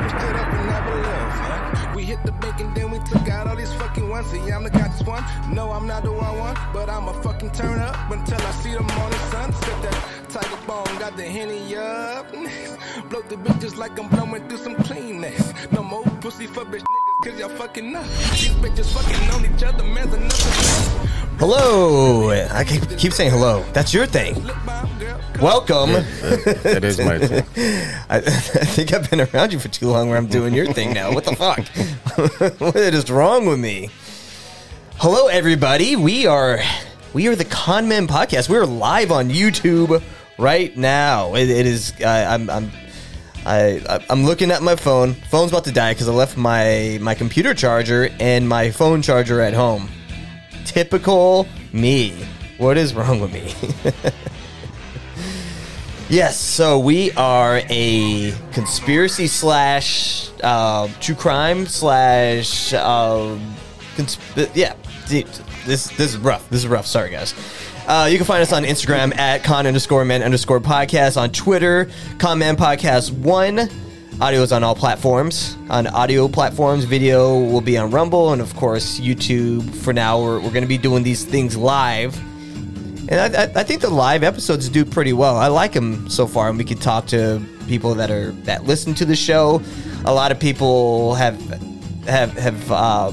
switched it up and never left. Huh? We hit the bank and then we took out all these fucking ones. See, I'm the this one. No, I'm not the one one, but I'ma fucking turn up until I see the morning sun. Set that tiger bone, got the henny up. Blow the bitches like I'm blowing through some Kleenex. No more pussy for bitch niggas, cause y'all fucking up. These bitches fucking on each other, man's enough. Hello. I keep saying hello. That's your thing. Welcome. That is my thing. I, I think I've been around you for too long where I'm doing your thing now. What the fuck? what is wrong with me? Hello, everybody. We are we are the Conmen Podcast. We are live on YouTube right now. It, it is. Uh, I'm. I'm I, I- I'm looking at my phone. Phone's about to die because I left my my computer charger and my phone charger at home. Typical me. What is wrong with me? Yes, so we are a conspiracy slash uh, true crime slash uh, consp- yeah. This this is rough. This is rough. Sorry, guys. Uh, you can find us on Instagram at con underscore men underscore podcast on Twitter, con man podcast one. Audio is on all platforms. On audio platforms, video will be on Rumble and of course YouTube. For now, we're, we're going to be doing these things live. And I, I, I think the live episodes do pretty well. I like them so far, and we can talk to people that are that listen to the show. A lot of people have have have uh,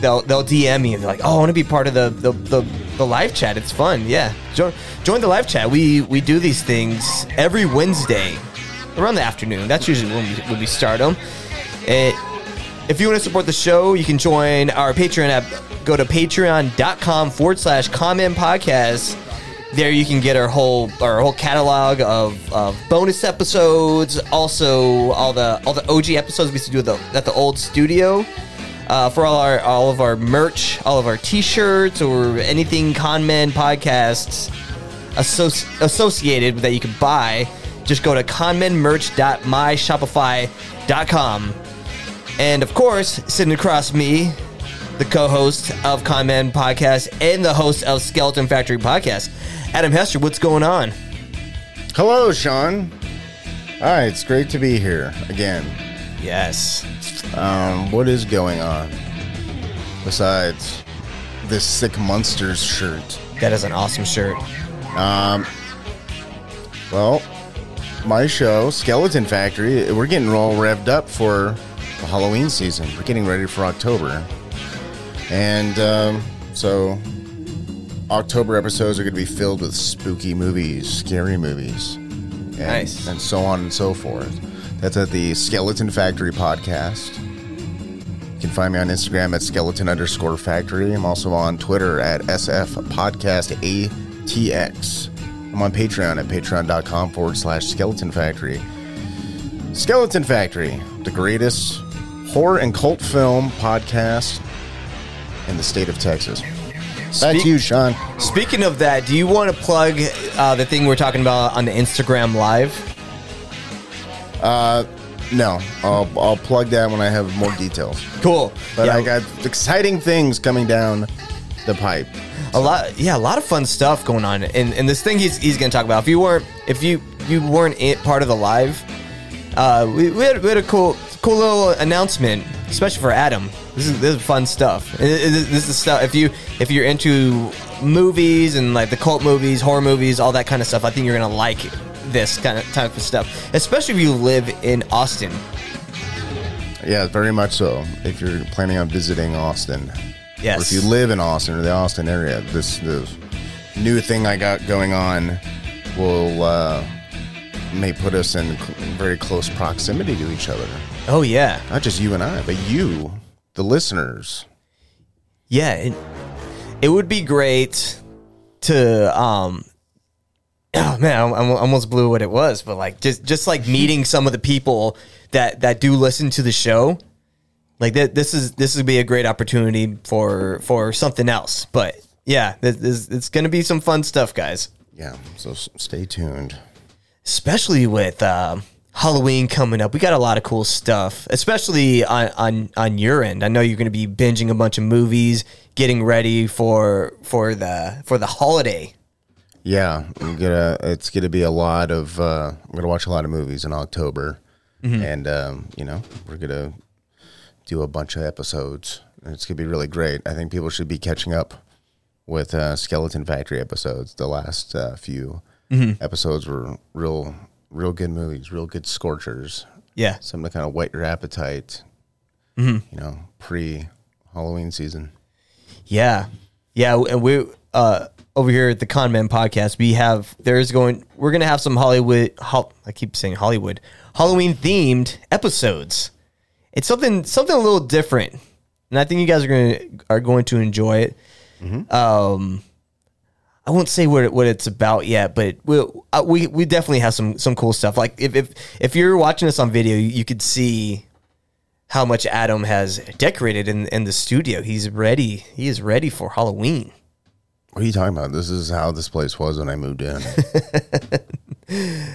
they'll they'll DM me and they're like, "Oh, I want to be part of the, the the the live chat. It's fun. Yeah, join join the live chat. We we do these things every Wednesday around the afternoon. That's usually when we when we start them. It, if you want to support the show, you can join our Patreon app. Go to patreon.com forward slash conmen podcast. There you can get our whole our whole catalog of, of bonus episodes. Also, all the all the OG episodes we used to do at the, at the old studio. Uh, for all our all of our merch, all of our T-shirts, or anything Conmen podcasts associ- associated that you can buy, just go to conmenmerch.myshopify.com. And of course, sitting across me, the co-host of Conmen Podcast and the host of Skeleton Factory Podcast, Adam Hester. What's going on? Hello, Sean. Hi, it's great to be here again. Yes. Um, what is going on besides this sick monsters shirt? That is an awesome shirt. Um, well, my show, Skeleton Factory, we're getting all revved up for the Halloween season. We're getting ready for October. And um, so, October episodes are going to be filled with spooky movies, scary movies, and, Nice. and so on and so forth. That's at the Skeleton Factory podcast. You can find me on Instagram at skeleton underscore factory. I'm also on Twitter at SF Podcast ATX. I'm on Patreon at patreon.com forward slash skeleton factory. Skeleton Factory, the greatest horror and cult film podcast in the state of Texas. Back Speak- to you, Sean. Speaking of that, do you want to plug uh, the thing we're talking about on the Instagram Live? No, I'll, I'll plug that when I have more details. Cool. But Yeah. I got exciting things coming down the pipe. a lot yeah a lot of fun stuff going on and and this thing he's, he's gonna talk about if you weren't if you you weren't in, part of the live uh we, we, had, we had a cool cool little announcement especially for adam this is this is fun stuff And it- it- this is stuff if you if you're into movies and like the cult movies horror movies all that kind of stuff i think you're gonna like this kind of type of stuff especially if you live in austin Yeah, very much so. If you're planning on visiting Austin, yes or if you live in Austin or the Austin area, this this new thing I got going on will uh, may put us in very close proximity to each other. Oh yeah Not just you and I, but you, the listeners. Yeah, it, it would be great to um oh man, I, I almost blew what it was, but like just just like meeting some of the people that that do listen to the show. Like that this is this would be a great opportunity for for something else. But yeah, this, this, it's going to be some fun stuff, guys. Yeah, so stay tuned. Especially with um Halloween coming up, we got a lot of cool stuff. Especially on on on your end, I know you're going to be binging a bunch of movies, getting ready for for the for the holiday. Yeah, I'm gonna. It's gonna be a lot of. Uh, I'm gonna watch a lot of movies in October. and um, you know we're gonna do a bunch of episodes. It's gonna be really great. I think people should be catching up with uh, Skeleton Factory episodes. The last uh, few episodes were real, real good movies, real good scorchers. Yeah. Something to kind of whet your appetite. You know, pre Halloween season. Yeah, yeah, and we uh over here at the Con Men podcast, we have there's going we're gonna have some Hollywood. Hol, I keep saying Hollywood Halloween themed episodes. It's something something a little different, and I think you guys are gonna are going to enjoy it. Um, I won't say what it, what it's about yet, but we uh, we we definitely have some some cool stuff. Like if if if you're watching this on video, you, you could see how much Adam has decorated in in the studio. He's ready. He is ready for Halloween. What are you talking about? This is how this place was when I moved in.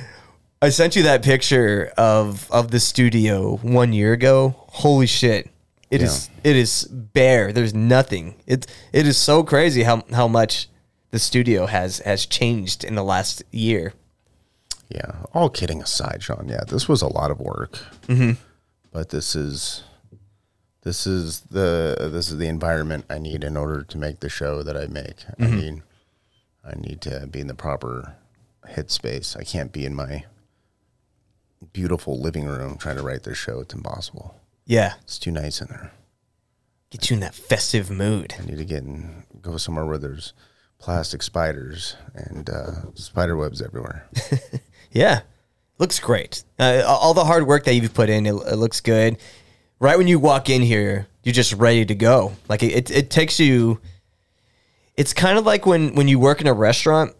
I sent you that picture of of the studio one year ago. Holy shit. it is it is bare. There's nothing. It it is so crazy how how much the studio has has changed in the last year. Yeah, all kidding aside, Sean. Yeah, this was a lot of work, mm-hmm. but this is this is the this is the environment I need in order to make the show that I make. I mean, I need to be in the proper headspace. I can't be in my beautiful living room trying to write this show. It's impossible. Yeah. It's too nice in there. Get you in that festive mood. I need to get in, go somewhere where there's plastic spiders and uh, spider webs everywhere. Yeah. Looks great. Uh, all the hard work that you've put in, it, it looks good. Right when you walk in here, you're just ready to go. Like it, it, it takes you. It's kind of like when when you work in a restaurant,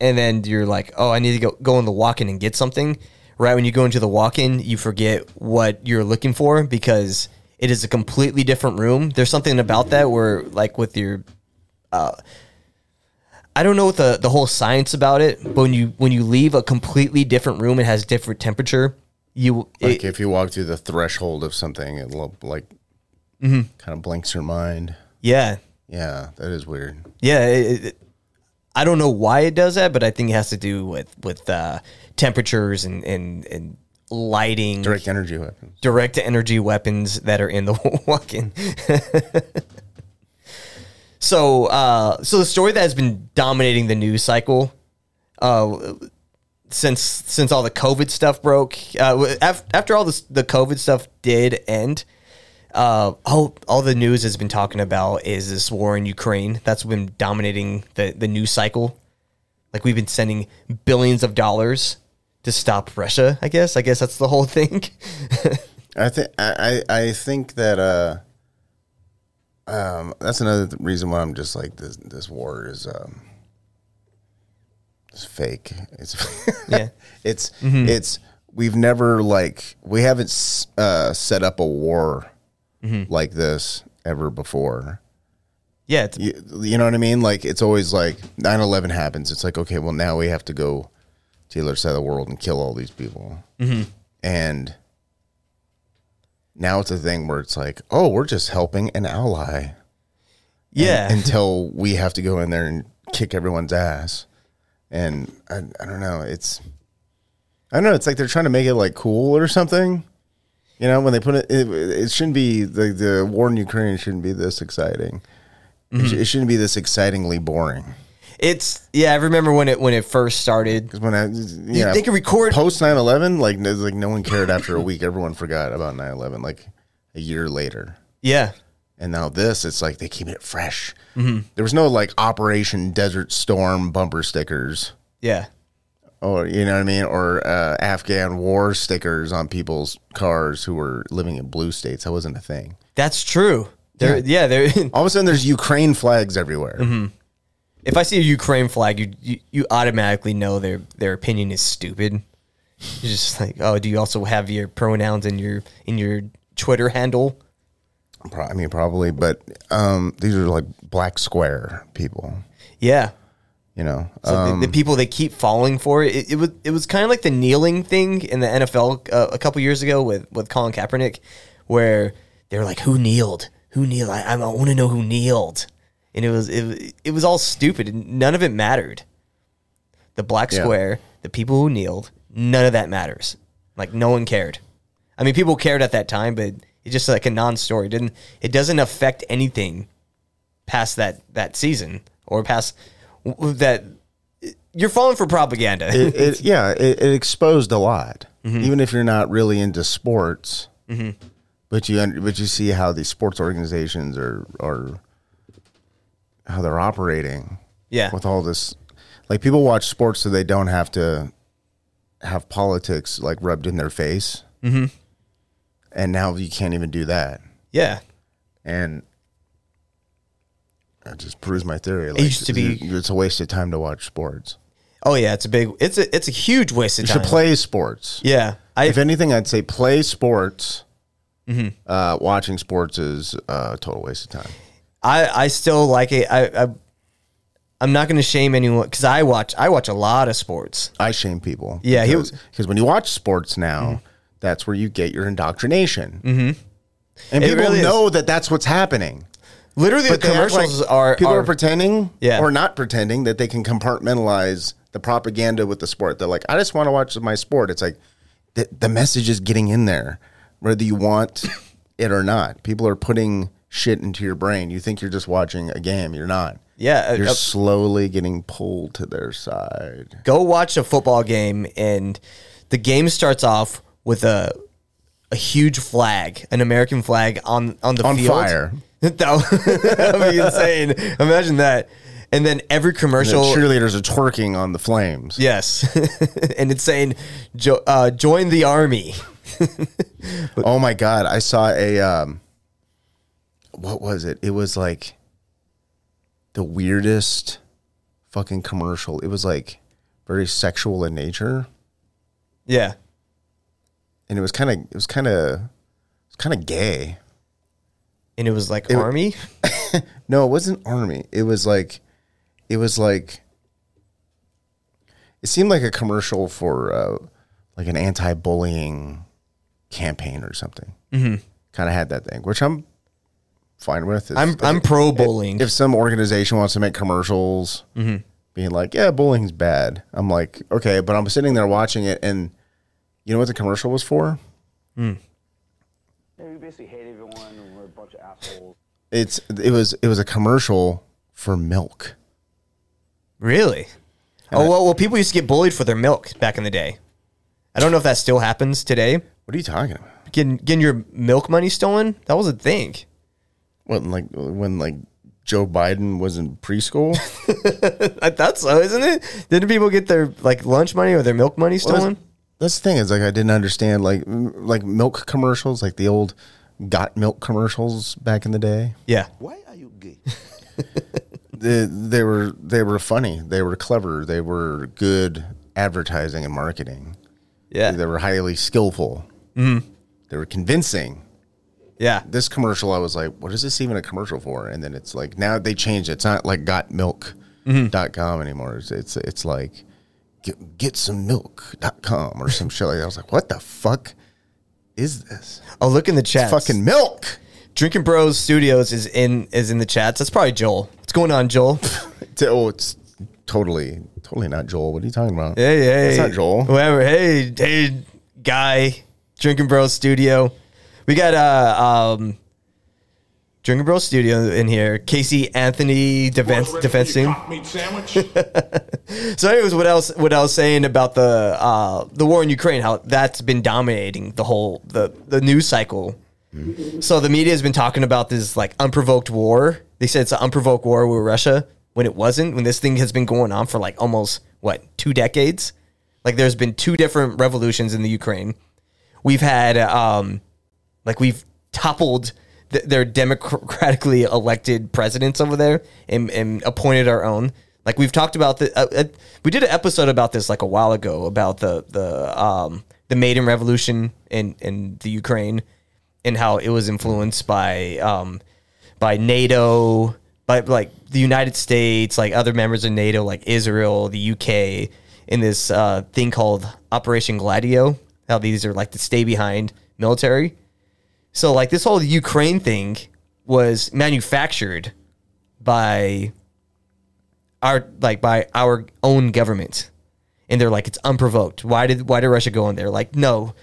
and then you're like, "Oh, I need to go go in the walk-in and get something." Right when you go into the walk-in, you forget what you're looking for because it is a completely different room. There's something about that where, like, with your I don't know what the, the whole science about it, but when you when you leave a completely different room, it has different temperature. You Like it, if you walk through the threshold of something, it lo- like Mm-hmm. kind of blinks your mind. yeah Yeah, that is weird. yeah. It, it- I don't know why it does that, but I think it has to do with with uh, temperatures and and and lighting, Direct energy weapons. direct energy weapons that are in the walk-in. so, uh, so the story that has been dominating the news cycle, uh, since since all the COVID stuff broke, uh, after, all this, the COVID stuff did end, uh, all all the news has been talking about is this war in Ukraine. That's been dominating the the news cycle. Like we've been sending billions of dollars to stop Russia. I guess. I guess that's the whole thing. I think I I think that uh um that's another th- reason why I'm just like this this war is um it's fake. It's Yeah. it's it's we've never like we haven't s- uh set up a war like this ever before. yeah, You, you know what I mean? Like it's always like 9/11 happens. It's like okay, well now we have to go to the other side of the world and kill all these people. And now it's a thing where it's like, oh, we're just helping an ally yeah. until we have to go in there and kick everyone's ass. And I, I don't know. It's I don't know. It's like they're trying to make it like cool or something. You know, when they put it, it, it shouldn't be the the war in Ukraine shouldn't be this exciting. It, mm-hmm. sh- it shouldn't be this excitingly boring. It's yeah. I remember when it when it first started. Because when I, you they could record- post 9-11, like, like no one cared after a week. Everyone forgot about 9-11, like a year later. Yeah, And now this, it's like they keep it fresh. There was no like Operation Desert Storm bumper stickers, yeah, or you know what I mean, or uh, Afghan war stickers on people's cars who were living in blue states. That wasn't a thing. that's true. There, yeah, there. All of a sudden, there's Ukraine flags everywhere. If I see a Ukraine flag, you, you you automatically know their their opinion is stupid. You're just like, oh, do you also have your pronouns in your in your Twitter handle? Pro- I mean, probably, but um, these are like black square people. Yeah. You know, So um, the, the people they keep falling for it, it, it was it was kind of like the kneeling thing in the NFL uh, a couple years ago with with Colin Kaepernick, where they were like, "Who kneeled? Who kneeled? I, I want to know who kneeled." And it was it, it was all stupid. and None of it mattered. The black Yeah. square, the people who kneeled, none of that matters. Like no one cared. I mean, people cared at that time, but it's just like a non-story. It didn't it doesn't affect anything past that that season or past that. You're falling for propaganda. it, it yeah, it, it exposed a lot. Mm-hmm. Even if you're not really into sports, mm-hmm. but you but you see how these sports organizations are are how they're operating yeah, with all this. Like people watch sports so they don't have to have politics like rubbed in their face. Mm-hmm. And now you can't even do that. yeah. And that just proves my theory. Like, used to be- it's a waste of time to watch sports. Oh yeah, it's a big. It's a it's a huge waste of You time. should play sports. Yeah, I if anything, I'd say play sports. Mm-hmm. Uh, watching sports is a total waste of time. I I still like it. I, I I'm not going to shame anyone because I watch I watch a lot of sports. I shame people. Yeah, he because, when you watch sports now, that's where you get your indoctrination. Mm-hmm. And It people really is. know that that's what's happening. Literally, But the commercials like are people are, are pretending, Yeah. or not pretending that they can compartmentalize the propaganda with the sport. They're like, I just want to watch my sport. It's like the, the message is getting in there, whether you want it or not. People are putting shit into your brain. You think you're just watching a game. You're not. Yeah, You're uh, slowly getting pulled to their side. go watch a football game and the game starts off with a a huge flag, an American flag on on the On field. fire. that would be insane. Imagine that. And then every commercial, The cheerleaders are twerking on the flames. Yes. and it's saying jo- uh, join the army. Oh my god, I saw a um what was it? It was like the weirdest fucking commercial. It was like very sexual in nature Yeah. and it was kind of it was kind of it was kind of gay. And it was like army. No, it wasn't army. It was like it was like it seemed like a commercial for uh like an anti-bullying campaign or something. Mm-hmm. Kind of had that thing, which I'm fine with. If- I'm if- I'm pro bullying. if some organization wants to make commercials mm-hmm. being like, yeah, bullying's bad, I'm like, okay, but I'm sitting there watching it and you know what the commercial was for? Mm. Yeah, we basically hate everyone and we're a bunch of assholes. It's it was it was a commercial for milk. Really? Oh well, well, people used to get bullied for their milk back in the day. I don't know if that still happens today. What are you talking about? Getting getting your milk money stolen? That was a thing. What like when like Joe Biden was in preschool? I thought so, isn't it? Didn't people get their like lunch money or their milk money Well, stolen? that's, that's the thing is like I didn't understand like like milk commercials, like the old got milk commercials back in the day. yeah. Why are you gay? they, they were they were funny. They were clever. They were good advertising and marketing. Yeah. They were highly skillful. Mm-hmm. They were convincing. Yeah. This commercial, I was like, what is this even a commercial for? And then it's like now they changed it. It's not like gotmilk.com mm-hmm. anymore. It's it's, it's like get, get some milk.com or some shit like that. I was like, what the fuck is this? Oh, look in the chat. Fucking milk. Drinking Bros Studios is in is in the chats. That's probably Joel. What's going on, Joel? Oh, it's totally, totally not Joel. What are you talking about? Hey, hey. It's not Joel. Whatever. Hey, hey, guy. Drinking Bros Studio. We got uh um Drinking Bros Studio in here. Casey Anthony defense defending. meat sandwich. So, anyways, what else? What I was saying about the uh, the war in Ukraine, how that's been dominating the whole the the news cycle. So the media has been talking about this like unprovoked war. They said it's an unprovoked war with Russia when it wasn't. When this thing has been going on for like almost what two decades. Like there's been two different revolutions in the Ukraine. We've had um, like we've toppled th- their democratically elected presidents over there and, and appointed our own. Like we've talked about the, uh, uh, we did an episode about this like a while ago about the the um, the Maidan Revolution in in the Ukraine and how it was influenced by um, by NATO, by like the United States, like other members of NATO, like Israel, the UK, in this uh, thing called Operation Gladio. How these are like the stay behind military. So like this whole Ukraine thing was manufactured by our like by our own government. And they're like, it's unprovoked. Why did why did Russia go in there? Like, no,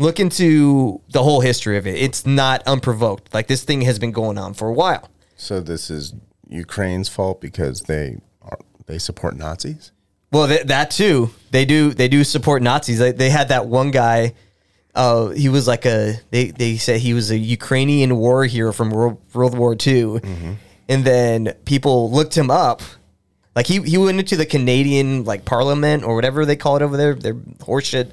Look into the whole history of it. It's not unprovoked. Like this thing has been going on for a while. So this is Ukraine's fault because they are they support Nazis. Well, th- that too. They do. They do support Nazis. They, they had that one guy. Uh, he was like a. They they said he was a Ukrainian war hero from World, World War II, and then people looked him up. Like he he went into the Canadian like Parliament or whatever they call it over there. They're horseshit.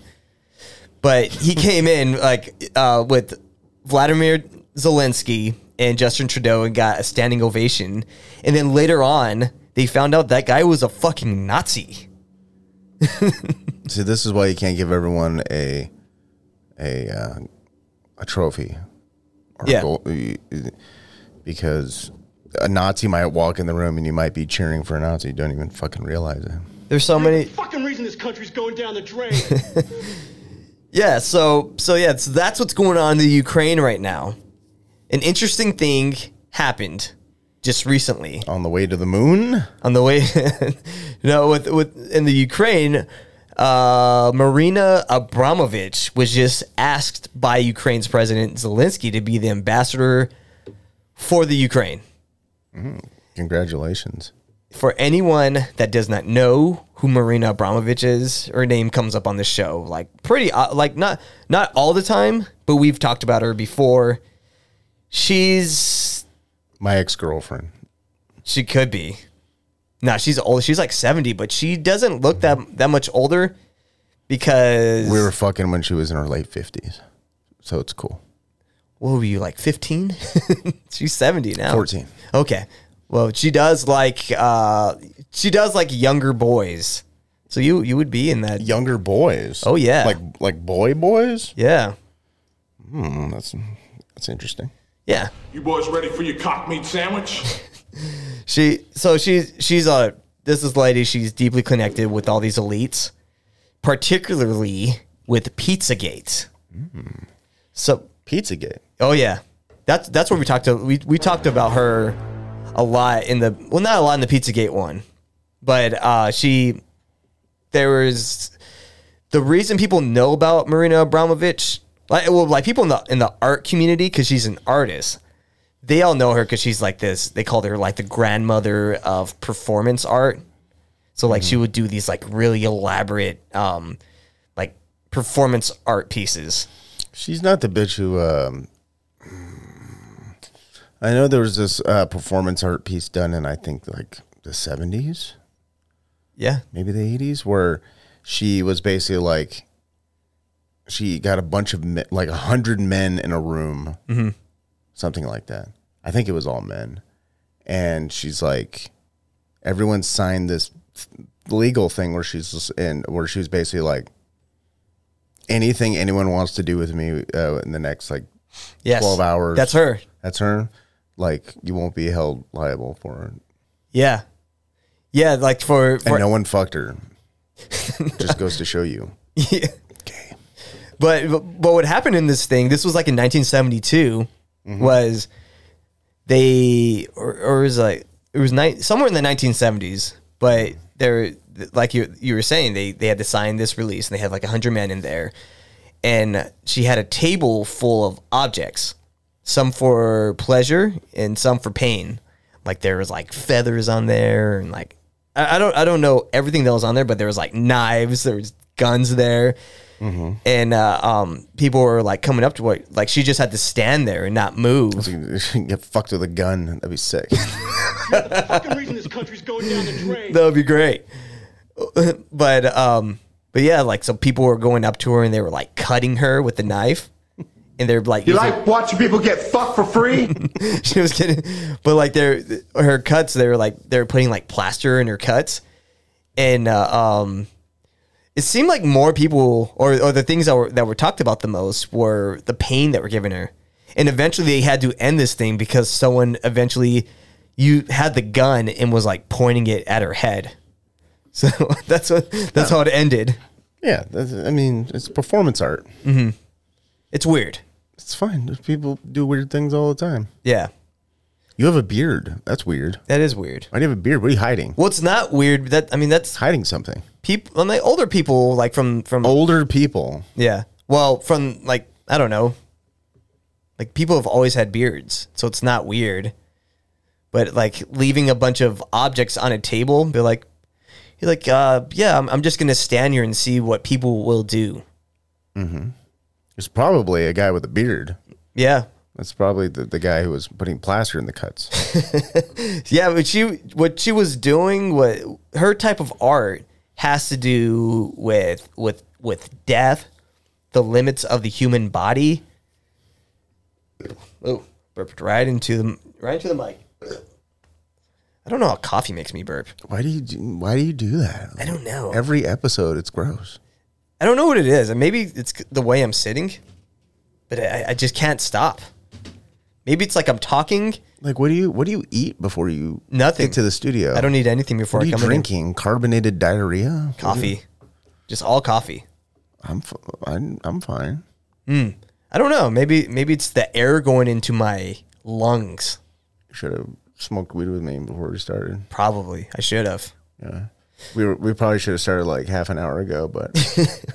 But he came in like uh, with Vladimir Zelensky and Justin Trudeau and got a standing ovation. And then later on, they found out that guy was a fucking Nazi. See, this is why you can't give everyone a a uh, a trophy. Or Yeah. gold, because a Nazi might walk in the room and you might be cheering for a Nazi. You don't even fucking realize it. There's so many. fucking reason this country's going down the drain. Yeah, so so yeah, so that's what's going on in the Ukraine right now. An interesting thing happened just recently On the way to the moon, on the way. you know, with with in the Ukraine, uh, Marina Abramovic was just asked by Ukraine's President Zelensky to be the ambassador for the Ukraine. congratulations. For anyone that does not know who Marina Abramovic is, her name comes up on the show like pretty uh, like not not all the time, but we've talked about her before. She's My ex girlfriend. she could be. No, she's old. She's like 70, but she doesn't look that that much older because We were fucking when she was in her late fifties, so it's cool. what were you like 15? she's 70 now. 14. Okay. Well, she does like uh she does like younger boys. So you you would be in that Younger boys. Oh, yeah. like like boy boys. Yeah. Hmm, that's that's interesting. Yeah. You boys ready for your cock meat sandwich? She so she's she's a this is lady she's deeply connected with all these elites, particularly with Pizzagate. So Pizzagate. oh yeah, that's that's where we talked to we we talked about her a lot in the well not a lot in the Pizzagate one, but uh she there was the reason people know about Marina Abramovic like well like people in the in the art community because she's an artist they all know her because she's like this. They called her like the grandmother of performance art. So like she would do these like really elaborate, um, like performance art pieces. She's not the bitch who. Um, I know there was this uh, performance art piece done in I think like the seventies, Yeah, maybe the eighties, where she was basically like she got a bunch of men, like a hundred men in a room, something like that. I think it was all men, and she's like, everyone signed this legal thing where she's just in where she's basically like anything anyone wants to do with me uh, in the next like yes, 12 hours. That's her. that's her like you won't be held liable for it Yeah, yeah. Like for, and no one fucked her just goes to show you Yeah. But, but but what happened in this thing? This was like in 1972. Mm-hmm. Was they or, or it was like it was ni- somewhere in the 1970s? But they're like you you were saying they they had to sign this release and they had like hundred men in there, and she had a table full of objects, some for pleasure and some for pain. Like there was like feathers on there and like I, I don't I don't know everything that was on there, but there was like knives, there was guns there, and uh, um, people were like coming up to her, like she just had to stand there and not move. get fucked with a gun that'd be sick fucking reason this country's going down the drain. that would be great. but um, but yeah, like so people were going up to her and they were like cutting her with the knife, and they're like, You using- like watching people get fucked for free? she was kidding, but like their her cuts, they were like they were putting like plaster in her cuts, and uh, um, it seemed like more people or or the things that were that were talked about the most were the pain that were given her, and eventually they had to end this thing because someone eventually you had the gun and was like pointing it at her head, so that's what that's how it ended. yeah that's, i mean it's performance art. Mm-hmm. It's weird, it's fine. People do weird things all the time. Yeah, you have a beard that's weird that is weird. why do you have a beard what are you hiding Well, it's not weird. That I mean, that's hiding something people. Like older people, like from from older people Yeah. Well, from like I don't know, like people have always had beards, so it's not weird. But like leaving a bunch of objects on a table, be like, you're like, uh, yeah, I'm, I'm just gonna stand here and see what people will do. It's probably a guy with a beard. Yeah, That's probably the, the guy who was putting plaster in the cuts. yeah. But she, what she was doing, what her type of art has to do with with with death, the limits of the human body. Oh, burped right into the right into the mic. I don't know how coffee makes me burp. Why do you do, why do you do that? I don't know. Every episode, it's gross. I don't know what it is. And maybe it's the way I'm sitting, but I, I just can't stop. Maybe it's like I'm talking. Like, what do you what do you eat before you Nothing. get to the studio? I don't need anything before What are I you come in. drinking? Carbonated diarrhea? Coffee, just all coffee. I'm f- I'm, I'm fine. Hmm. I don't know. Maybe maybe it's the air going into my lungs. You should have smoked weed with me before we started. Probably I should have. Yeah. We were, we probably should have started like half an hour ago, but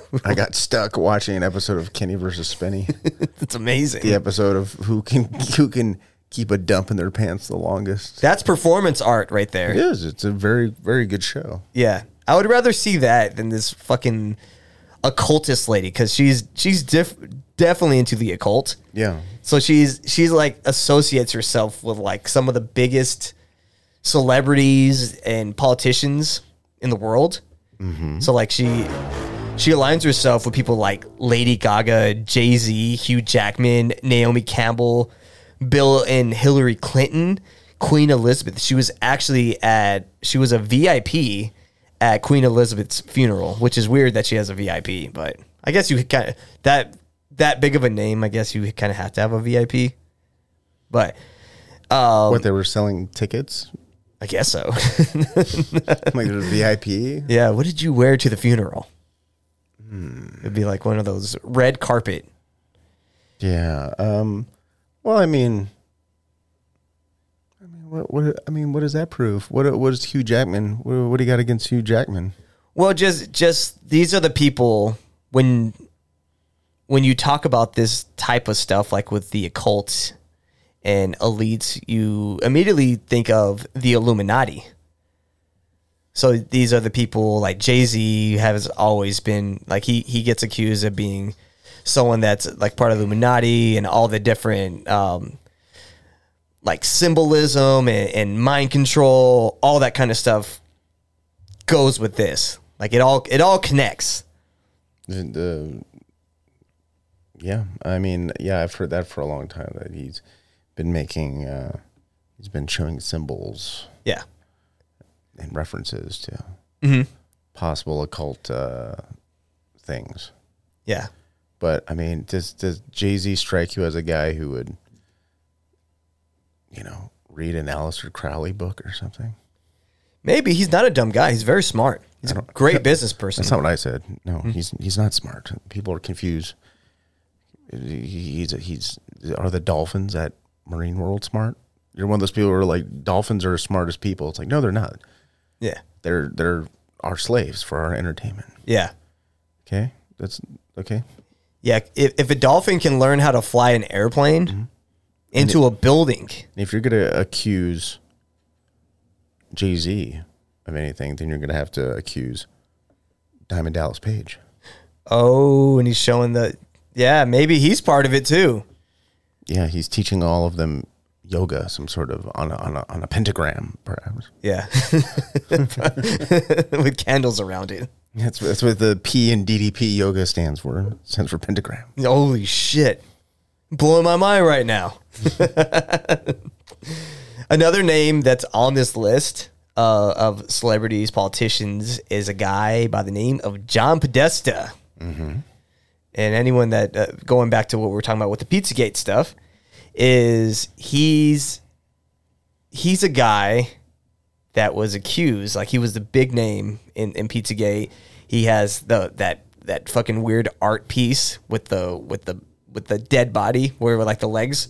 I got stuck watching an episode of Kenny versus Spenny. It's amazing. the episode of who can who can keep a dump in their pants the longest. That's performance art right there. It is. It's a very very good show. Yeah, I would rather see that than this fucking occultist lady because she's she's diff- definitely into the occult. Yeah. So she's she's like associates herself with like some of the biggest celebrities and politicians in the world. So like she she aligns herself with people like Lady Gaga, Jay Z, Hugh Jackman, Naomi Campbell, Bill and Hillary Clinton, Queen Elizabeth. She was actually at she was a VIP at Queen Elizabeth's funeral, which is weird that she has a VIP, but I guess you kind of that that big of a name. I guess you kind of have to have a VIP, but um, what they were selling tickets I guess so. like there's VIP. yeah. What did you wear to the funeral? Hmm. It'd be like one of those red carpet. Yeah. Um. Well, I mean, I mean, what? What? I mean, what does that prove? What? What is Hugh Jackman? What, what do you got against Hugh Jackman? Well, just just these are the people when when you talk about this type of stuff, like with the occult and elites, you immediately think of the Illuminati. So these are the people like Jay Z has always been like he he gets accused of being someone that's like part of Illuminati and all the different um, like symbolism and, and mind control, all that kind of stuff goes with this. Like it all it all connects. The- yeah, I mean, yeah, I've heard that for a long time that he's been making, uh, he's been showing symbols Yeah. and references to Mm-hmm. possible occult uh, things. Yeah. But I mean, does does Jay Z strike you as a guy who would, you know, read an Aleister Crowley book or something? Maybe he's not a dumb guy. He's very smart. He's a great business person. That's not what I said. No, Hmm. he's he's not smart. People are confused. He- He's he's are the dolphins at Marine World smart? You're one of those people who are like dolphins are the smartest people. It's like no, they're not. yeah. They're they're our slaves for our entertainment. Yeah. Okay, that's okay. Yeah. If, if a dolphin can learn how to fly an airplane Mm-hmm. into a building, If you're gonna accuse Jay Z of anything, then you're gonna have to accuse Diamond Dallas Page. oh, and he's showing the yeah, maybe he's part of it too. Yeah, he's teaching all of them yoga, some sort of on a, on a, on a pentagram, perhaps. Yeah. With candles around it. That's that's what the P and DDP yoga stands for. Stands for pentagram. Holy shit. Blowing my mind right now. Another name that's on this list uh, of celebrities, politicians, is a guy by the name of John Podesta. And anyone that, uh, going back to what we were talking about with the Pizzagate stuff, is he's he's a guy that was accused, like he was the big name in, in Pizzagate. He has the that that fucking weird art piece with the with the with the dead body where like the legs,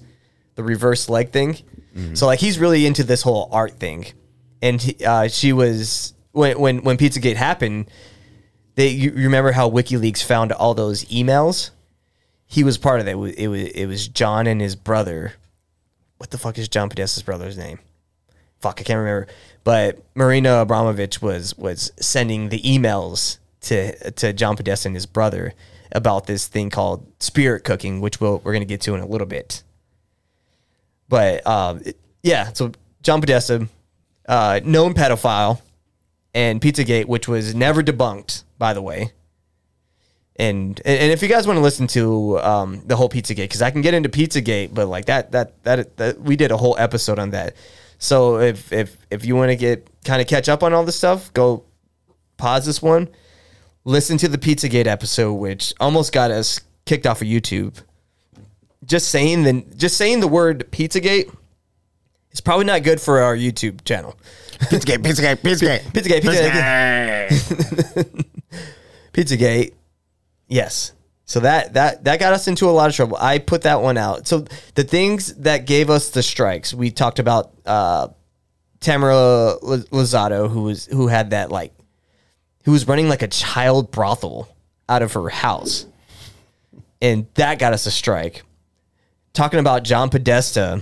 the reverse leg thing. So like he's really into this whole art thing, and he, uh, she was when when when Pizzagate happened. They you remember how WikiLeaks found all those emails he was part of that. It was, it was John and his brother. What the fuck is John Podesta's brother's name? Fuck, I can't remember. But Marina Abramovic was was sending the emails to to John Podesta and his brother about this thing called spirit cooking, which we'll, we're going to get to in a little bit. But it- yeah, so John Podesta, uh, known pedophile, and Pizzagate, which was never debunked, by the way. And and if you guys want to listen to um, the whole Pizzagate, because I can get into Pizzagate, but like that, that that that we did a whole episode on that. So if if if you want to get kind of catch up on all this stuff, go pause this one, listen to the Pizzagate episode, which almost got us kicked off of YouTube. Just saying the just saying the word Pizzagate is probably not good for our YouTube channel. Pizzagate, Pizzagate, Pizzagate. Pizzagate, Pizzagate. Pizzagate. Yes. So that that that got us into a lot of trouble. I put that one out. So the things that gave us the strikes, we talked about uh Tamara Lozado, who was who had that like who was running like a child brothel out of her house. And that got us a strike. Talking about John Podesta.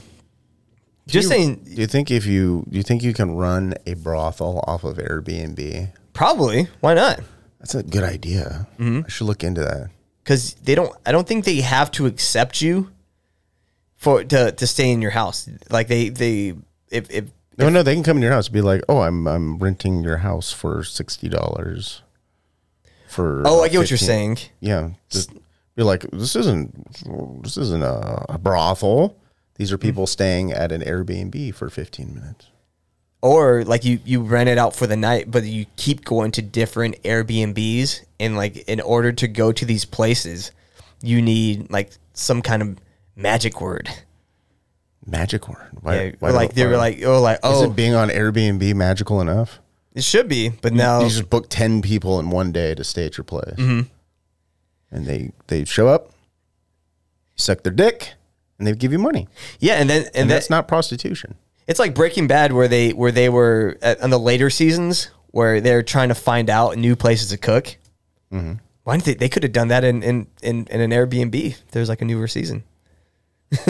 Just saying Do you think if you do you think you can run a brothel off of Airbnb? probably. Why not? That's a good idea. Mm-hmm. I should look into that. because they don't. I don't think they have to accept you for to to stay in your house. Like they they if if No, no, they can come in your house and be like, "Oh, I'm I'm renting your house for sixty dollars." For oh I get what you're saying. Yeah, just be like, "This isn't this isn't a, a brothel. These are Mm-hmm. people staying at an Airbnb for fifteen minutes." Or like you you rent it out for the night, but you keep going to different Airbnbs, and like in order to go to these places, you need like some kind of magic word. Magic word. Why, Yeah, why or like they were like oh like oh Is oh it being on Airbnb magical enough? it should be, but now You just book ten people in one day to stay at your place, Mm-hmm. and they they show up, suck their dick, and they give you money. yeah, and then and, And that, that's not prostitution. It's like Breaking Bad, where they where they were at, on the later seasons, where they're trying to find out new places to cook. Mm-hmm. Why didn't they? They could have done that in in, in, in an Airbnb. There's like a newer season.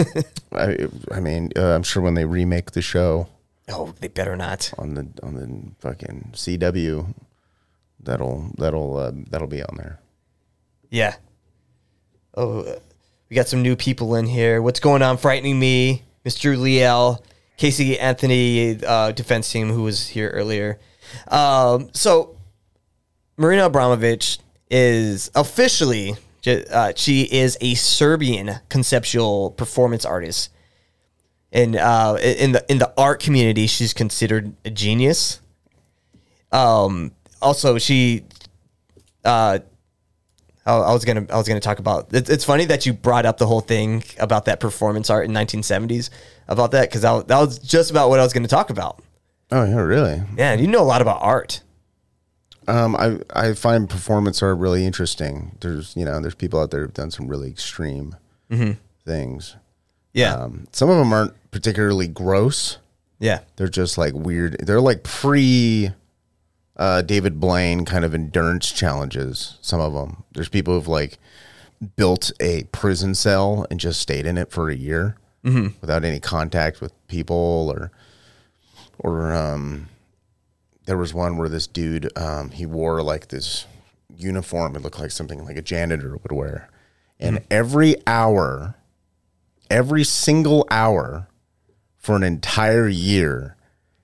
I I mean, uh, I'm sure when they remake the show Oh, they better not. on the on the fucking CW, that'll that'll uh, that'll be on there. Yeah. Oh, uh, we got some new people in here. What's going on? Frightening me, Mr. Liel, Casey Anthony, uh, defense team who was here earlier. Um, so Marina Abramovic is officially uh, she is a Serbian conceptual performance artist, and uh, in the in the art community, she's considered a genius. Um, also, she uh, I I was gonna I was gonna talk about. It's, it's funny that you brought up the whole thing about that performance art in 1970s about that because that, was- just about what I was gonna talk about. Oh yeah, really? Yeah, you know a lot about art. Um, I I find performance art really interesting. There's you know there's people out there who've done some really extreme things. Yeah, Um, some of them aren't particularly gross. yeah, They're just like weird. They're like pre uh, David Blaine kind of endurance challenges. Some of them. There's people who've like built a prison cell and just stayed in it for a year without any contact with people or or um there was one where this dude um he wore like this uniform. It looked like something like a janitor would wear. And every hour every single hour for an entire year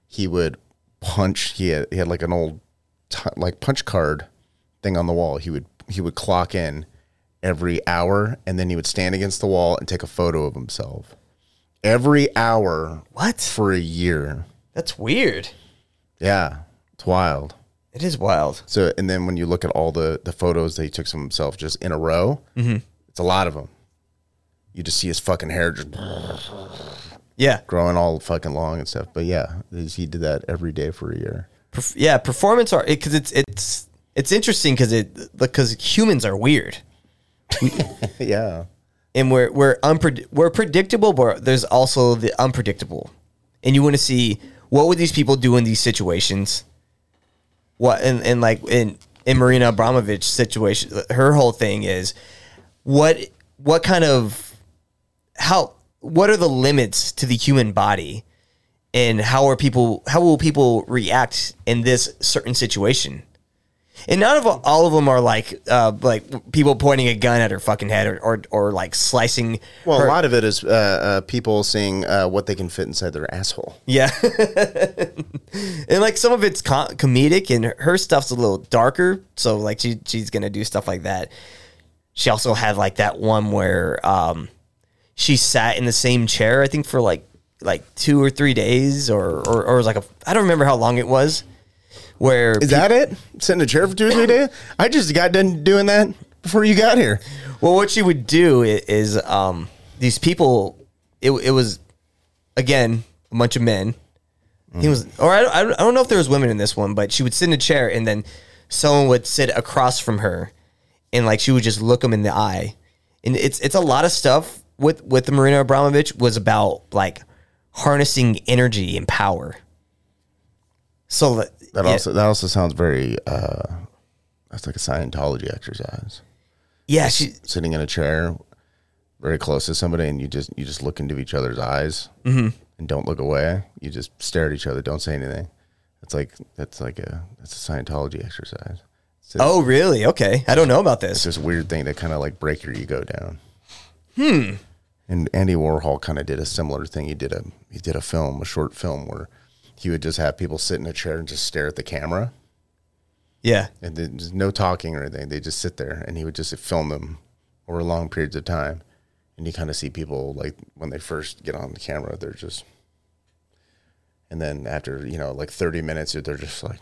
he would punch he had, he had like an old t- like punch card thing on the wall. He would he would clock in every hour and then he would stand against the wall and take a photo of himself every hour What? for a year That's weird. yeah it's wild It is wild. so and then when you look at all the the photos that he took of himself just in a row mm-hmm. it's a lot of them you just see his fucking hair just Yeah, growing all fucking long and stuff but yeah he did that every day for a year Perf- yeah. Performance art because it's it's it's interesting because it because humans are weird yeah and we're we're unpred- we're predictable, but there's also the unpredictable, and you want to see what would these people do in these situations. What and, and like in in Marina Abramovic situation, her whole thing is what what kind of how what are the limits to the human body? And how are people how will people react in this certain situation and none of all of them are like uh like people pointing a gun at her fucking head or or, or like slicing Well, her- a lot of it is uh, uh, people seeing uh, what they can fit inside their asshole. yeah. And like some of it's com- comedic and her stuff's a little darker so like she she's gonna do stuff like that. She also had like that one where um she sat in the same chair i think for like like two or three days or or, or was like a i don't remember how long it was where Is that it? Sitting in a chair for two or three days? I just got done doing that before you got here. Well, what she would do is, um, these people. It, it was again a bunch of men. He was, or I, I don't- I don't know if there was women in this one, but she would sit in a chair and then someone would sit across from her, and like she would just look them in the eye, and it's it's a lot of stuff with with the Marina Abramovic was about like harnessing energy and power. So that yeah, also that also sounds very. Uh, that's like a Scientology exercise. yeah, she Sitting in a chair, very close to somebody, and you just you just look into each other's eyes and don't look away. You just stare at each other. Don't say anything. It's like that's like a that's a Scientology exercise. Oh, really? Okay, I don't know about this. it's this. this weird thing to kind of like break your ego down. Hmm. And Andy Warhol kind of did a similar thing. He did a he did a film, a short film where he would just have people sit in a chair and just stare at the camera, Yeah, and then just no talking or anything. They just sit there, and he would just film them over long periods of time. And you kind of see people like when they first get on the camera, they're just, and then after you know like thirty minutes, they're just like.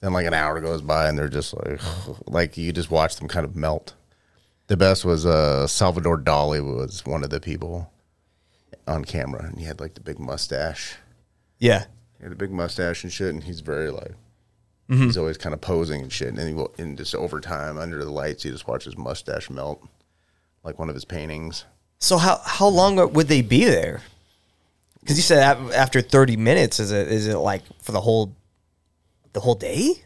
Then like an hour goes by and they're just like, like you just watch them kind of melt. The best was uh, Salvador Dali was one of the people on camera, and he had like the big mustache. Yeah. He had a big mustache and shit, and he's very like, mm-hmm. he's always kind of posing and shit. And then he will, and just over time, under the lights, you just watch his mustache melt, like one of his paintings. So how how long would they be there? Because you said after thirty minutes, is it is it like for the whole the whole day?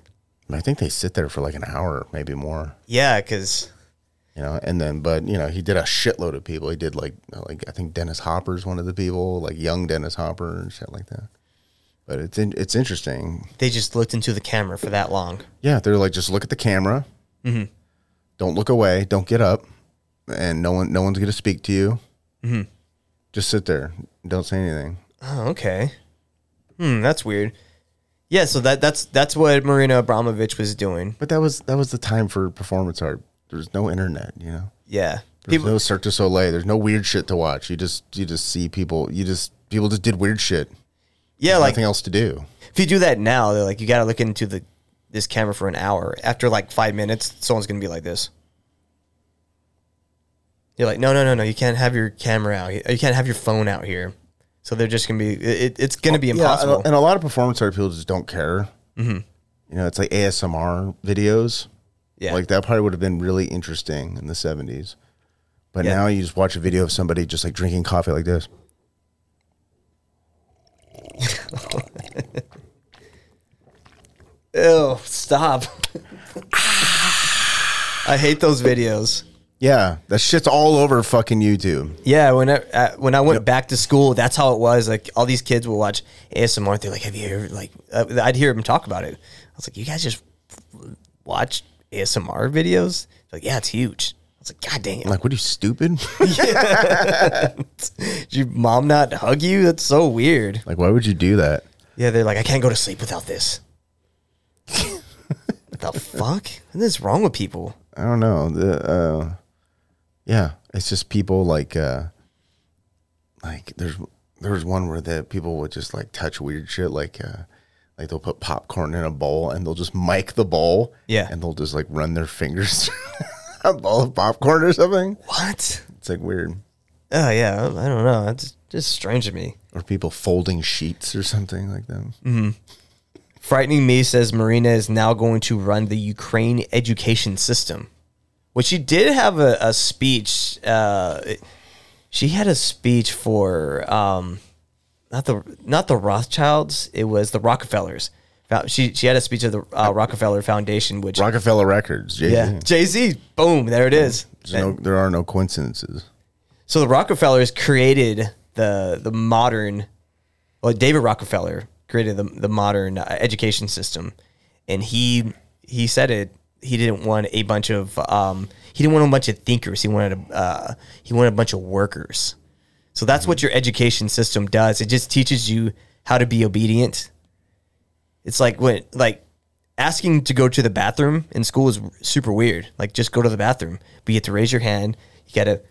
I think they sit there for like an hour, maybe more. Yeah, because You know, and then, but you know, he did a shitload of people. He did like, like I think Dennis Hopper's one of the people, like young Dennis Hopper and shit like that. But it's in, it's interesting. they just looked into the camera for that long. Yeah, they're like, just look at the camera. Don't look away. Don't get up, and no one, no one's gonna speak to you. Just sit there. Don't say anything. Oh, okay. Hmm, that's weird. Yeah, so that that's that's what Marina Abramovic was doing. But that was that was the time for performance art. There's no internet, you know. Yeah, There's people. no Cirque du Soleil. There's no weird shit to watch. You just you just see people. You just people just did weird shit. Yeah, like Nothing else to do. if you do that now, they're like you got to look into the this camera for an hour. After like five minutes, someone's gonna be like this. You're like, no, no, no, no. You can't have your camera out. here. You can't have your phone out here. So they're just gonna be. It, it's gonna be impossible. and, and a lot of performance art people just don't care. Mm-hmm. You know, it's like ASMR videos. yeah, Like that probably would have been really interesting in the seventies. But Yeah. now you just watch a video of somebody just like drinking coffee like this. Ew, stop. I hate those videos. Yeah, that shit's all over fucking YouTube. Yeah, when I uh, when I went back to school, that's how it was. Like all these kids will watch ASMR. They're like, "Have you ever like?" Uh, I'd hear them talk about it. I was like, "You guys just watch ASMR videos?" They're like, yeah, it's huge. Was like, "God dang it!" I'm like, what are you stupid? Did your mom not hug you? That's so weird. like, why would you do that? Yeah, they're like, I can't go to sleep without this. what the fuck? What is wrong with people? I don't know. The uh, yeah, it's just people like uh, like there's there was one where the people would just like touch weird shit like uh, like they'll put popcorn in a bowl and they'll just mic the bowl Yeah. and they'll just like run their fingers through a bowl of popcorn or something. What? It's like weird. Oh yeah, I don't know. It's just strange to me. Or people folding sheets or something like that. Frightening Me says Marina is now going to run the Ukraine education system, which she did have a, a speech. Uh, she had a speech for um, not the not the Rothschilds. It was the Rockefellers She she had a speech at the uh, Rockefeller Foundation, which Roc-A-Fella Records. Jay-Z. yeah, Jay Z, boom, there it is. No, there are no coincidences. So the Rockefellers created the the modern, well, David Rockefeller created the the modern uh, education system, and he he said it. He didn't want a bunch of um, he didn't want a bunch of thinkers. He wanted a uh, he wanted a bunch of workers. So that's what your education system does. It just teaches you how to be obedient. It's like when like asking to go to the bathroom in school is super weird. Like just go to the bathroom, but you have to raise your hand. You gotta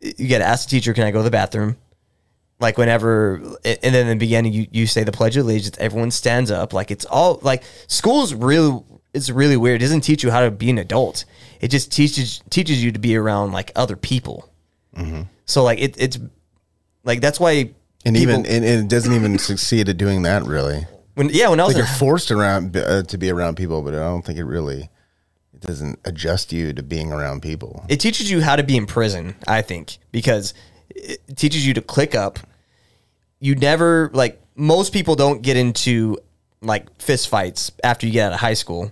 you gotta ask the teacher, "Can I go to the bathroom?" Like whenever, and then in the beginning, you, you say the Pledge of Allegiance. Everyone stands up. Like it's all like school's really it's really weird. It doesn't teach you how to be an adult. It just teaches teaches you to be around like other people. Mm-hmm. So like it, it's like that's why And people- even and, and it doesn't even succeed at doing that really. When yeah when I was Like in, you're forced around uh, to be around people, but I don't think it really it doesn't adjust you to being around people. it teaches you how to be in prison i think because it teaches you to click up. You never like most people don't get into like fist fights after you get out of high school.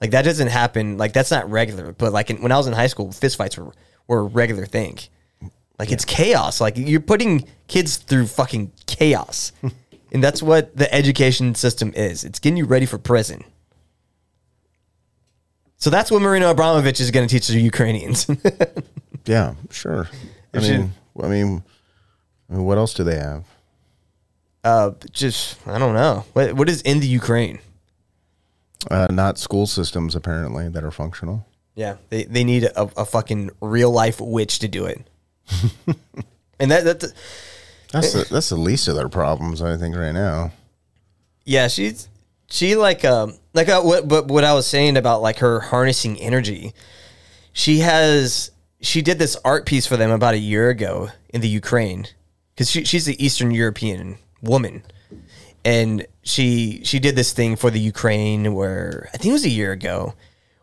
Like that doesn't happen like that's not regular but like in, when i was in high school fist fights were, were a regular thing. Like it's chaos like you're putting kids through fucking chaos and that's what the education system is it's getting you ready for prison so that's what Marina Abramovic is going to teach the Ukrainians. Yeah, sure. I mean, I mean, I mean, what else do they have? uh, just I don't know what what is in the Ukraine. Uh, not school systems apparently that are functional. Yeah, they they need a, a fucking real life witch to do it. and that that That's the, that's the least of their problems, I think, right now. yeah, she's she like um like uh, what but what I was saying about like her harnessing energy. She has she did this art piece for them about a year ago in the Ukraine because she, she's the Eastern European woman, and she she did this thing for the Ukraine where I think it was a year ago,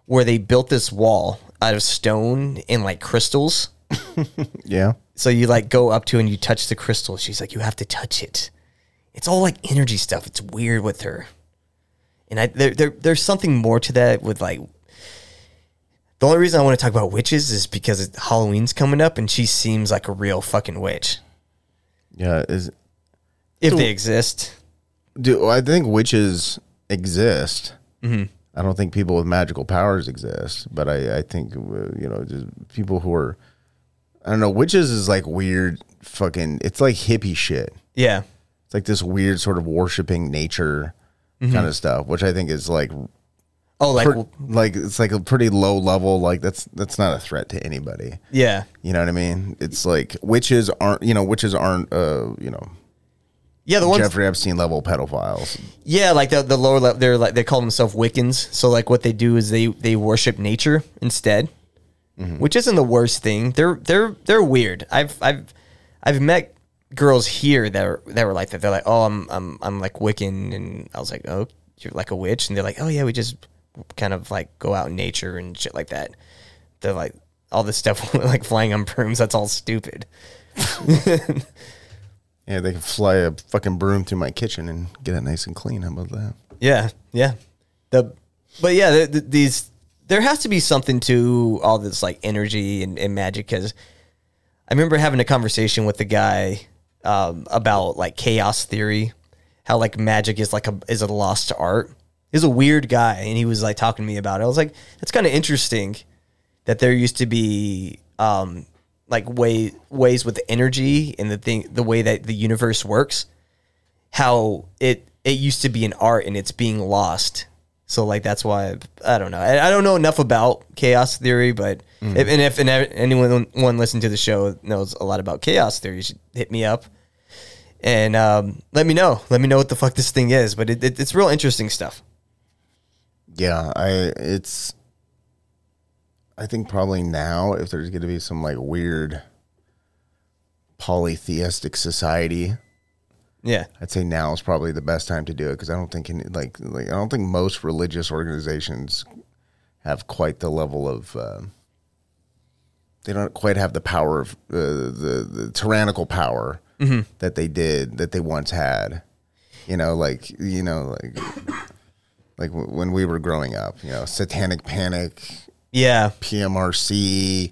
where they built this wall out of stone and like crystals. Yeah, So you like go up to and you touch the crystal. She's like, you have to touch it. It's all like energy stuff. It's weird with her. And I there, there there's something more to that with like the only reason I want to talk about witches is because it- Halloween's coming up and she seems like a real fucking witch. yeah. Is If they exist. do I think witches exist? Mm-hmm. I don't think people with magical powers exist, but I I think uh, you know just people who are I don't know. Witches is like weird fucking. It's like hippie shit. Yeah. It's like this weird sort of worshiping nature kind of stuff, which I think is like Oh, like per- like it's like a pretty low level. Like that's that's not a threat to anybody. yeah. You know what I mean? It's like witches aren't you know witches aren't uh you know Yeah, the ones Jeffrey Epstein level pedophiles. Yeah, like the the lower level, they're like they call themselves Wiccans. So like what they do is they they worship nature instead, Mm-hmm. which isn't the worst thing. They're they're they're weird. I've I've I've met girls here that are that were like that. They're like, oh, I'm I'm I'm like Wiccan, and I was like, oh, you're like a witch, and they're like, oh yeah, we just kind of like go out in nature and shit like that. They're like all this stuff like flying on brooms. That's all stupid. Yeah, they can fly a fucking broom through my kitchen and get it nice and clean. How about that? Yeah, yeah. The but yeah, the, the, these there has to be something to all this like energy and, and magic because I remember having a conversation with the guy um, about like chaos theory, how like magic is like a is a lost art. He's a weird guy, and he was like talking to me about it. I was like, that's kind of interesting that there used to be um, like way ways with energy and the thing the way that the universe works how it it used to be an art and it's being lost. So like that's why I don't know. I, I don't know enough about chaos theory, but if, and if and anyone one listen to the show knows a lot about chaos theory, you should hit me up and um, let me know. Let me know what the fuck this thing is. But it, it, it's real interesting stuff. Yeah, I it's I think probably now if there's going to be some like weird polytheistic society, Yeah, I'd say now is probably the best time to do it because I don't think any, like like I don't think most religious organizations have quite the level of uh, they don't quite have the power of uh, the the tyrannical power that they did that they once had. You know, like you know, like like w- when we were growing up. You know, Satanic Panic, Yeah. PMRC,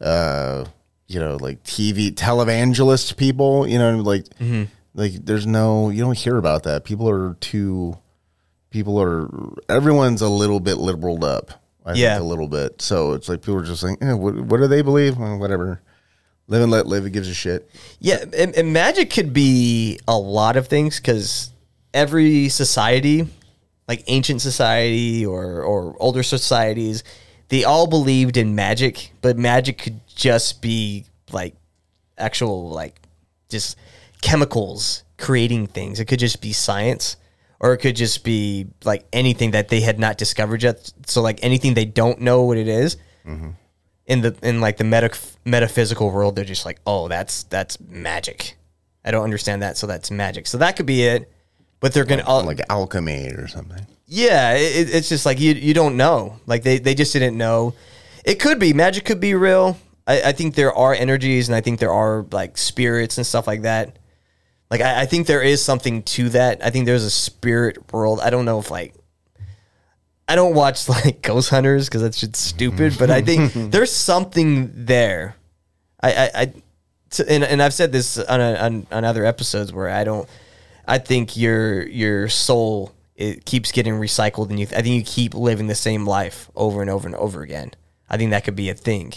uh, you know, like TV televangelist people. You know, like Mm-hmm. Like there's no you don't hear about that. People are too. People are everyone's a little bit liberaled up. I Yeah. think a little bit. So it's like people are just like, eh, what, what do they believe? Well, whatever. Live and let live. It gives a shit. Yeah, and, and magic could be a lot of things because every society, like ancient society or or older societies, they all believed in magic, but magic could just be like actual like just chemicals creating things. It could just be science. Or it could just be like anything that they had not discovered yet. So like anything they don't know what it is, mm-hmm. in the in like the meta, metaphysical world they're just like oh that's that's magic i don't understand that so that's magic so that could be it but they're gonna all, Like alchemy or something. yeah it, it's just like you you don't know like they they just didn't know it could be magic could be real I, I think there are energies and i think there are like spirits and stuff like that like I, I think there is something to that i think there's a spirit world i don't know if like I don't watch like Ghost Hunters because that's just stupid, but I think there's something there. I, I, I t- and, and I've said this on, a, on on other episodes where I don't. I think your your soul it keeps getting recycled, and you. I think you keep living the same life over and over and over again. I think that could be a thing.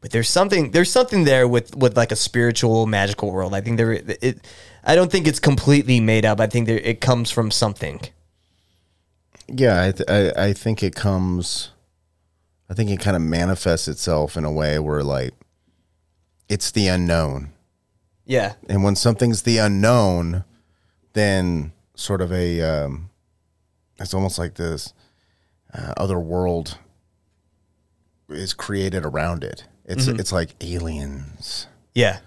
But there's something there's something there with with like a spiritual magical world. I think there it. I don't think it's completely made up. I think there it comes from something. Yeah, I, th- I I think it comes. I think it kind of manifests itself in a way where like, it's the unknown, Yeah. and when something's the unknown, then sort of a, um, it's almost like this uh, other world is created around it. It's mm-hmm. it's like aliens Yeah.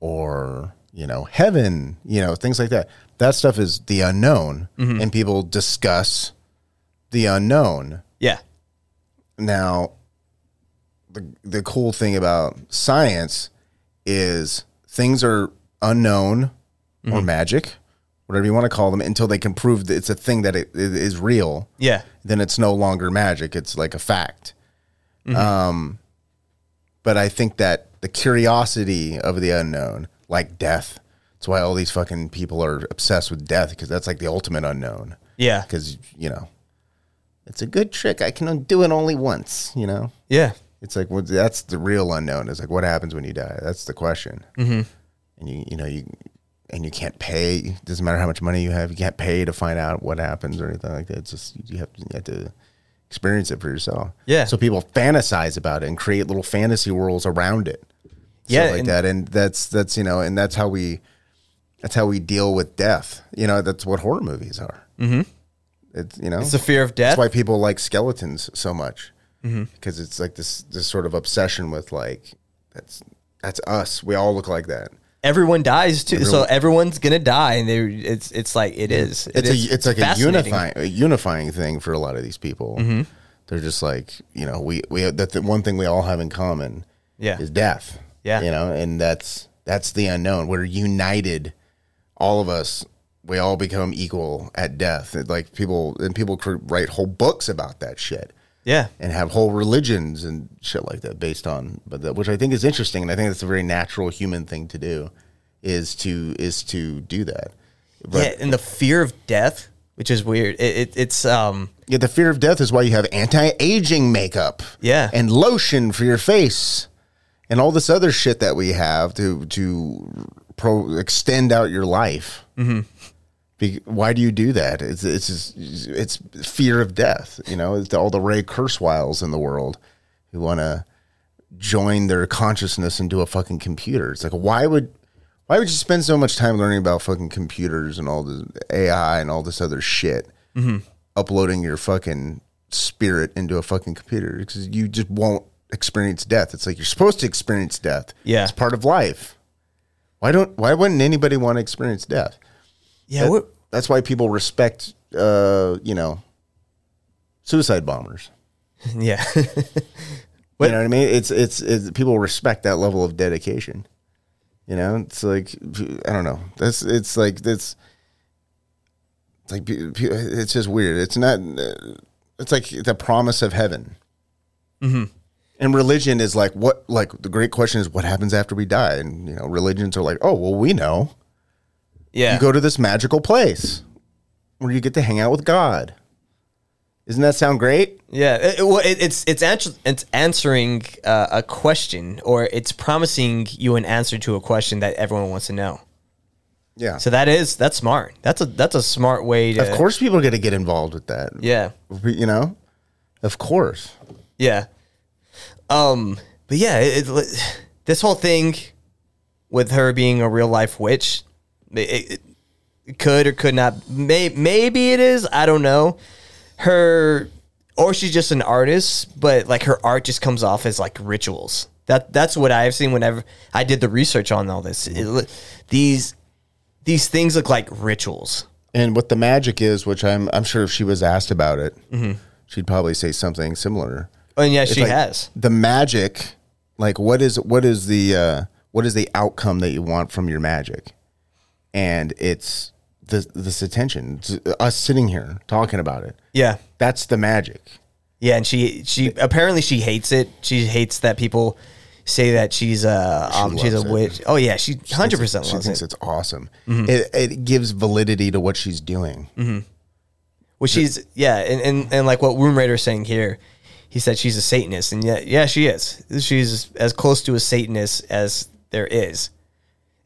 or you know heaven you know things like that. That stuff is the unknown mm-hmm. and people discuss the unknown. Yeah. now the the cool thing about science is things are unknown or mm-hmm. magic whatever you want to call them until they can prove that it's a thing that it, it is real. Yeah. then it's no longer magic. It's like a fact. Um but i think that the curiosity of the unknown like death that's why all these fucking people are obsessed with death because that's like the ultimate unknown Yeah. because you know it's a good trick i can do it only once you know Yeah. it's like well, that's the real unknown is like what happens when you die that's the question mm-hmm. and you you know you and you can't pay doesn't matter how much money you have you can't pay to find out what happens or anything like that it's just you have to, you have to experience it for yourself Yeah. so people fantasize about it and create little fantasy worlds around it Yeah, like and- that and that's that's you know and that's how we that's how we deal with death you know that's what horror movies are mm-hmm. it's you know It's the fear of death. that's why people like skeletons so much because it's like this this sort of obsession with like that's that's us. We all look like that. Everyone dies too, so everyone's gonna die, and they it's it's like it is. It It's is a it's like a unifying a unifying thing for a lot of these people. Mm-hmm. They're just like you know we we that the one thing we all have in common Yeah. is death. Yeah. you know, and that's that's the unknown. We're united, all of us. We all become equal at death. It, like people and people write whole books about that shit. Yeah, and have whole religions and shit like that based on but that, which I think is interesting and I think that's a very natural human thing to do is to is to do that. But yeah, and the fear of death, which is weird. It, it it's um yeah, the fear of death is why you have anti-aging makeup. Yeah. And lotion for your face and all this other shit that we have to to pro extend out your life. Mm-hmm. Be, why do you do that? It's it's just, it's fear of death. You know, it's all the Ray Kurzweils in the world who want to join their consciousness into a fucking computer. It's like why would why would you spend so much time learning about fucking computers and all the AI and all this other shit? Mm-hmm. Uploading your fucking spirit into a fucking computer because you just won't experience death. It's like you're supposed to experience death. Yeah. it's part of life. Why don't why wouldn't anybody want to experience death? Yeah. That- that's why people respect, uh, you know, suicide bombers. yeah. You know what I mean? It's, it's it's people respect that level of dedication. You know, it's like I don't know. That's it's like that's It's like it's just weird. It's not. It's like the promise of heaven. Mm-hmm. And religion is like what? Like the great question is what happens after we die? And you know, religions are like, oh well, we know. Yeah. You go to this magical place where you get to hang out with God. Doesn't that sound great? Yeah, it, well, it, it's it's answer, it's answering uh, a question, or it's promising you an answer to a question that everyone wants to know. Yeah. So that is that's smart. That's a that's a smart way to. of course, people are going to get involved with that. Yeah. You know, of course. Yeah. Um. But yeah, it, it, this whole thing with her being a real life witch, it, it, it could or could not. May, maybe it is. I don't know. Her, or she's just an artist, but like her art just comes off as like rituals. That that's what I've seen whenever I did the research on all this. It, these these things look like rituals. And what the magic is, which I'm I'm sure if she was asked about it, Mm-hmm. she'd probably say something similar. And yeah, It's she like has. the magic. Like what is what is the uh, what is the outcome that you want from your magic? And it's this this attention. It's us sitting here talking about it. Yeah. That's the magic. Yeah, and she she apparently she hates it. She hates that people say that she's a um, she's a loves it. witch. Oh yeah, she hundred thinks it- percent She loves thinks it. it's awesome. Mhm. It, it gives validity to what she's doing. Well, she's yeah, and, and and like what Womb Raider is saying here, he said she's a Satanist, and yeah, yeah, she is. She's as close to a Satanist as there is,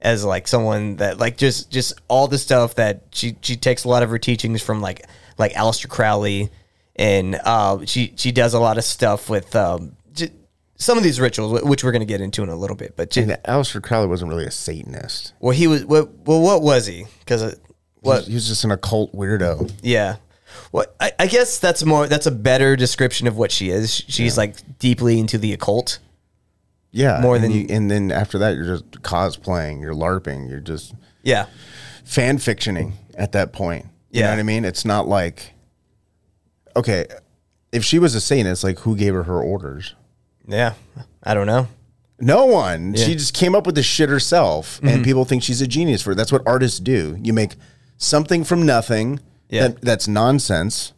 as like someone that like just just all the stuff that she she takes a lot of her teachings from like like Aleister Crowley, and uh, she she does a lot of stuff with um, j- some of these rituals, wh- which we're gonna get into in a little bit. But j- And Aleister Crowley wasn't really a Satanist. well, he was what well, what was he? Because what He was just an occult weirdo. Yeah. Well, I, I guess that's more. That's a better description of what she is. She's like deeply into the occult. Yeah, More and than- you, and then after that, you're just cosplaying, you're larping, you're just Yeah. fan fictioning at that point. You Yeah. know what I mean? It's not like okay, if she was a Satanist, like who gave her her orders? Yeah. I don't know. No one. Yeah. She just came up with this shit herself, Mhm. and people think she's a genius for it. That's what artists do. You make something from nothing Yeah. that, that's nonsense,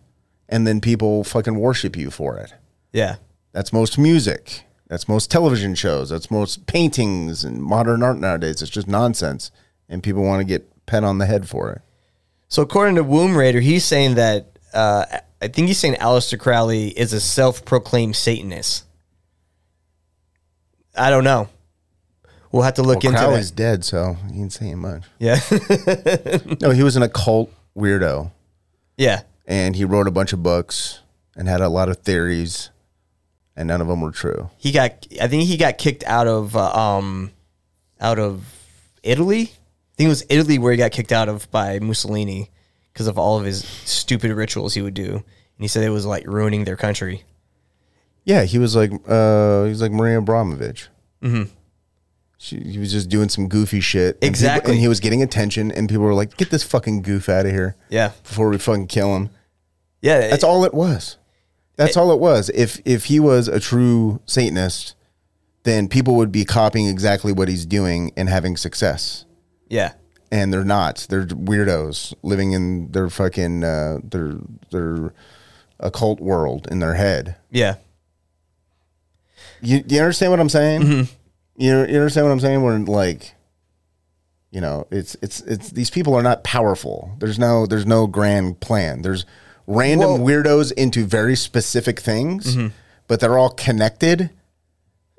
and then people fucking worship you for it. Yeah. That's most music. That's most television shows. That's most paintings and modern art nowadays. It's just nonsense, and people want to get pet on the head for it. So according to Womb Raider, he's saying that uh, I think he's saying Aleister Crowley is a self-proclaimed Satanist. I don't know. We'll have to look well, into Crowley's that. dead, so he ain't saying much. Yeah. no, he was an occult weirdo. Yeah. and he wrote a bunch of books and had a lot of theories, and none of them were true. He got. I think he got kicked out of uh, um, out of Italy. I think it was Italy where he got kicked out of by Mussolini because of all of his stupid rituals he would do, and he said it was like ruining their country. Yeah, he was like uh, he was like Maria Abramovic. Mhm. She, he was just doing some goofy shit. and people- Exactly. and he was getting attention, and people were like, "Get this fucking goof out of here!" Yeah. before we fucking kill him. Yeah, that's all it was. That's all it was. If if he was a true Satanist, then people would be copying exactly what he's doing and having success. Yeah. and they're not. They're weirdos living in their fucking uh, their their occult world in their head. Yeah. You you understand what I'm saying? Mm-hmm. You you understand what I'm saying? Where like, you know, it's it's it's these people are not powerful. There's no there's no grand plan. There's random weirdos into very specific things, Mhm. but they're all connected.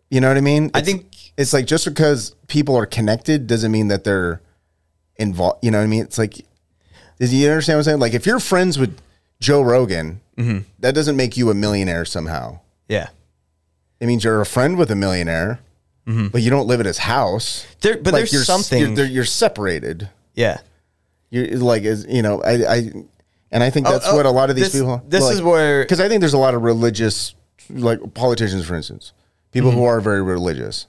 You know what I mean? I think it's like just because people are connected doesn't mean that they're involved. You know what I mean? It's like, does you understand what I'm saying? Like if you're friends with Joe Rogan, Mhm. that doesn't make you a millionaire somehow. Yeah. It means you're a friend with a millionaire, Mhm. but you don't live at his house. There- but there's you're, something- You're, you're separated. Yeah. You're like, is you know, I, I, and I think Oh, that's oh, what a lot of these this- people. this is where because I think there's a lot of religious, like politicians, for instance, people Mm-hmm. who are very religious.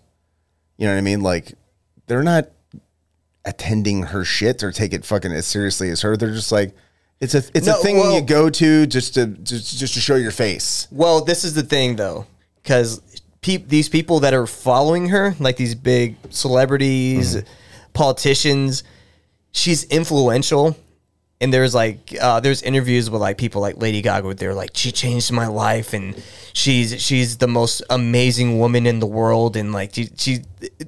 You know what I mean? Like they're not attending her shit or take it fucking as seriously as her. They're just like, it's a it's No, a thing well- you go to just to just just to show your face. Well, this is the thing though, because pe- these people that are following her, like these big celebrities, politicians, she's influential, and there's like uh, there's interviews with like people like Lady Gaga. They're like, she changed my life, and she's she's the most amazing woman in the world, and like she, she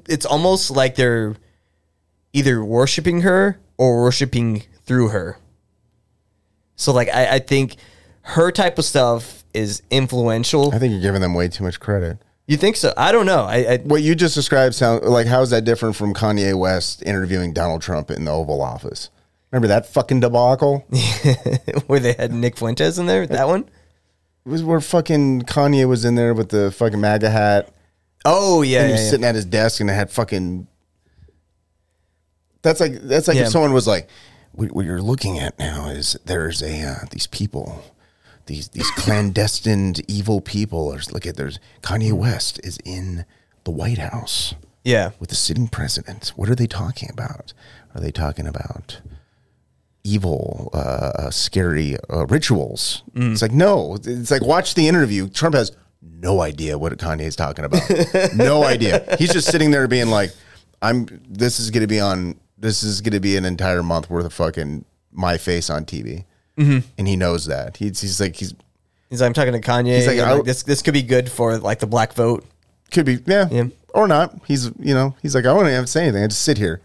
it's almost like they're either worshiping her or worshiping through her. So like I, I think her type of stuff is influential. I think you're giving them way too much credit. You think so? I don't know. I, I What you just described sound like how is that different from Kanye West interviewing Donald Trump in the Oval Office? Remember that fucking debacle? where they had Nick Fuentes in there. That one. It was where fucking Kanye was in there with the fucking MAGA hat. Oh yeah, and he was yeah. sitting at his desk and it had fucking. That's like that's like Yeah. if someone was like, "What, what you're looking at now is there's a uh, these people, these these clandestine evil people. Or look at there's Kanye West is in the White House yeah. with the sitting president. What are they talking about? Are they talking about evil, uh, uh, scary uh, rituals? It's like no. It's like watch the interview. Trump has no idea what Kanye is talking about. no idea. He's just sitting there being like, "I'm. This is going to be on. This is going to be an entire month worth of fucking my face on TV." And he knows that. He's, he's like he's He's like, I'm talking to Kanye. He's like, I- this this could be good for like the black vote. could be yeah, Yeah. or not. He's you know he's like I don't have to say anything. I just sit here.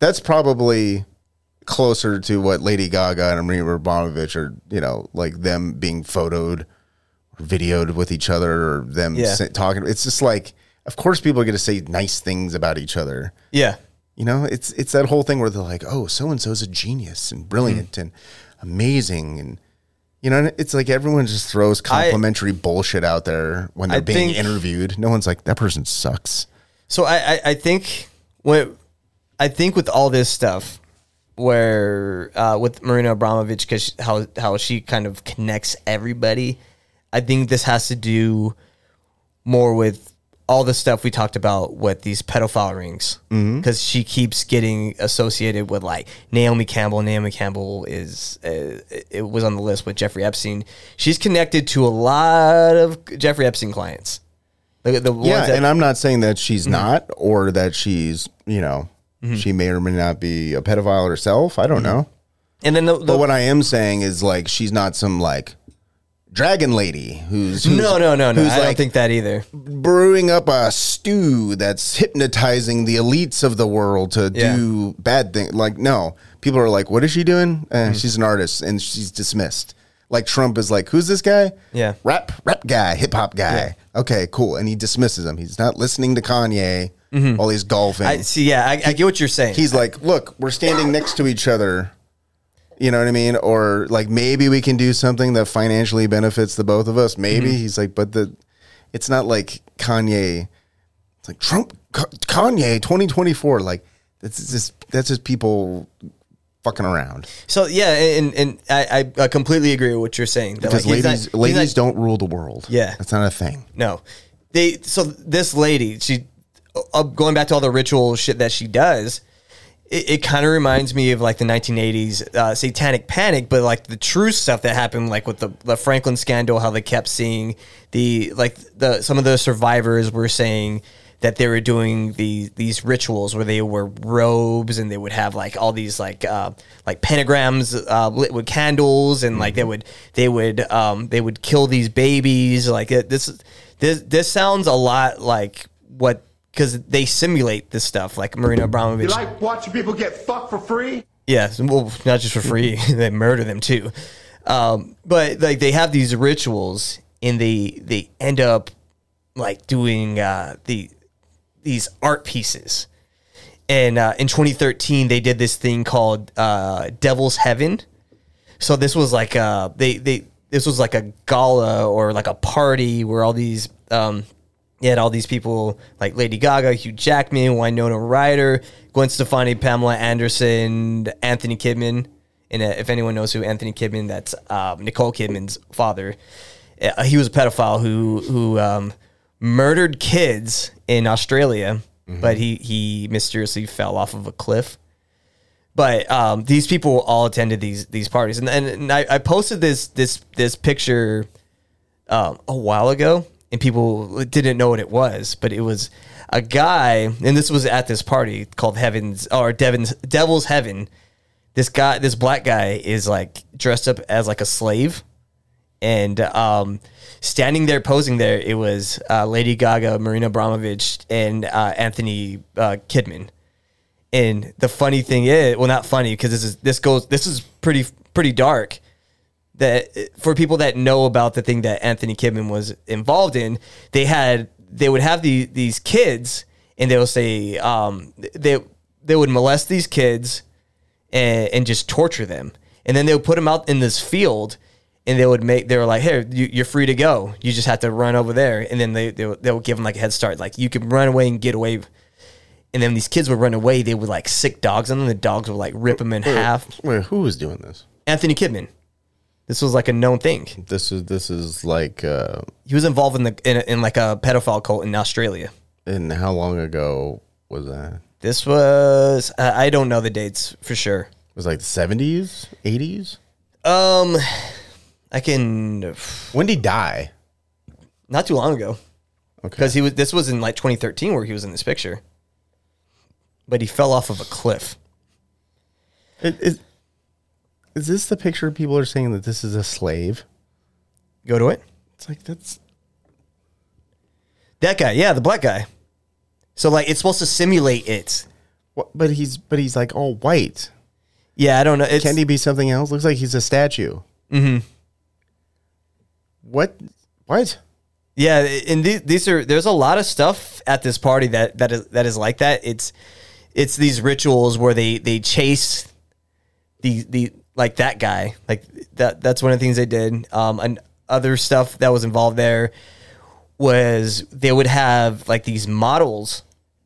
That's probably closer to what Lady Gaga and Maria Abramovic are. You know, like them being photoed, or videoed with each other, or them Yeah. talking. It's just like, of course, people are going to say nice things about each other. Yeah. You know, it's it's that whole thing where they're like, oh, so and so's a genius and brilliant Mm-hmm. and amazing and. You know, it's like everyone just throws complimentary bullshit out there when they're I being think- interviewed. No one's like, that person sucks. So I, I, I think what I think with all this stuff, where uh, with Marina Abramovic, because how how she kind of connects everybody, I think this has to do more with all the stuff we talked about with these pedophile rings, because she keeps getting associated with like Naomi Campbell. Naomi Campbell is uh, it was on the list with Jeffrey Epstein. She's connected to a lot of Jeffrey Epstein clients. The, the Yeah, and I'm not saying that she's not or that she's, you know, she may or may not be a pedophile herself. I don't know. and then the, the But what I am saying is like she's not some like dragon lady who's, who's no, no, no, no. who's I don't think that either. brewing up a stew that's hypnotizing the elites of the world to Yeah. do bad things. Like, no, people are like, "What is she doing?" Eh, Mm-hmm. She's an artist, and she's dismissed. Like Trump is like, "Who's this guy?" Yeah. rap, rap guy, hip hop guy. Okay, cool, and he dismisses him. He's not listening to Kanye while he's golfing. Mm-hmm. I see. Yeah, I, I get what you're saying. he's like, "Look, we're standing next to each other." You know what I mean? Or like maybe we can do something that financially benefits the both of us. Maybe Mm-hmm. he's like, but the it's not like Kanye. It's like Trump, Kanye, twenty twenty four. Like that's just that's just people fucking around so yeah, and and I, I completely agree with what you're saying. That, because like, he's not- ladies ladies not- don't rule the world. Yeah. that's not a thing. No, they. So this lady, she uh, going back to all the ritual shit that she does. It, it kind of reminds me of like the 1980s uh, satanic panic, but like the true stuff that happened, like with the, the Franklin scandal, how they kept seeing the like the some of the survivors were saying that they were doing the these rituals where they were robes and they would have like all these like uh, like pentagrams uh, lit with candles and like they would they would um, they would kill these babies like it, this this this sounds a lot like what because they simulate this stuff like Marina Abramovic You like watching people get fucked for free? yeah, well, not just for free. they murder them too. Um, but like they have these rituals, and they they end up like doing uh, the these art pieces. And uh, in 2013, they did this thing called uh, Devil's Heaven. So this was like uh they they this was like a gala or like a party where all these um you had all these people like Lady Gaga, Hugh Jackman, Winona Ryder, Gwen Stefani, Pamela Anderson, Anthony Kidman. And uh, if anyone knows who Anthony Kidman, that's um, Nicole Kidman's father. Uh, he was a pedophile who who um, murdered kids in Australia, but he he mysteriously fell off of a cliff. But um, these people all attended these these parties, and, and, and I, I posted this this this picture um, a while ago, and people didn't know what it was, but it was a guy, and this was at this party called Heaven's or Devin's Devil's Heaven, this guy, this black guy, is like dressed up as like a slave, and um, standing there posing there, it was uh, Lady Gaga, Marina Abramovic, and uh, Anthony uh, Kidman. And the funny thing is, well, not funny because this is this goes this is pretty pretty dark. That for people that know about the thing that Anthony Kidman was involved in, they had they would have the, these kids and they will say um, they they would molest these kids and, and just torture them, and then they would put them out in this field. And they would make, they were like, hey, you, you're free to go. You just have to run over there. And then they, they, would- they would give them like a head start. Like, you can run away and get away and then these kids would run away. They would like sic dogs on them. The dogs would like rip them in half. Wait, who was doing this? Anthony Kidman. This was like a known thing. This is this is like uh He was involved in the in, in like a pedophile cult in Australia. and how long ago was that? This was uh, I don't know the dates for sure. It was like the seventies, eighties? Um, I can When did he die? not too long ago Okay. because he was. This was in like 2013 where he was in this picture, but he fell off of a cliff. It- is, is this the picture people are saying that this is a slave? Go to it. It's like that's That guy, yeah, the black guy. So like it's supposed to simulate it. what, but he's but he's like all white. Yeah, I don't know. It's, Can he be something else? Looks like he's a statue. Mm-hmm. What? What? Yeah, and these, these are there's a lot of stuff at this party that that is that is like that. It's it's these rituals where they they chase the the like that guy like that that's one of the things they did. Um, and other stuff that was involved there was they would have like these models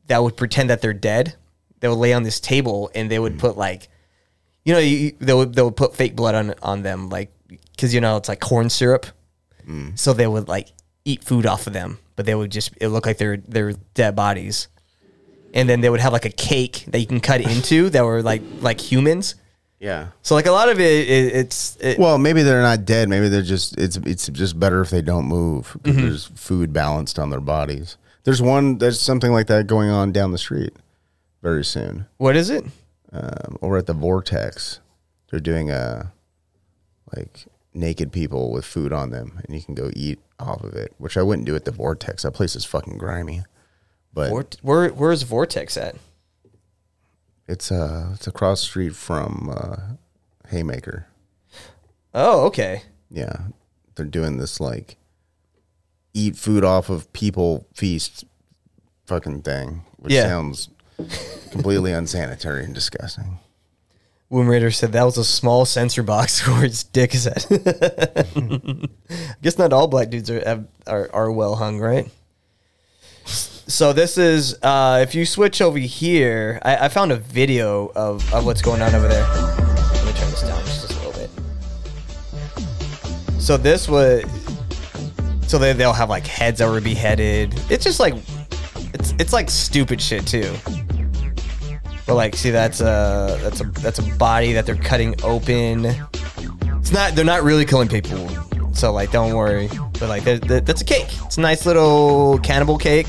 that would pretend that they're dead. They would lay on this table and they would put like you know you, they would they would put fake blood on on them like because you know it's like corn syrup so they would like eat food off of them, but they would just it looked like they're they're dead bodies. And then they would have like a cake that you can cut into that were like like humans. Yeah. So like a lot of it, it it's it, Well, maybe they're not dead. Maybe they're just it's it's just better if they don't move because there's food balanced on their bodies. There's one there's something like that going on down the street very soon. what is it? Um, over at the Vortex, they're doing a like naked people with food on them, and you can go eat off of it. Which I wouldn't do at the Vortex. That place is fucking grimy. But Vort, where where's Vortex at? It's uh it's across street from uh, Haymaker. Oh, okay. Yeah, they're doing this like eat food off of people feast fucking thing, which Yeah. sounds completely unsanitary and disgusting. Womb Raider said that was a small censor box where his dick is at. I guess not all black dudes are have- are, are well hung, right? So this is uh, if you switch over here, I, I found a video of, of what's going on over there. Let me turn this down just a little bit. So this was so they they'll have like heads that were beheaded. It's just like it's it's like stupid shit too. But like, see, that's a that's a that's a body that they're cutting open. It's not. They're not really killing people. So like, don't worry. But like, that's a cake. It's a nice little cannibal cake.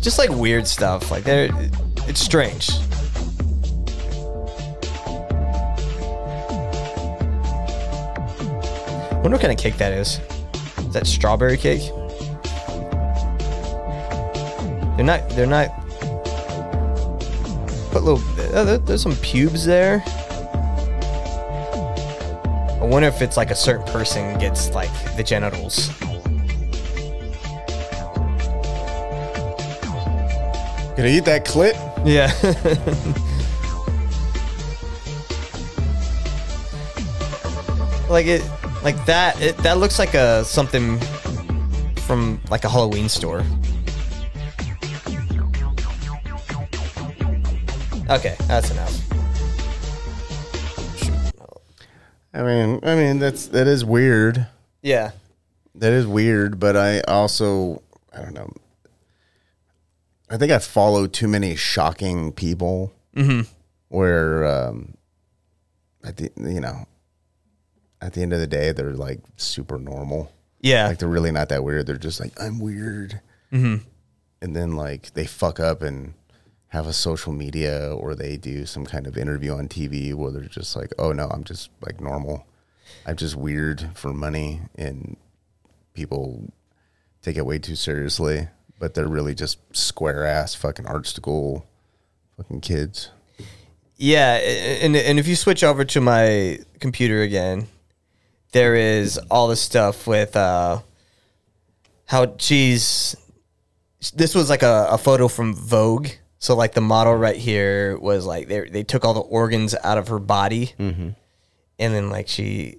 Just like weird stuff. Like there, it's strange. Wonder what kind of cake that is. Is that strawberry cake? They're not. They're not. Put little. Uh, there- there's some pubes there. I wonder if it's like a certain person gets like the genitals. Gonna eat that clit? Yeah. like it, like that. It, that looks like a something from like a Halloween store. Okay, that's enough. I mean, I mean that's that is weird. Yeah. That is weird, but I also I don't know. I think I follow too many shocking people where um at the you know at the end of the day they're like super normal. Yeah. Like they're really not that weird. They're just like I'm weird. Mm-hmm. And then like they fuck up and have a social media or they do some kind of interview on TV where they're just like, "Oh no, I'm just like normal. I'm just weird for money," and people take it way too seriously. But they're really just square ass fucking art school fucking kids. Yeah, and and if you switch over to my computer again, there is all the stuff with uh, how she's. This was like a, a photo from Vogue. So like the model right here was like they they took all the organs out of her body, and then like she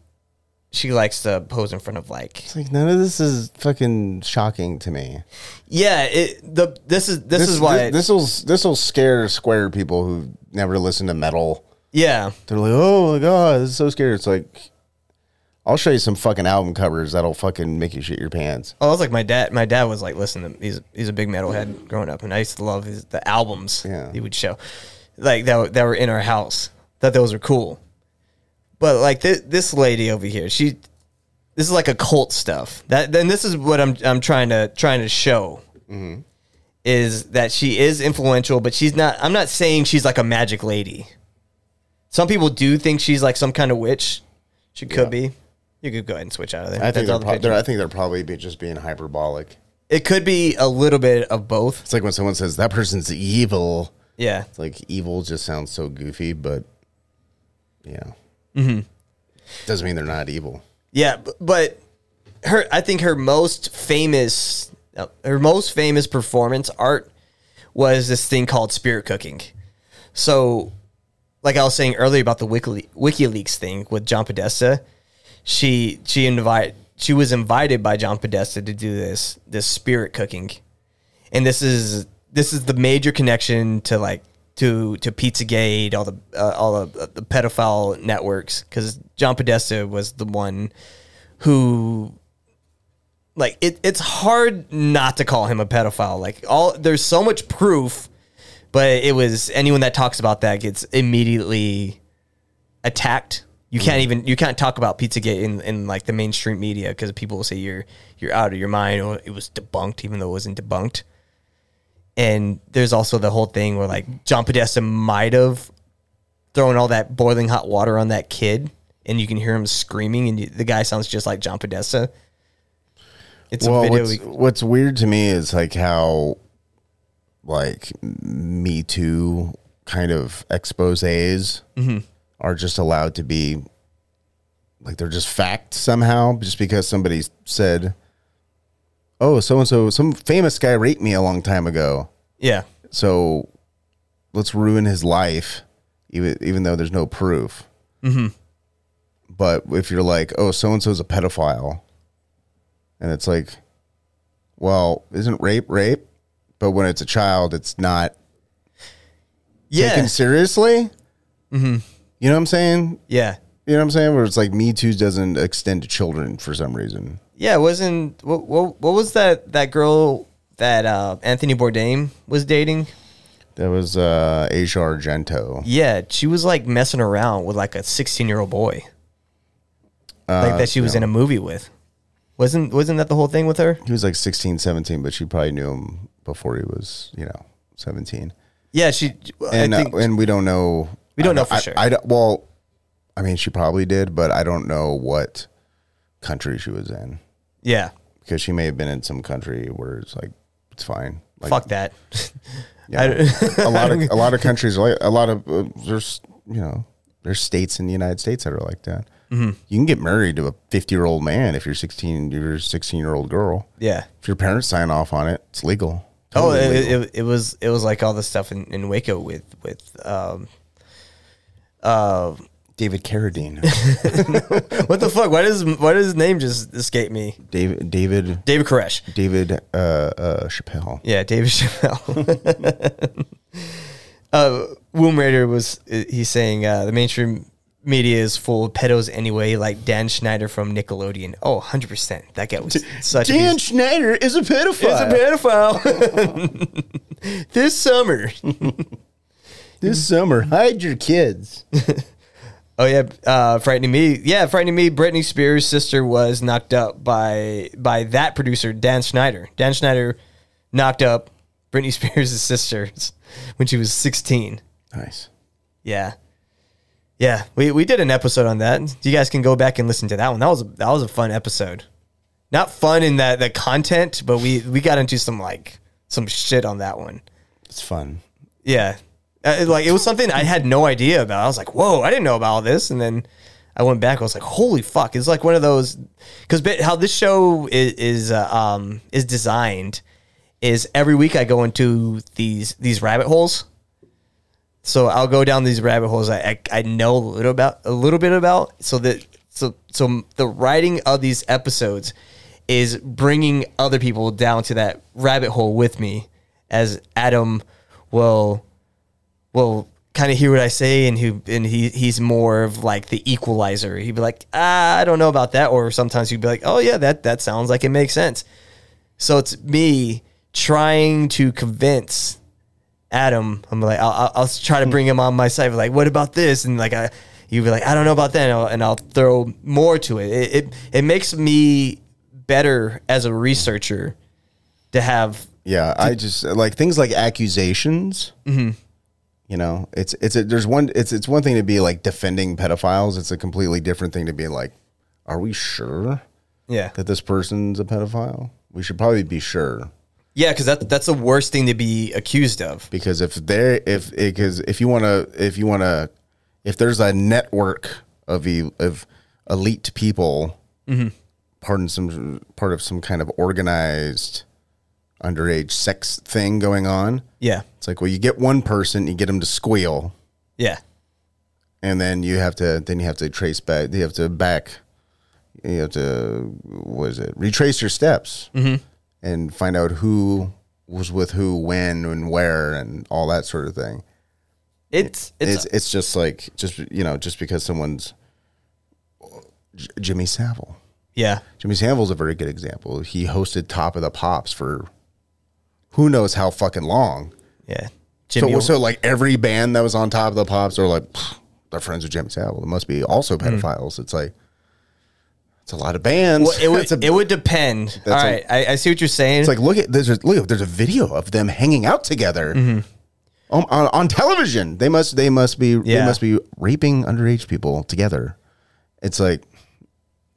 she likes to pose in front of like It's like none of this is fucking shocking to me. yeah it the this is this, is why this will this will scare square people who never listen to metal. yeah They're like, "Oh my god, this is so scary." It's like, I'll show you some fucking album covers that'll fucking make you shit your pants. Oh, it's like my dad. My dad was like, listen, to, he's he's a big metalhead growing up, and I used to love his, the albums Yeah. he would show, like that were- that were in our house. Thought those were cool, but like this this lady over here, she this is like a cult stuff. That then this is what I'm I'm trying to trying to show mm-hmm. is that she is influential, but she's not. I'm not saying she's like a magic lady. Some people do think she's like some kind of witch. She could be. You could go ahead and switch out of there. I think they're, the pro- they're I think they're probably be just being hyperbolic. It could be a little bit of both. It's like when someone says that person's evil. Yeah. It's like evil just sounds so goofy, but yeah, mm-hmm. doesn't mean they're not evil. Yeah, but her I think her most famous uh, her most famous performance art was this thing called spirit cooking. So like I was saying earlier about the Wiki, WikiLeaks thing with John Podesta, she she invite she was invited by John Podesta to do this this spirit cooking. And this is this is the major connection to like to to Pizzagate, all the uh, all the, the pedophile networks cuz John Podesta was the one who like it, it's hard not to call him a pedophile. Like all there's so much proof, but it was anyone that talks about that gets immediately attacked. You can't even you can't talk about Pizzagate in, in like the mainstream media because people will say you're you're out of your mind or it was debunked even though it wasn't debunked. And there's also the whole thing where like John Podesta might have thrown all that boiling hot water on that kid, and you can hear him screaming, and you, the guy sounds just like John Podesta. It's well, a video. what's, what's weird to me is like how like Me Too kind of exposes Mm-hmm. are just allowed to be like they're just fact somehow just because somebody said, "Oh, so and so, some famous guy raped me a long time ago." yeah, So let's ruin his life, even even though there's no proof. Mm-hmm. But if you're like, oh, so and so's a pedophile, and it's like, well, isn't rape rape? But when it's a child, it's not yeah, taken seriously. Mm-hmm. You know what I'm saying? yeah, You know what I'm saying? Where it's like Me Too doesn't extend to children for some reason. Yeah. Wasn't what, what? What was that? That girl that uh, Anthony Bourdain was dating? That was uh, Asia Argento. Yeah, she was like messing around with like a 16 year old boy, like that she was in a movie with. Wasn't wasn't that the whole thing with her? He was like 16, 17, but she probably knew him before he was, you know, 17. Yeah, she. and I think uh, and we don't know. We don't I know for I- sure. I, don't- well, I mean, she probably did, but I don't know what country she was in yeah. because she may have been in some country where it's like it's fine. Like, Fuck that. yeah. a lot of a lot of countries are like a lot of uh, there's you know there's states in the United States that are like that. Mm-hmm. You can get married to a 50 year old man if you're 16. You're a 16 year old girl. yeah. If your parents sign off on it, it's legal. Oh, it, legal. it, it was it was like all the stuff in, in Waco with with um uh David Carradine, what the fuck? Why does why does his name just escape me? David David David Koresh. David uh, uh, Chappelle. Yeah, David Chappelle. uh, Womb Raider was he's saying uh, the mainstream media is full of pedos anyway, like Dan Schneider from Nickelodeon. Oh, 100 percent. That guy was such a Dan piece- Schneider is a pedophile. He's a pedophile. this summer. this summer, hide your kids. Oh yeah, uh, frightening me. Yeah, frightening me. Britney Spears' sister was knocked up by by that producer Dan Schneider. Dan Schneider knocked up Britney Spears' sister when she was 16. Nice. Yeah. Yeah, we, we did an episode on that. You guys can go back and listen to that one. That was a, that was a fun episode. Not fun in that the content, but we we got into some like some shit on that one. It's fun. Yeah, Uh, like it was something I had no idea about. I was like, "Whoa, I didn't know about all this." And then I went back. I was like, "Holy fuck!" It's like one of those because how this show is is uh, um is designed is every week I go into these these rabbit holes. So I'll go down these rabbit holes I, I, I know a little about a little bit about so that so so the writing of these episodes is bringing other people down to that rabbit hole with me as Adam will will kind of hear what I say and who and he he's more of like the equalizer. He'd be like, ah, I don't know about that, or sometimes he'd be like, oh yeah, that that sounds like it makes sense. So it's me trying to convince Adam. I'm like, I'll, I'll, I'll try to bring him on my side. Like, what about this? And like, I, you'd be like, I don't know about that, and I'll, and I'll throw more to it. It, it. it makes me better as a researcher to have. Yeah, I just like things like accusations. Mm-hmm. You know, it's it's a, there's one it's it's one thing to be like defending pedophiles. It's a completely different thing to be like, are we sure Yeah, that this person's a pedophile? We should probably be sure yeah, because that that's the worst thing to be accused of. because if there if because if you want to if you want to if there's a network of e- of elite people, mm-hmm. pardon some part of some kind of organized underage sex thing going on. Yeah, It's like, well, you get one person, you get them to squeal, yeah, and then you have to then you have to trace back. You have to back. You have to what is it? Retrace your steps mm-hmm. and find out who was with who, when, and where, and all that sort of thing. it's It's it's, it's, just like just you know just because someone's J- Jimmy Savile. yeah, Jimmy Savile's a very good example. He hosted Top of the Pops for who knows how fucking long. yeah. Jimmy, So, so like every band that was on Top of the Pops are like "Pfft, they're friends with Jimmy Savile. It must be also pedophiles. It's like it's a lot of bands. well, it would a- it would depend. All a- right, I I see what you're saying. It's like look at there's a look there's a video of them hanging out together Mm-hmm. on, on, on television. They must they must be they must be raping underage people together. It's like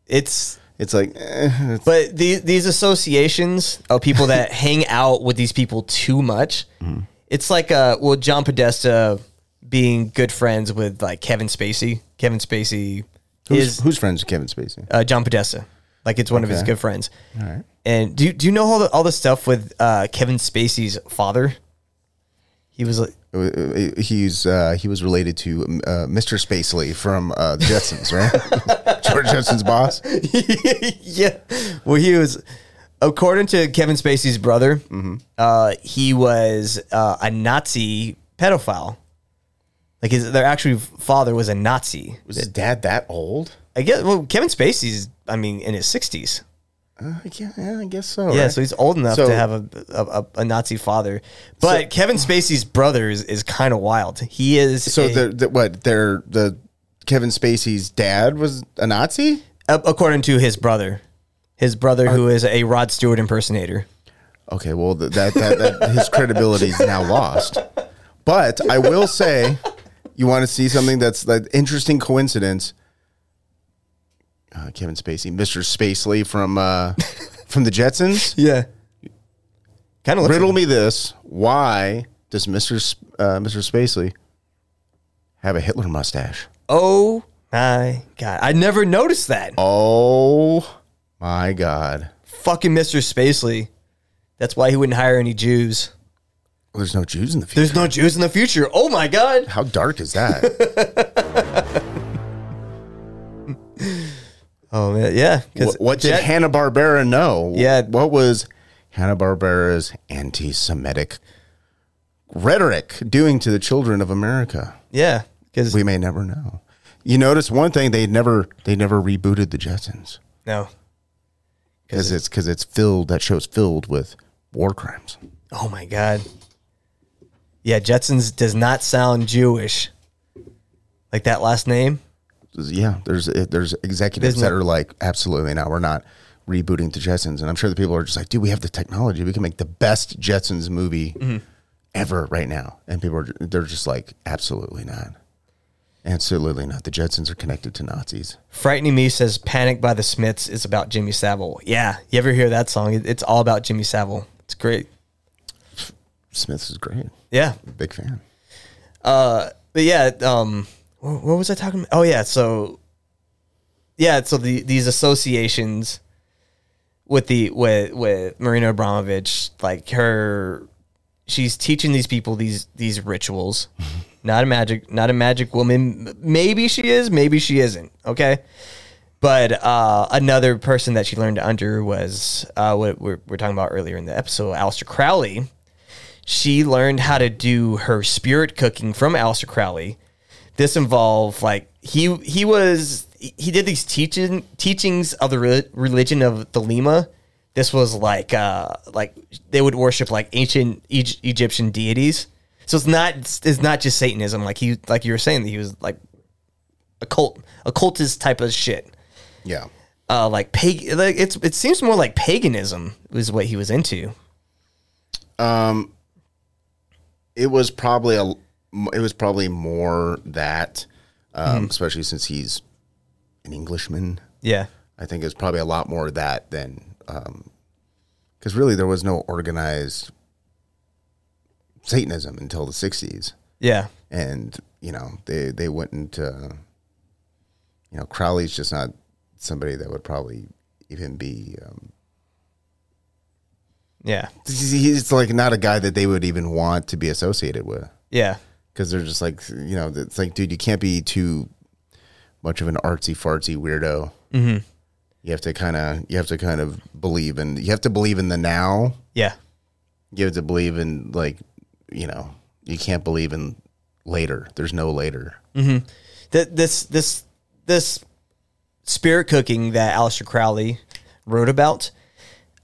it's it's like eh, it's, But these these associations of people that hang out with these people too much, Mm-hmm. it's like uh well John Podesta being good friends with like Kevin Spacey. Kevin Spacey who's, is who's friends with Kevin Spacey? uh, John Podesta. Like it's one of his good friends. All right. And do you, do you know all the all the stuff with uh, Kevin Spacey's father? He was like Uh, He's uh, he was related to uh, Mr. Spacely from uh, the Jetsons, right? George Jetson's boss. yeah. Well, he was, according to Kevin Spacey's brother, Mm-hmm. uh, he was uh, a Nazi pedophile. Like his, their actual father was a Nazi. Was his dad that old? I guess. Well, Kevin Spacey's, I mean, in his sixties. Uh, yeah, yeah, I guess so. Yeah, right? so he's old enough So- to have a, a, a, Nazi father. But Kevin Spacey's brother is, is kind of wild. He is. So a- the, the what? Their the Kevin Spacey's dad was a Nazi. according to his brother, his brother who is a Rod Stewart impersonator. Okay, well th- that that, that his credibility is now lost. But I will say, you want to see something that's like interesting coincidence. Uh, Kevin Spacey, Mr. Spacely from uh, from the Jetsons. Yeah. Kind of Riddle me this: Why does Mr. S- uh, Mr. Spacely have a Hitler mustache? Oh my god! I never noticed that. Oh my God! Fucking Mr. Spacely. That's why he wouldn't hire any Jews. Well, there's no Jews in the future. There's no Jews in the future. Oh my god! How dark is that? Oh man, yeah. what, what did Hanna Barbera know? Yeah. What was Hanna Barbera's anti-Semitic rhetoric doing to the children of America? Yeah, because We may never know. You notice one thing: they never they never rebooted the Jetsons no. because it's because it's filled. That show's filled with war crimes. Oh my god. Yeah, Jetsons does not sound Jewish. Like that last name. Yeah, there's there's executives that are like, absolutely not. We're not rebooting the Jetsons, and I'm sure the people are just like, dude, we have the technology, we can make the best Jetsons movie ever right now, and people are they're just like, absolutely not, absolutely not. The Jetsons are connected to Nazis. Frightening Me says Panic by the Smiths is about Jimmy Savile. Yeah. You ever hear that song? It's all about Jimmy Savile. It's great. Smiths is great, Yeah. big fan. Uh, But yeah, um, what, what was I talking about? Oh yeah, so yeah, so the these associations with the with with Marina Abramovic, like her, she's teaching these people these these rituals. not a magic, not a magic woman. Maybe she is, maybe she isn't. Okay. But uh, another person that she learned under was uh, what we're, we're talking about earlier in the episode, Aleister Crowley she learned how to do her spirit cooking from Aleister Crowley. This involved like he he was he did these teaching teachings of the re- religion of Thelema. This was like uh like they would worship like ancient Egy- Egyptian deities. So it's not it's not just Satanism like he like you were saying that he was like occult occultist type of shit. Yeah, Uh like pag like it's it seems more like paganism was what he was into. Um, it was probably a it was probably more that, um, especially since he's an Englishman. Yeah. I think it's probably a lot more that than because really there was no organized Satanism until the '60s, Yeah. and you know they they went into you know Crowley's just not somebody that would probably even be. Um, Yeah. he's like not a guy that they would even want to be associated with. Yeah. Because they're just like you know it's like dude you can't be too much of an artsy fartsy weirdo mm-hmm. you have to kind of you have to kind of believe in you have to believe in the now Yeah. you have to believe in like you know you can't believe in later there's no later Th- this this this spirit cooking that Aleister Crowley wrote about.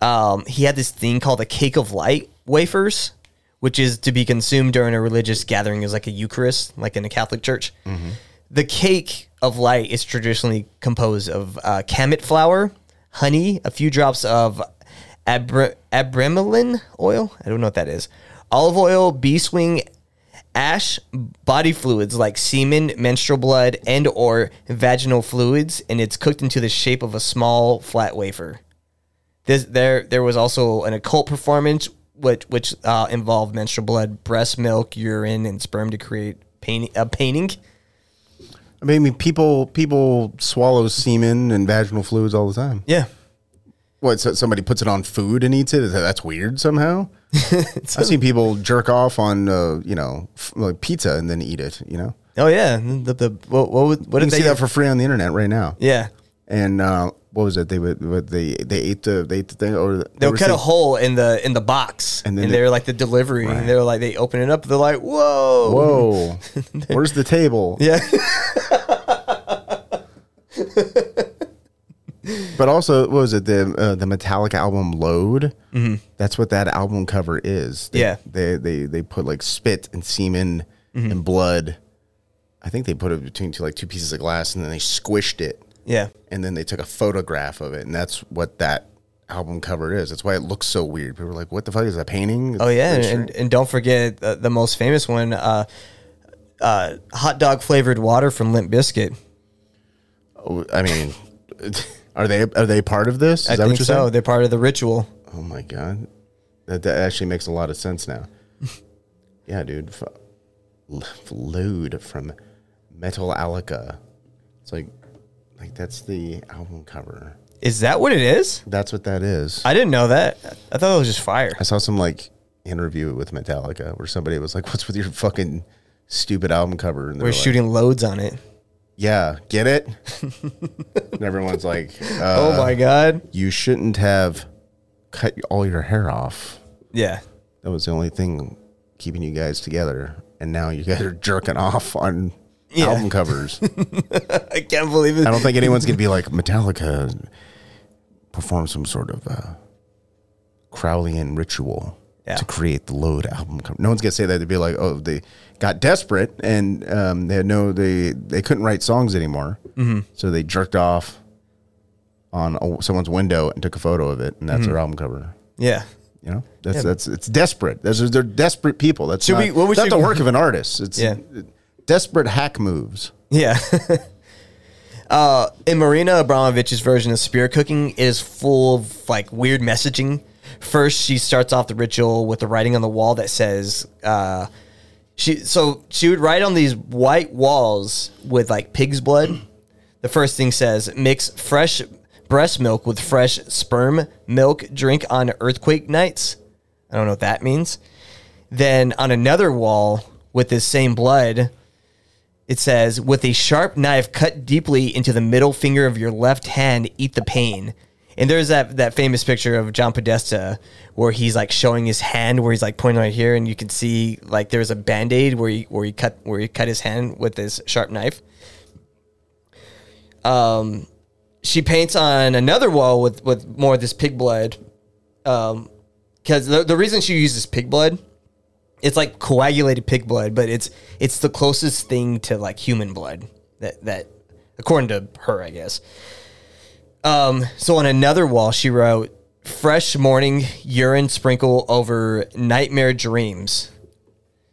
Um, he had this thing called the cake of light wafers, which is to be consumed during a religious gathering is like a Eucharist, like in a Catholic church. The cake of light is traditionally composed of uh, kamut flour, honey, a few drops of abra- Abramelin oil. I don't know what that is. Olive oil, bee swing ash, body fluids like semen, menstrual blood, and or vaginal fluids, and it's cooked into the shape of a small flat wafer. This, there, there was also an occult performance which which uh, involved menstrual blood, breast milk, urine, and sperm to create painting. A painting. i mean people people swallow semen and vaginal fluids all the time Yeah, what so somebody puts it on food and eats it? that's weird somehow i've seen people jerk off on uh, you know f- like pizza and then eat it you know Oh yeah. The, the what what, what you did can they see that for free on the internet right now Yeah. and uh, what was it? They would what they they ate the they ate the thing or they They'll cut a hole in the in the box, And and, then they're like the delivery, Right. and they're like they open it up, they're like, whoa, Whoa, where's the table? yeah, But also, what was it the uh, the Metallica album Load? Mm-hmm. That's what that album cover is. They, Yeah. they they they put like spit and semen Mm-hmm. and blood. I think they put it between two like two pieces of glass and then they squished it yeah, and then they took a photograph of it and that's what that album cover is. That's why it looks so weird. People are like, "What the fuck is that painting?" oh yeah, and, and don't forget the, the most famous one, uh, uh, hot dog flavored water from Limp Bizkit. strange. I mean, are they are they part of this? Is I that think so. saying? They're part of the ritual. Oh my god, that, that actually makes a lot of sense now. yeah, dude, F- load from Metallica. It's like, like that's the album cover. Is that what it is? That's what that is. I didn't know that. I thought it was just fire. I saw some like interview with Metallica where somebody was like, "What's with your fucking stupid album cover?" And We're like, shooting loads on it. Yeah, get it? and everyone's like, uh, oh my god. "You shouldn't have cut all your hair off." Yeah. That was the only thing keeping you guys together. And now you guys are jerking off on Yeah. album covers. I can't believe it. I don't think anyone's going to be like Metallica perform some sort of uh, Crowleyan ritual Yeah. to create the Load album cover. No one's going to say that. They'd be like, oh, they got desperate and um, they had no, they, they couldn't write songs anymore. Mm-hmm. So they jerked off on a, someone's window and took a photo of it, and that's Mm-hmm. their album cover. Yeah. You know, that's Yeah. that's it's desperate. Those they're desperate people. That's Should not, we- what we should- the work of an artist. It's Yeah. Desperate hack moves. Yeah. uh, in Marina Abramovic's version of spirit cooking it is full of like weird messaging. First, she starts off the ritual with the writing on the wall that says, uh, she so she would write on these white walls with like pig's blood. The first thing says, mix fresh breast milk with fresh sperm milk. Drink on earthquake nights. I don't know what that means. Then on another wall with this same blood, it says, with a sharp knife cut deeply into the middle finger of your left hand, eat the pain. And there's that, that famous picture of John Podesta where he's like showing his hand where he's like pointing right here and you can see like there's a band-aid where he where he cut where he cut his hand with this sharp knife. Um she paints on another wall with, with more of this pig blood. Um because the, the reason she uses pig blood it's like coagulated pig blood, but it's it's the closest thing to like human blood that that according to her, I guess. Um, so on another wall, she wrote, "Fresh morning urine sprinkle over nightmare dreams."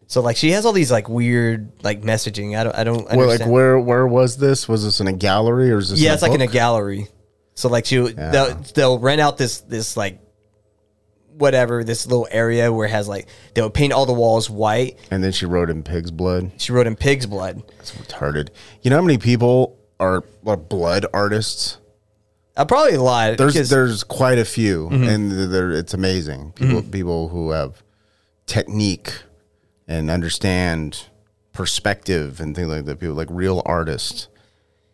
So like she has all these like weird like messaging. I don't I don't. Well, like where where was this? Was this in a gallery or is this? yeah, it's like in a gallery. So like she they'll, they'll rent out this this like whatever this little area where it has like they'll paint all the walls white. And then she wrote in pig's blood. She wrote in pig's blood. It's retarded. You know how many people are, are blood artists? Uh, probably a lot. There's there's quite a few, Mhm. and it's amazing. People people who have technique and understand perspective and things like that. People like real artists.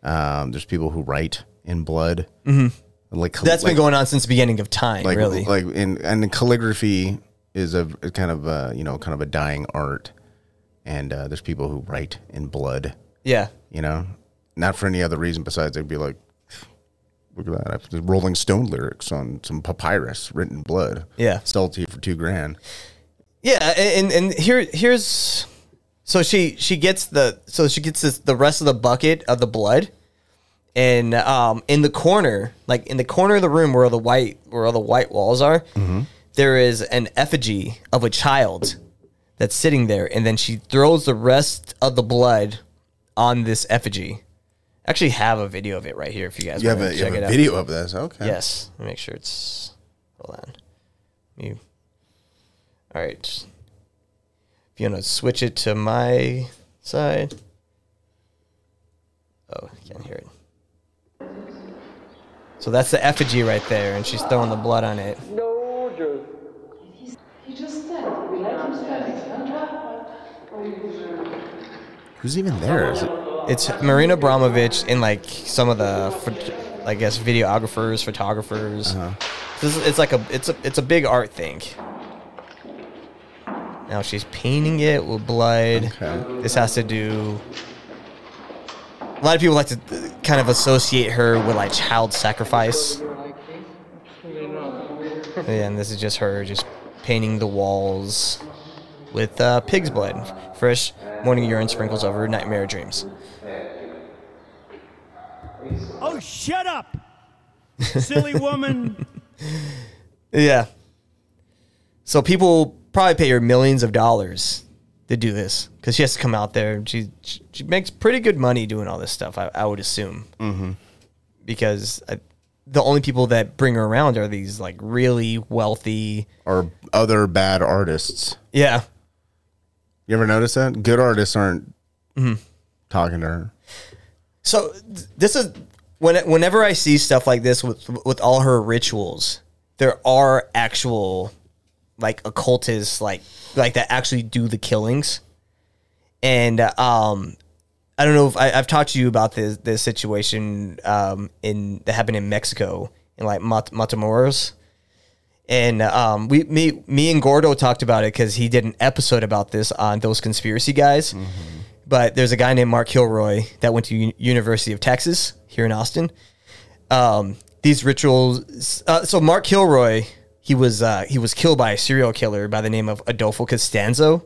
Um, there's people who write in blood. Mhm. Like That's like- been going on since the beginning of time, like really. like in and calligraphy is a, a kind of a, you know kind of a dying art, and uh, there's people who write in blood. Yeah. you know, not for any other reason besides they'd be like, look at that, I have the Rolling Stone lyrics on some papyrus written in blood. Yeah. sell it to you for two grand. Yeah, and and here here's so she she gets the so she gets this, the rest of the bucket of the blood, and um in the corner like in the corner of the room where all the white where all the white walls are, there is an effigy of a child that's sitting there, and then she throws the rest of the blood on this effigy. I actually have a video of it right here if you guys You have wanna a, you have a video of this, okay? Yes. Let me make sure it's. Hold on. You. All right. If you want to switch it to my side. Oh, I can't hear it. So that's the effigy right there, and she's throwing the blood on it. No joke. He just said, we let him stand. Who's even there? Is it? It's Marina Abramovic and like some of the, I guess, videographers, photographers. Uh-huh. This is, it's like a it's a it's a big art thing. Now she's painting it with blood. This has to do. A lot of people like to uh, kind of associate her with like child sacrifice. Yeah, and this is just her just painting the walls with uh, pig's blood. Fresh morning urine sprinkles over nightmare dreams. Oh, shut up, silly woman. Yeah. So people probably pay her millions of dollars to do this because she has to come out there. She she makes pretty good money doing all this stuff. I, I would assume Mm-hmm. because I, the only people that bring her around are these like really wealthy. Or other bad artists. Yeah. You ever notice that? Good artists aren't Mhm. talking to her. So th- this is when whenever I see stuff like this with with all her rituals, there are actual like occultists like like that actually do the killings, and um, I don't know if I, I've talked to you about this this situation um in that happened in Mexico in like Mat- Matamoros. And um, we, me, me and Gordo talked about it because he did an episode about this on those conspiracy guys. But there's a guy named Mark Kilroy that went to U- University of Texas here in Austin. Um, these rituals. Uh, so Mark Kilroy, he was uh, he was killed by a serial killer by the name of Adolfo Costanzo.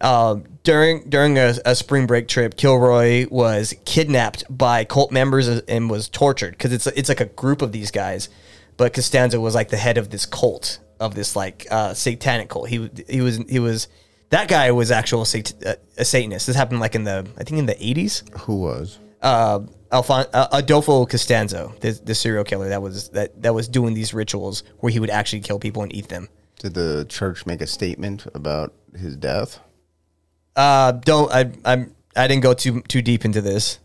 Um, during during a, a spring break trip, Kilroy was kidnapped by cult members and was tortured because it's it's like a group of these guys, but Costanza was like the head of this cult of this like uh, satanic cult. He he was he was that guy was actual sat- uh, a Satanist. This happened like in the I think in the eighties. Who was? Uh, Alfon- uh, Adolfo Costanzo, the, the serial killer that was that that was doing these rituals where he would actually kill people and eat them. Did the church make a statement about his death? Uh, don't I? I'm I didn't go too too deep into this.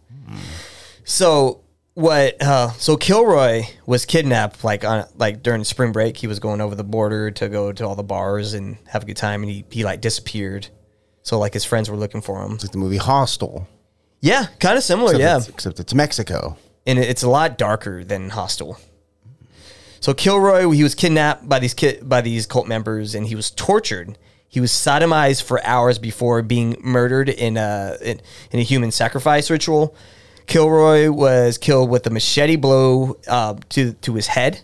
So what? Uh, so Kilroy was kidnapped like on like during spring break. He was going over the border to go to all the bars and have a good time, and he he like disappeared. So like his friends were looking for him. It's like the movie Hostel. Yeah, kind of similar. Except yeah, it's, except it's Mexico. and it's a lot darker than Hostel. So Kilroy, he was kidnapped by these ki- by these cult members, and he was tortured. He was sodomized for hours before being murdered in a in, in a human sacrifice ritual. Kilroy was killed with a machete blow uh, to to his head,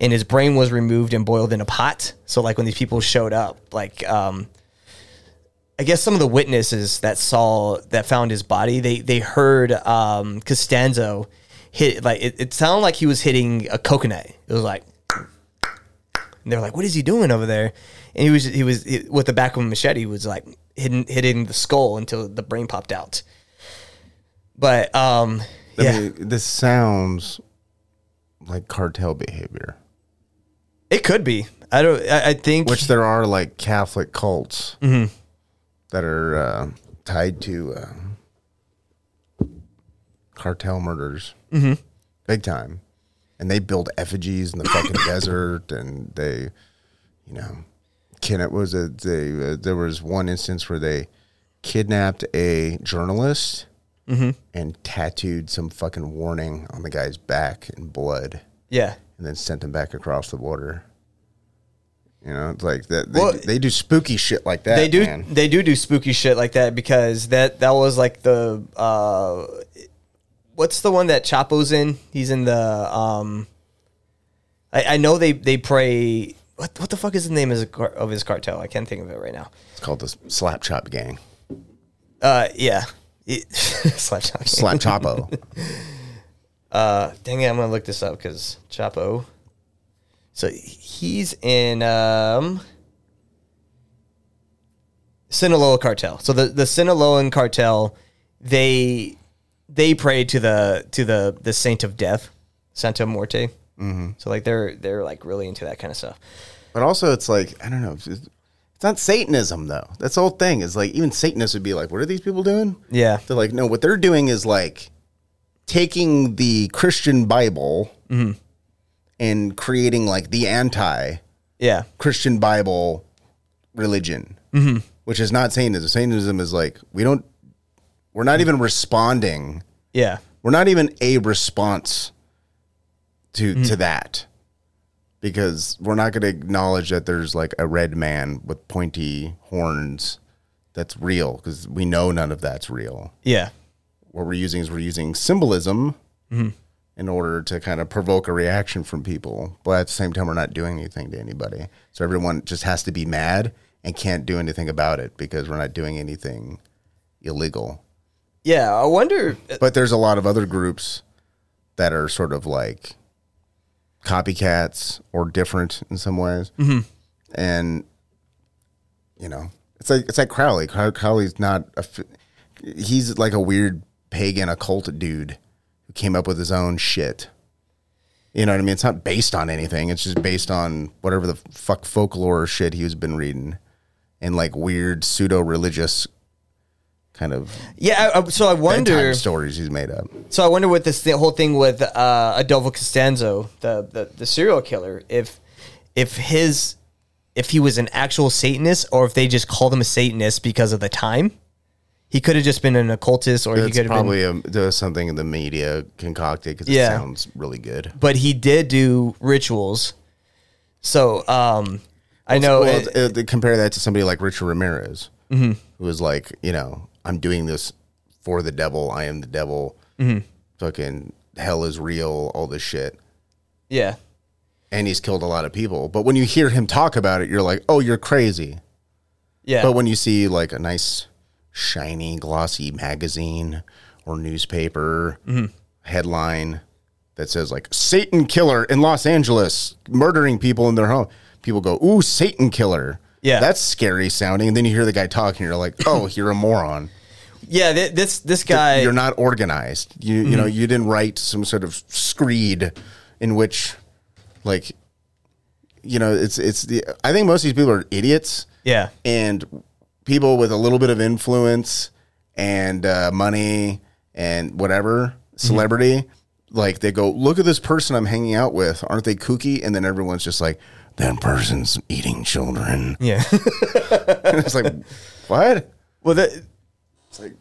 and his brain was removed and boiled in a pot. So like when these people showed up, like um, I guess some of the witnesses that saw that found his body, they they heard um, Costanzo hit like it, it sounded like he was hitting a coconut. It was like, and they're like, "What is he doing over there?" And he was he was he- with the back of a machete. He was like hitting hitting the skull until the brain popped out. But um, I yeah, mean, this sounds like cartel behavior, it could be. I don't. I, I think which there are like Catholic cults Mm-hmm. that are uh, tied to uh, cartel murders, mm-hmm. big time, and they build effigies in the fucking desert, and they, you know, kidnap was it? They uh, there was one instance where they kidnapped a journalist Mm-hmm. and tattooed some fucking warning on the guy's back in blood yeah. and then sent him back across the border. You know, it's like that. They, Well, they do spooky shit like that. they do man. they do do spooky shit like that because that that was like the uh what's the one that Chapo's in? He's in the um I, I know they they pray what what the fuck is the name of his, of his cartel? I can't think of it right now. It's called the Slap Chop Gang. Uh yeah. It, slap chop. Slap Chapo. Uh dang it, I'm gonna look this up because Chapo. So he's in um Sinaloa cartel. So the the Sinaloan cartel, they they pray to the to the the saint of death, Santa Muerte. Mm-hmm. So like they're they're like really into that kind of stuff. but also, it's like I don't know. It's, it's not Satanism though. That's the whole thing. Is like even Satanists would be like, "What are these people doing?" Yeah, They're like, "No, what they're doing is like taking the Christian Bible Mm-hmm. and creating like the anti yeah, Christian Bible religion, Mm-hmm. which is not Satanism. Satanism is like we don't, we're not even responding. yeah, We're not even a response to Mm-hmm. to that because we're not going to acknowledge that there's like a red man with pointy horns that's real because we know none of that's real. yeah, What we're using is we're using symbolism Mm-hmm. in order to kind of provoke a reaction from people, but at the same time, we're not doing anything to anybody. So everyone just has to be mad and can't do anything about it because we're not doing anything illegal. yeah. I wonder. But there's a lot of other groups that are sort of like copycats or different in some ways. Mm-hmm. And you know, it's like it's like Crowley. Crowley's not a. He's like a weird pagan occult dude who came up with his own shit. You know what I mean? It's not based on anything. It's just based on whatever the fuck folklore shit he's been reading, and like weird pseudo religious kind of Yeah, I, so I wonder. stories he's made up. So I wonder what this th- whole thing with uh, Adolfo Costanzo, the, the the serial killer, if if his if he was an actual Satanist or if they just called him a Satanist because of the time. He could have just been an occultist, or he could have probably been. a, something in the media concocted because it sounds really good. But he did do rituals. So um, I know. Well, it- uh, to compare that to somebody like Richard Ramirez, Mm-hmm. who was like, you know, I'm doing this for the devil. I am the devil. Mm-hmm. Fucking hell is real. All this shit. yeah, And he's killed a lot of people. But when you hear him talk about it, you're like, oh, you're crazy. Yeah. But when you see like a nice, shiny, glossy magazine or newspaper Mm-hmm. headline that says like Satan killer in Los Angeles murdering people in their home, people go, "Ooh, Satan killer." Yeah. that's scary sounding. And then you hear the guy talking, you're like, "Oh, you're a moron. Yeah, th- this this guy. You're not organized. You you know you didn't write some sort of screed in which, like, you know, it's it's the. I think most of these people are idiots." Yeah. and people with a little bit of influence and uh, money and whatever celebrity like they go look at this person i'm hanging out with aren't they kooky and then everyone's just like that person's eating children Yeah. and it's like what well, the,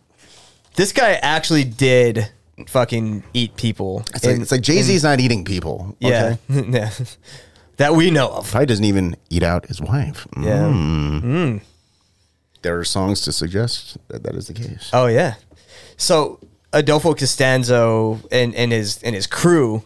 this guy actually did fucking eat people. it's like, it's like jay-z's not eating people Yeah. okay? yeah. that we know of. probably doesn't even eat out his wife Yeah. Mm. there are songs to suggest that that is the case Oh yeah. So Adolfo Costanzo and, and his and his crew,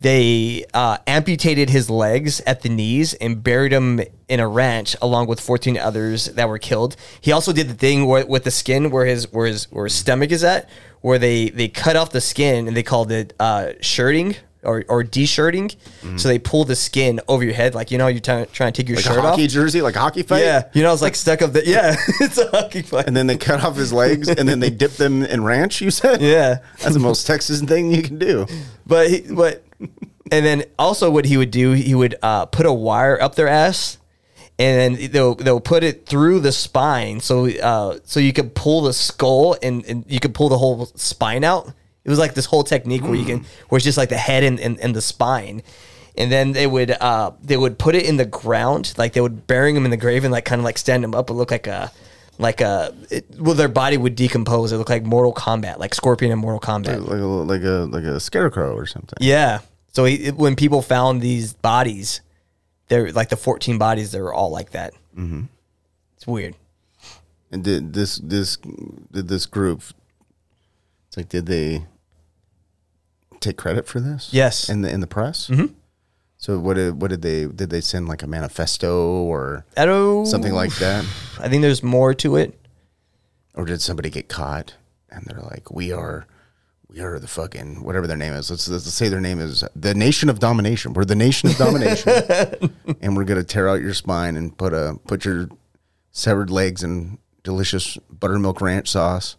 they uh, amputated his legs at the knees and buried him in a ranch along with 14 others that were killed. He also did the thing where, with the skin where his where his where his stomach is at, where they they cut off the skin and they called it uh, shirting or or de-shirting. So they pull the skin over your head, like you know you're trying trying to take your like a hockey off. jersey like a hockey fight Yeah, you know it's like stuck up. The, yeah, it's a hockey fight. and then they cut off his legs and then they dip them in ranch you said Yeah. that's the most texas thing you can do But he, but and then also what he would do, he would uh, put a wire up their ass, and then they'll they'll put it through the spine, so uh, so you could pull the skull and, and you could pull the whole spine out. It was like this whole technique where you can where it's just like the head and, and, and the spine. And then they would uh, they would put it in the ground, like they would bury him in the grave and like kind of like stand him up and look like a like a it, well their body would decompose. It looked like Mortal Kombat, like Scorpion in Mortal Kombat. like a, like a like a scarecrow or something. Yeah. So he, it- when people found these bodies, they're like the 14 bodies, they were all like that. Mm-hmm. It's weird. And did this this did this group? It's like did they take credit for this? Yes. in the in the press. Mm-hmm. So what did what did they did they send like a manifesto or something like that, I think there's more to it. or did somebody get caught and they're like we are. We are the fucking whatever their name is. Let's, let's say their name is the Nation of Domination. We're the Nation of Domination, and we're gonna tear out your spine and put a put your severed legs in delicious buttermilk ranch sauce.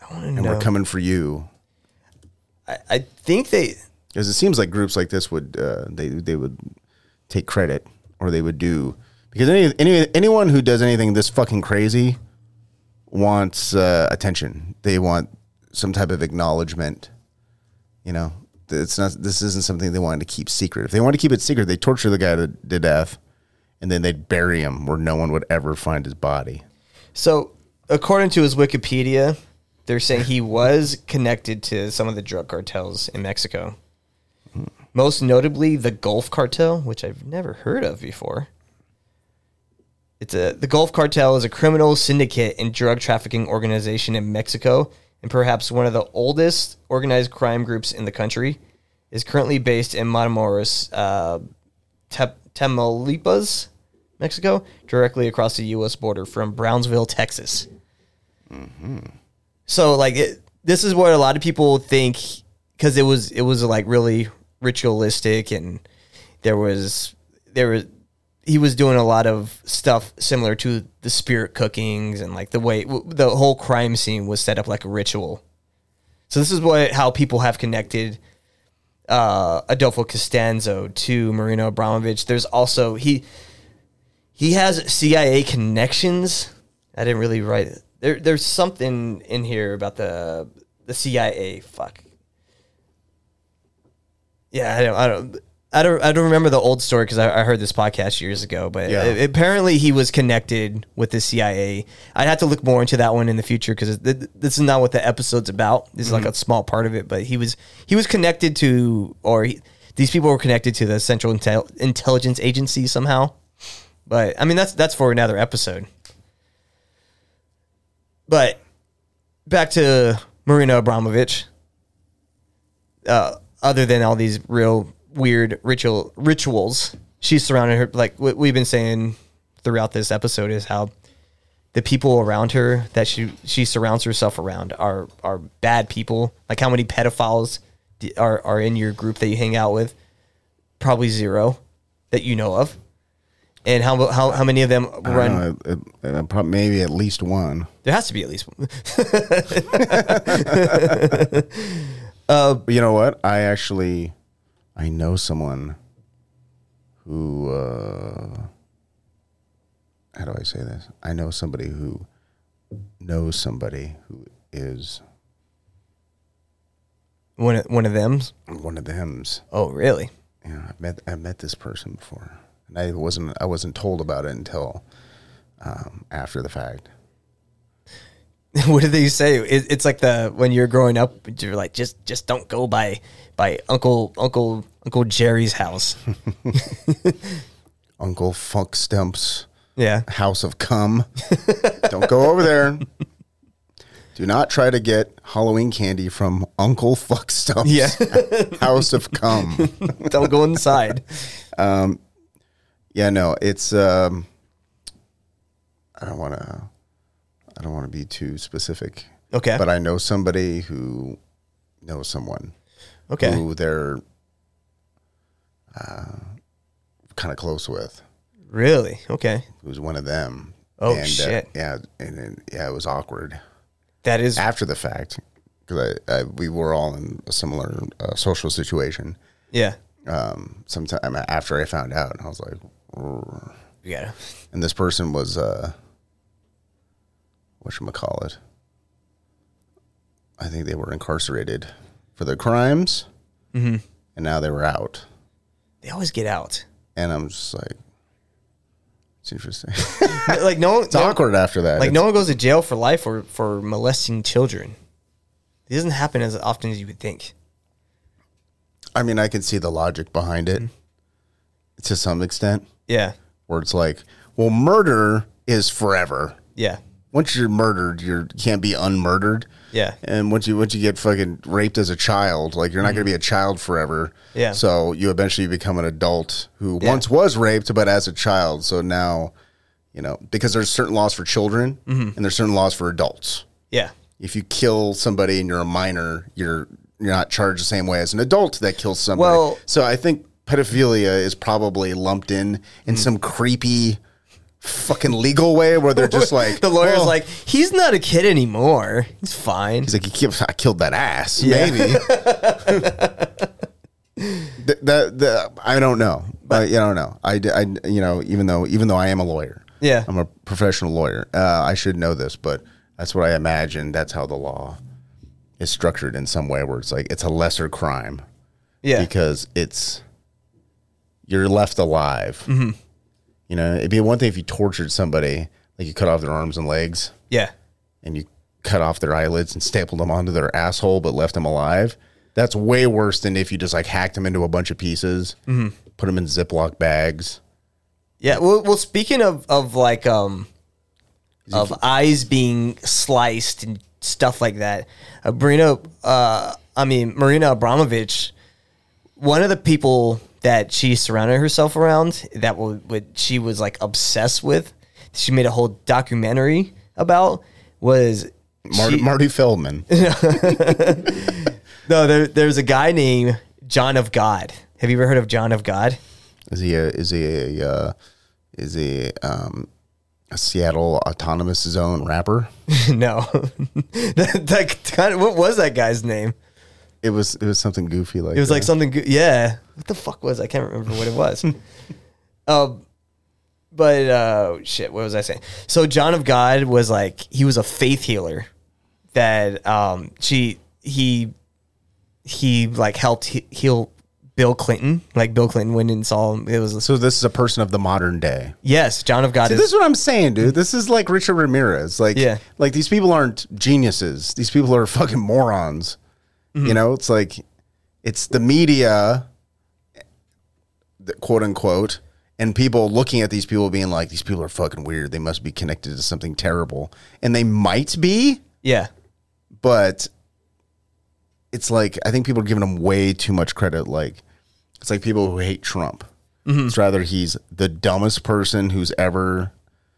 I want to know. and we're coming for you I, I think they. Because it seems like groups like this would uh, they they would take credit or they would do because any, any anyone who does anything this fucking crazy wants uh, attention. They want some type of acknowledgement. You know, it's not. This isn't something they wanted to keep secret. If they wanted to keep it secret, they torture the guy to, to death, and then they'd bury him where no one would ever find his body. So, according to his Wikipedia, they're saying he was connected to some of the drug cartels in Mexico. Most notably, the Gulf Cartel, which I've never heard of before. It's a the Gulf Cartel is a criminal syndicate and drug trafficking organization in Mexico, and perhaps one of the oldest organized crime groups in the country. Is currently based in Matamoros, uh, Te- Tamaulipas, Mexico, directly across the U.S. border from Brownsville, Texas. So, like, it, this is what a lot of people think because it was it was like really ritualistic, and there was there was he was doing a lot of stuff similar to the spirit cookings and like the way the whole crime scene was set up like a ritual. So this is what how people have connected uh, Adolfo Costanzo to Marino Abramovic. There's also he he has CIA connections. I didn't really write it. There, there's something in here about the the CIA. Fuck. Yeah, I don't, I don't, I don't, I don't remember the old story because I, I heard this podcast years ago. But Yeah. a- apparently he was connected with the CIA. I'd have to look more into that one in the future because this is not what the episode's about. This is like a small part of it. But he was he was connected to, or he, these people were connected to the Central Intel- Intelligence Agency somehow. But I mean that's that's for another episode. But back to Marina Abramovic. Uh, other than all these real weird ritual rituals, she's surrounded her like what we've been saying throughout this episode is how the people around her that she she surrounds herself around are are bad people. Like how many pedophiles are are in your group that you hang out with? Probably zero that you know of. And how how how many of them run? don't know, it- it- uh, prob- maybe at least one. There has to be at least one. But you know what? I actually, I know someone who. Uh, how do I say this? I know somebody who knows somebody who is one of, one of them's. one of them's. Oh, really? Yeah, I met I met this person before, and I wasn't I wasn't told about it until um, after the fact. what did they say? It, it's like the when you're growing up, you're like just just don't go by by Uncle Uncle Uncle Jerry's house. Uncle Funk Stump's Yeah. House of Cum. Don't go over there. Do not try to get Halloween candy from Uncle Fuck Stump's Yeah. House of Cum. don't go inside. Yeah, no, it's um I don't want to I don't want to be too specific. Okay. But I know somebody who knows someone Okay. who they're uh, kind of close with, Really? Okay. who's one of them. Oh, uh, shit. yeah, and, and yeah, it was awkward That is after the fact because I, I we were all in a similar uh, social situation. yeah. Um, sometime after I found out, and I was like, "Rrr." Yeah. and this person was uh, what should call it? I think they were incarcerated for their crimes, Mm-hmm. and now they were out. They always get out. And I'm just like, it's interesting. like no, it's awkward after that. Like It's- no one goes to jail for life for for molesting children. It doesn't happen as often as you would think. I mean, I can see the logic behind it to some extent, Yeah. where it's like, well, murder is forever. Yeah. Once you're murdered, you're, you can't be unmurdered. Yeah. And once you once you get fucking raped as a child, like you're not going to be a child forever. Mm-hmm. Yeah. So you eventually become an adult who Yeah. once was raped, but as a child. So now, you know, because there's certain laws for children Mhm. and there's certain laws for adults. Yeah. If you kill somebody and you're a minor, you're you're not charged the same way as an adult that kills somebody. Well- so I think pedophilia is probably lumped in in some creepy fucking legal way where they're just like the lawyer's "Well," like, he's not a kid anymore. He's fine. He's like, he killed, I killed that ass. Yeah. Maybe. Th- that, the, I don't know. But I don't know. I you know, even though, even though I am a lawyer, Yeah. I'm a professional lawyer. Uh, I should know this, but that's what I imagine. That's how the law is structured in some way, where it's like it's a lesser crime. Yeah. because it's you're left alive. Mhm. You know, it'd be one thing if you tortured somebody, like you cut off their arms and legs Yeah. and you cut off their eyelids and stapled them onto their asshole but left them alive. That's way worse than if you just like hacked them into a bunch of pieces, Mhm. put them in Ziploc bags. Yeah. Well, well, speaking of of like um of eyes being sliced and stuff like that, uh, Marina, uh, I mean Marina Abramovic, one of the people that she surrounded herself around that would, would she was like obsessed with. She made a whole documentary about was Marty, she- Marty Feldman. no, there, there's a guy named John of God. Have you ever heard of John of God? Is he a is he a uh, is he um, a Seattle Autonomous Zone rapper? no, that, that kind of what was that guy's name? It was it was something goofy like It was like something. Good. Yeah, what the fuck was? I can't remember what it was. um, but uh, shit, what was I saying? So John of God was like he was a faith healer that um she he he like helped he- heal Bill Clinton. Like Bill Clinton went and saw him. It was So this is a person of the modern day. yes, John of God See, is this is what I'm saying, dude. This is like Richard Ramirez. Like, Yeah. like these people aren't geniuses. These people are fucking morons. Mm-hmm. You know, it's like it's the media, quote unquote, and people looking at these people being like, these people are fucking weird. They must be connected to something terrible, and they might be, yeah. but it's like I think people are giving them way too much credit. Like, it's like people who hate Trump. It's rather he's the dumbest person who's ever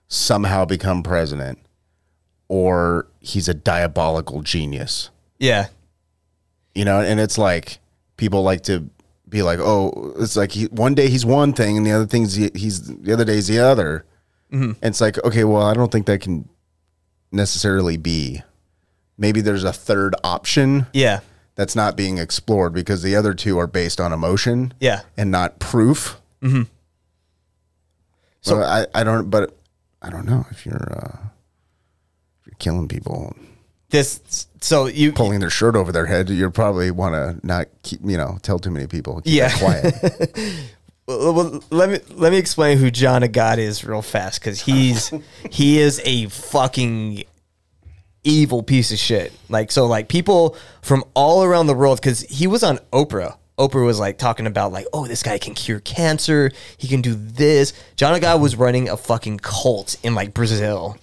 somehow become president, or he's a diabolical genius. Yeah. You know, and it's like people like to be like, oh, it's like he, one day he's one thing and the other thing's he- he's the other day's the other. And it's like, okay, well, I don't think that can necessarily be. Maybe there's a third option Yeah. that's not being explored because the other two are based on emotion Yeah. and not proof. Mm-hmm. So- So I, I don't, but I don't know if you're uh, if you're killing people, This so you pulling their shirt over their head, you probably want to not keep, you know, tell too many people. Keep Yeah. quiet. Well, well, let me let me explain who John of God is real fast because he's he is a fucking evil piece of shit. Like so, like people from all around the world because he was on Oprah. Oprah was like talking about like, oh, this guy can cure cancer. He can do this. John of God was running a fucking cult in like Brazil,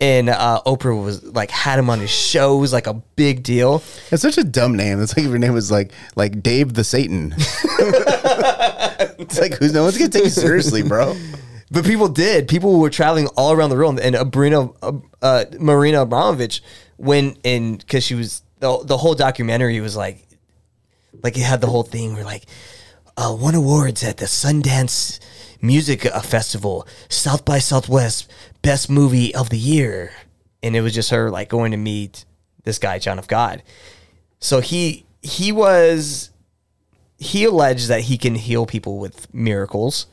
and uh, Oprah was like had him on his shows like a big deal. It's such a dumb name. It's like if your name was like like Dave the Satan. it's like who's no one's gonna take you seriously, bro. But people did. People were traveling all around the world, and Abrina, uh, uh, Marina Abramovic went in because she was the the whole documentary was like, like it had the whole thing where like, uh, won awards at the Sundance Music Festival, South by Southwest, best movie of the year, and it was just her like going to meet this guy John of God. So he he was he alleged that he can heal people with miracles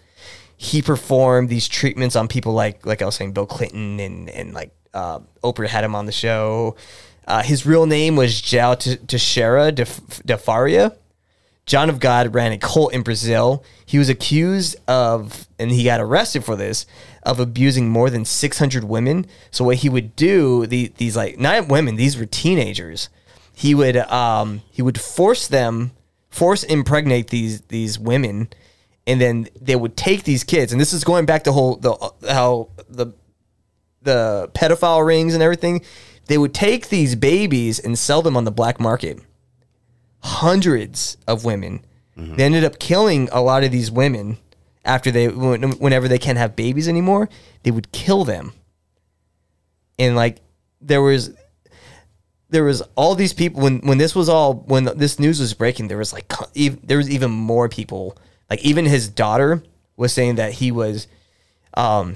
he performed these treatments on people like like I was saying Bill Clinton and and like uh, Oprah had him on the show. Uh, his real name was Jao Teixeira de, de Faria. John of God ran a cult in Brazil. He was accused of, and he got arrested for this, of abusing more than 600 women. So what he would do, the, these like not women, these were teenagers. He would um he would force them, force impregnate these these women, and then they would take these kids. And this is going back to whole the how the the pedophile rings and everything. They would take these babies and sell them on the black market hundreds of women. They ended up killing a lot of these women after they whenever they can't have babies anymore, they would kill them. And like there was there was all these people when when this was all when this news was breaking there was like there was even more people like even his daughter was saying that he was um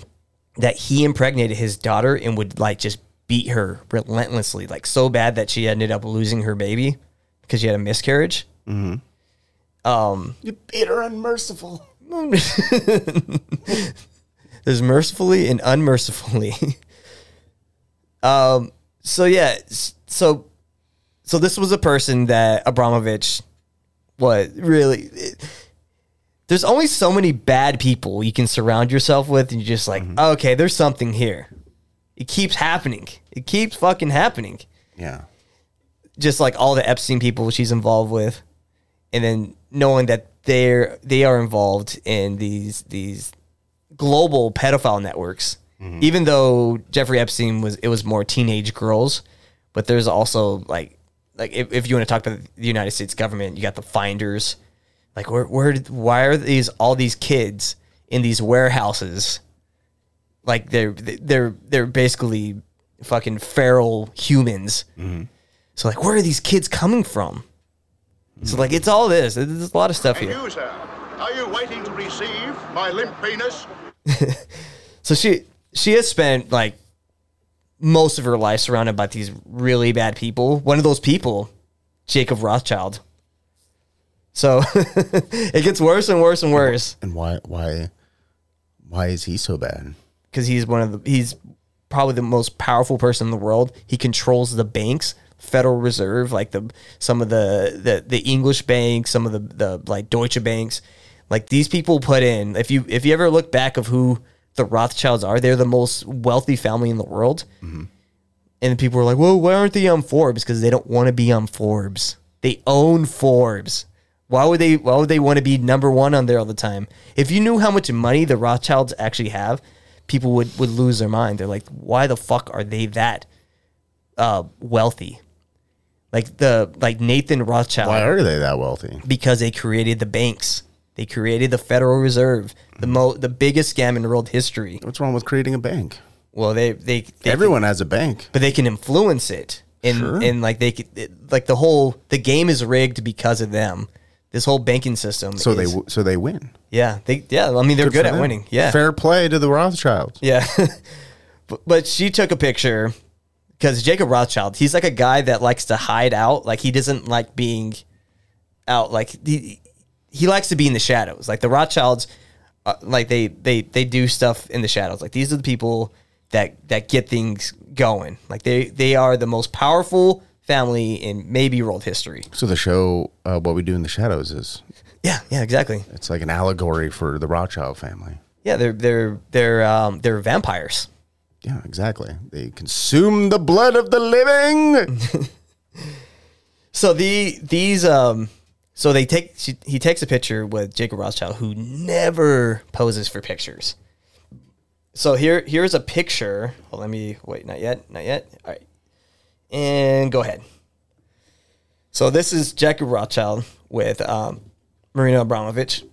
that he impregnated his daughter and would like just beat her relentlessly like so bad that she ended up losing her baby because you had a miscarriage um You bitter unmerciful. there's mercifully and unmercifully. um. So yeah. So, so this was a person that Abramovic was really. it- there's only so many bad people you can surround yourself with, and you're just like, okay, there's something here. It keeps happening. It keeps fucking happening. Yeah. Just like all the Epstein people she's involved with, and then knowing that they're they are involved in these these global pedophile networks. Mm-hmm. Even though Jeffrey Epstein was it was more teenage girls, but there's also like like if, if you want to talk about the United States government, you got the finders. Like where where why are these all these kids in these warehouses? Like they're they're they're basically fucking feral humans. Mm-hmm. So like where are these kids coming from? So like it's all this. There's a lot of stuff And here. you, sir, are you waiting to receive my limp penis? So she she has spent like most of her life surrounded by these really bad people. One of those people, Jacob Rothschild. So it gets worse and worse and worse And why why why is he so bad? because he's one of the he's probably the most powerful person in the world. He controls the banks, Federal Reserve, like the some of the the, the English banks, some of the the like Deutsche banks. Like these people put in. If you if you ever look back of who the Rothschilds are, they're the most wealthy family in the world. And people were like, "Well, why aren't they on Forbes? Because they don't want to be on Forbes. They own Forbes. Why would they? Why would they want to be number one on there all the time? If you knew how much money the Rothschilds actually have, people would would lose their mind. They're like, why the fuck are they that uh, wealthy? Like the like Nathan Rothschild Why are they that wealthy? because they created the banks. They created the Federal Reserve, the mo the biggest scam in world history. What's wrong with creating a bank? Well, they they, they Everyone has a bank. but they can influence it and Sure. and like they could, it- like the whole the game is rigged because of them. This whole banking system. So they is- w- so they win. yeah they yeah I mean they're good, for at them. winning yeah Fair play to the Rothschilds. yeah, but, but she took a picture because Jacob Rothschild he's like a guy that likes to hide out. Like he doesn't like being out. Like he he likes to be in the shadows. Like the Rothschilds uh, like they they they do stuff in the shadows. Like these are the people that that get things going. Like they they are the most powerful family in maybe world history. So the show, uh, what we do in the shadows, is yeah yeah exactly. it's like an allegory for the Rothschild family. yeah they're they're they're um they're vampires Yeah, exactly. They consume the blood of the living. So the these um so they take she, he takes a picture with Jacob Rothschild who never poses for pictures. So here here's a picture. Well, let me wait. Not yet. Not yet. All right, and go ahead. So this is Jacob Rothschild with um, Marina Abramovic.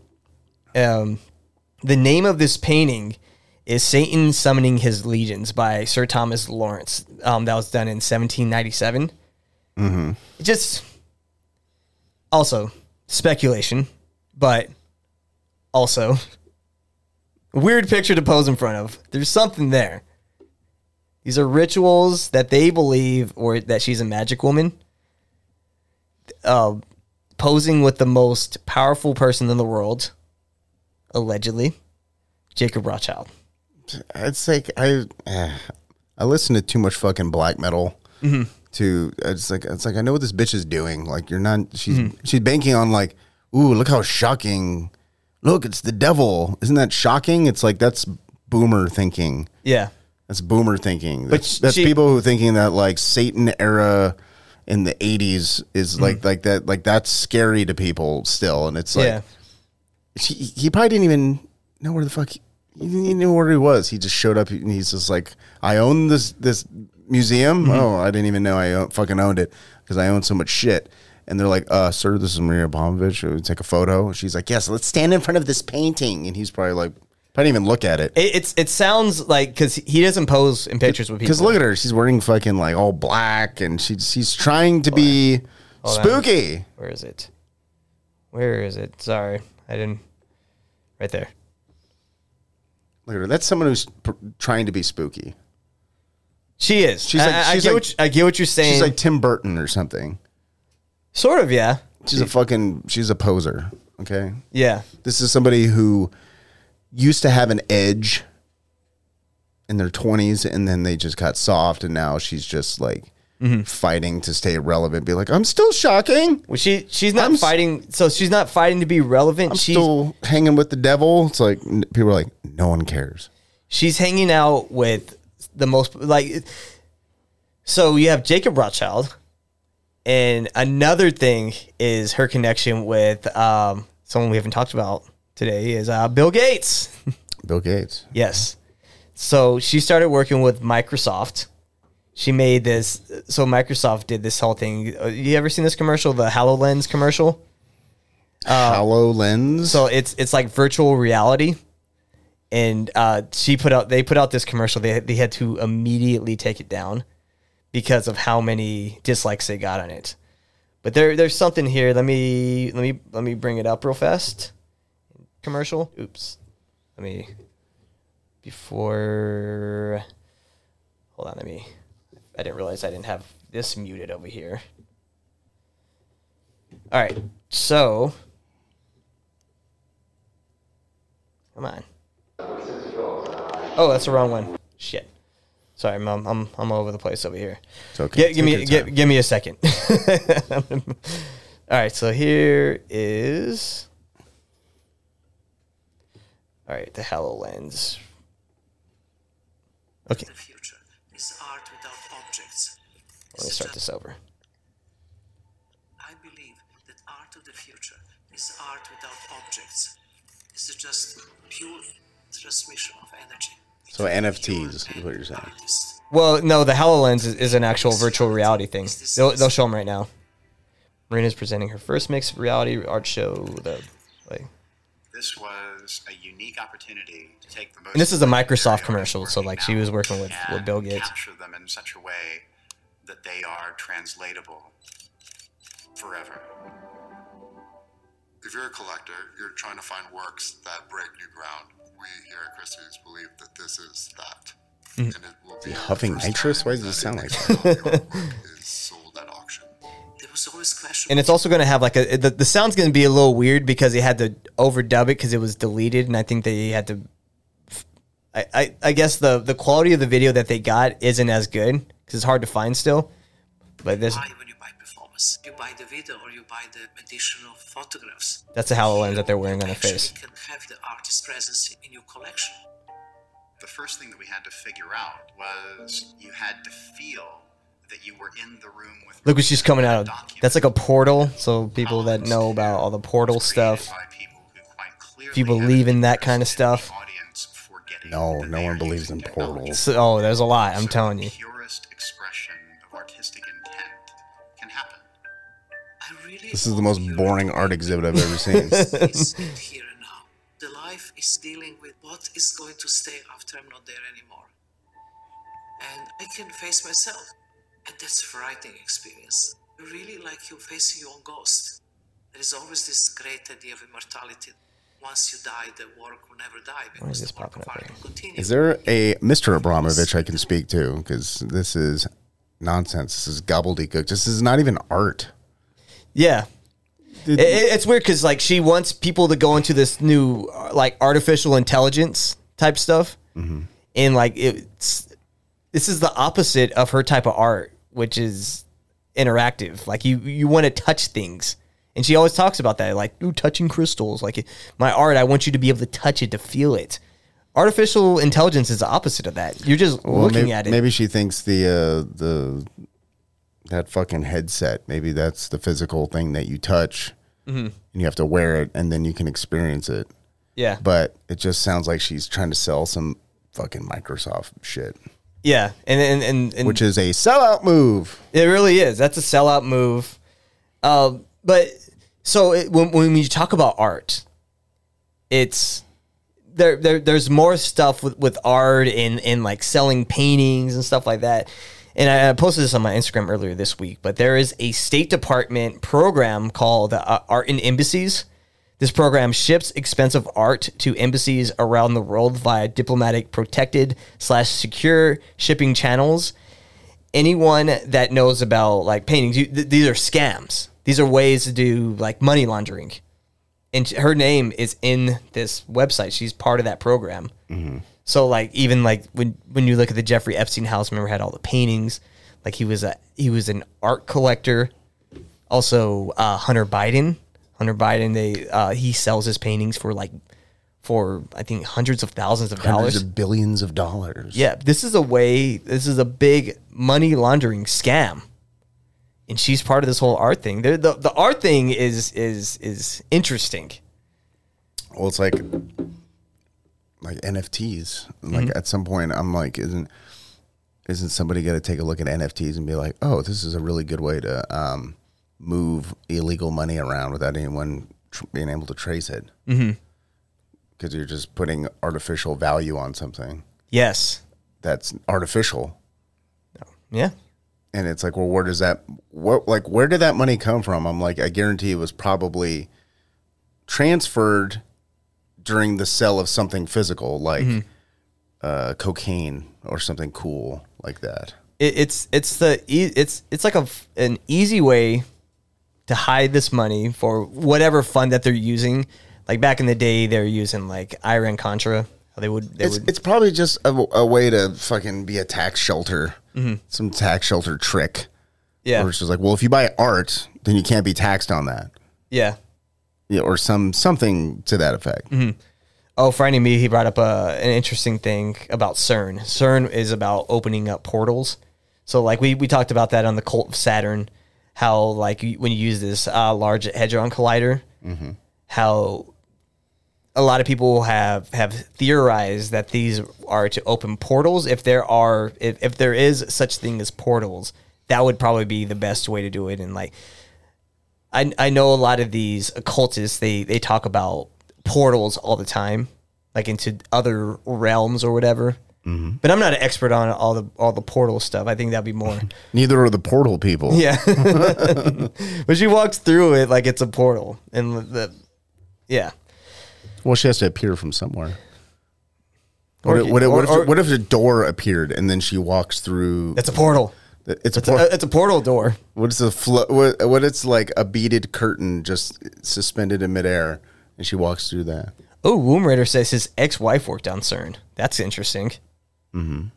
Um, the name of this painting is Satan Summoning His Legions by Sir Thomas Lawrence. Um, that was done in 1797 just also speculation, but also weird picture to pose in front of. There's something there. These are rituals that they believe, or that she's a magic woman, uh, posing with the most powerful person in the world, allegedly, Jacob Rothschild. It's like I, eh, I listen to too much fucking black metal. Mm-hmm. To it's like it's like I know what this bitch is doing. Like you're not. She's Mm-hmm. she's banking on like, ooh, look how shocking. Look, it's the devil. Isn't that shocking? It's like that's boomer thinking. Yeah. That's boomer thinking. That's, sh- that's she- people who are thinking that like Satan era in the '80s is Mm-hmm. like like that like that's scary to people still, and it's like yeah. he, he probably didn't even know where the fuck he, he didn't even know where he was. He just showed up and he's just like, I own this this museum. Mm-hmm. Oh, I didn't even know I own, fucking owned it because I own so much shit. And they're like, uh, sir, this is Maria Abramovic. We take a photo. She's like, yes, let's stand in front of this painting. And he's probably like, I didn't even look at it. It, it's it sounds like because he doesn't pose in pictures with people. Because look at her, she's wearing fucking like all black, and she's she's trying to be Hold on. spooky. Where is it? Where is it? Sorry, I didn't. Right there. Look at her. That's someone who's pr- trying to be spooky. She is. She's like- I, I she's get like- what you, I get what you're saying. She's like Tim Burton or something. sort of, yeah, She's a fucking she's a poser. Okay. yeah, This is somebody who used to have an edge in their 20s and then they just got soft and now she's just like Mm-hmm. fighting to stay relevant be like I'm still shocking. Well, she she's not I'm fighting. So she's not fighting to be relevant. I'm she's still hanging with the devil. It's like people are like no one cares. she's hanging out with the most like. So you have Jacob Rothschild, and another thing is her connection with um, someone we haven't talked about today is uh, Bill Gates. Bill Gates. Yes. So she started working with Microsoft. She made this. So Microsoft did this whole thing. Uh, You ever seen this commercial, the HoloLens commercial? HoloLens. So it's it's like virtual reality, and uh, she put out they put out this commercial. They they had to immediately take it down because of how many dislikes they got on it. But there there's something here. Let me let me let me bring it up real fast. Commercial. Oops. Let me before. Hold on. Let me. I didn't realize I didn't have this muted over here. All right. So Come on. Oh, that's the wrong one. Shit. Sorry, mom. I'm I'm all over the place over here. It's okay. Gi- give me your give, give me a second. all right, so here is All right, the HoloLens. Okay, The future is art without objects. Let me start this over. I believe that art of the future is art without objects. This is just pure transmission of energy. So NFTs is what you're saying. Well, no, the HoloLens is, is an actual virtual reality thing. They'll, they'll show them right now. Marina's presenting her first mixed reality art show. The like, this was a unique opportunity to take the most. And this is a Microsoft commercial, so like she was working with, with Bill Gates. capture them in such a way that they are translatable forever. If you're a collector, you're trying to find works that break new ground. We here at Christie's believe that this is that. Mhm. And it will be huffing nitrous? Why does it sound like that? is sold at auction. There was always question. And it's also going to have like a the, the sound's going to be a little weird because they had to overdub it because it was deleted, and I think they had to. I, I, I guess the the quality of the video that they got isn't as good because it's hard to find still. But this buy when you buy performance. You buy the video or you buy the additional photographs. that's the HoloLens that they're wearing on their face. You can have the artist presence in your collection. The first thing that we had to figure out was you had to feel that you were in the room with. Look what she's coming out of. That's like a portal. So people that know about all the portal stuff, if you believe in that kind of stuff, No, no one believes in portals. so, oh, there's a lot. I'm telling you. This is the most boring art exhibit I've ever seen. It's here and now. The life is dealing with what is going to stay after I'm not there anymore. And I can face myself. And that's a frightening experience. Really like you're facing your own ghost. There is always this great idea of immortality. Once you die, the work will never die Why is because this the work popping of up art will continue. Is there a Mr. Abramovic I can speak to? Because this is nonsense. This is gobbledygook. This is not even art. Yeah. It, it- it's weird because like she wants people to go into this new uh, like artificial intelligence type stuff, and like it's this is the opposite of her type of art, which is interactive. Like you you want to touch things, and she always talks about that, like ooh, touching crystals. Like my art, I want you to be able to touch it to feel it. Artificial intelligence is the opposite of that. You're just Well, looking maybe, at it. Maybe she thinks the uh, the that fucking headset. Maybe that's the physical thing that you touch, Mhm. and you have to wear it, and then you can experience it. Yeah. But it just sounds like she's trying to sell some fucking Microsoft shit, Yeah, and and and, and which is a sellout move. It really is. That's a sellout move. Uh, but so it, when when you talk about art, it's there. there there's more stuff with, with art and and like selling paintings and stuff like that. And I posted this on my Instagram earlier this week. But there is a State Department program called uh, Art in Embassies. This program ships expensive art to embassies around the world via diplomatic protected slash secure shipping channels anyone that knows about like paintings, you, th- these are scams. These are ways to do like money laundering. And her name is in this website. She's part of that program. So like even like when when you look at the Jeffrey Epstein house, remember had all the paintings. Like he was a he was an art collector. Also, uh, Hunter Biden. Hunter Biden, they uh, he sells his paintings for like for I think hundreds of thousands of Hundreds dollars. of billions of dollars. Yeah, this is a way. This is a big money laundering scam, and she's part of this whole art thing. The the, the art thing is is is interesting. Well, it's like like NFTs. Like Mhm. at some point, I'm like, isn't isn't somebody going to take a look at NFTs and be like, oh, this is a really good way to um, move illegal money around without anyone tr- being able to trace it? Because you're just putting artificial value on something. Yes. That's artificial. Yeah. And it's like, well, where does that what like where did that money come from? I'm like, I guarantee it was probably transferred during the sale of something physical, like Mhm. uh, cocaine or something cool like that. It, it's it's the e- it's it's like a an easy way to hide this money for whatever fund that they're using. Like back in the day, they were using like Iran Contra. They would they It's, would it's probably just a, a way to fucking be a tax shelter, Mhm. some tax shelter trick. Yeah. Where it's just like, well, if you buy art, then you can't be taxed on that. yeah. Yeah, or some something to that effect. Mhm. Oh, finding me, he brought up a, an interesting thing about CERN. CERN is about opening up portals. So, like we we talked about that on the Cult of Saturn, how like you- when you use this uh, large hadron collider, Mhm. how a lot of people have have theorized that these are to open portals. If there are, if, if there is such thing as portals, that would probably be the best way to do it. And like, I I know a lot of these occultists they they talk about portals all the time, like into other realms or whatever. Mm-hmm. But I'm not an expert on all the all the portal stuff. I think that'd be more. Neither are the portal people. Yeah. but she walks through it like it's a portal, and the, the yeah. Well, she has to appear from somewhere. Or What, if, what, if, or- what, if, what if a door appeared and then she walks through? It's a portal. It's a, It's por- a, it's a portal door. What is the flo- what? What it's like a beaded curtain just suspended in midair, and she walks through that. Oh, Womb Raider says his ex-wife worked on CERN. That's interesting. Mm-hmm.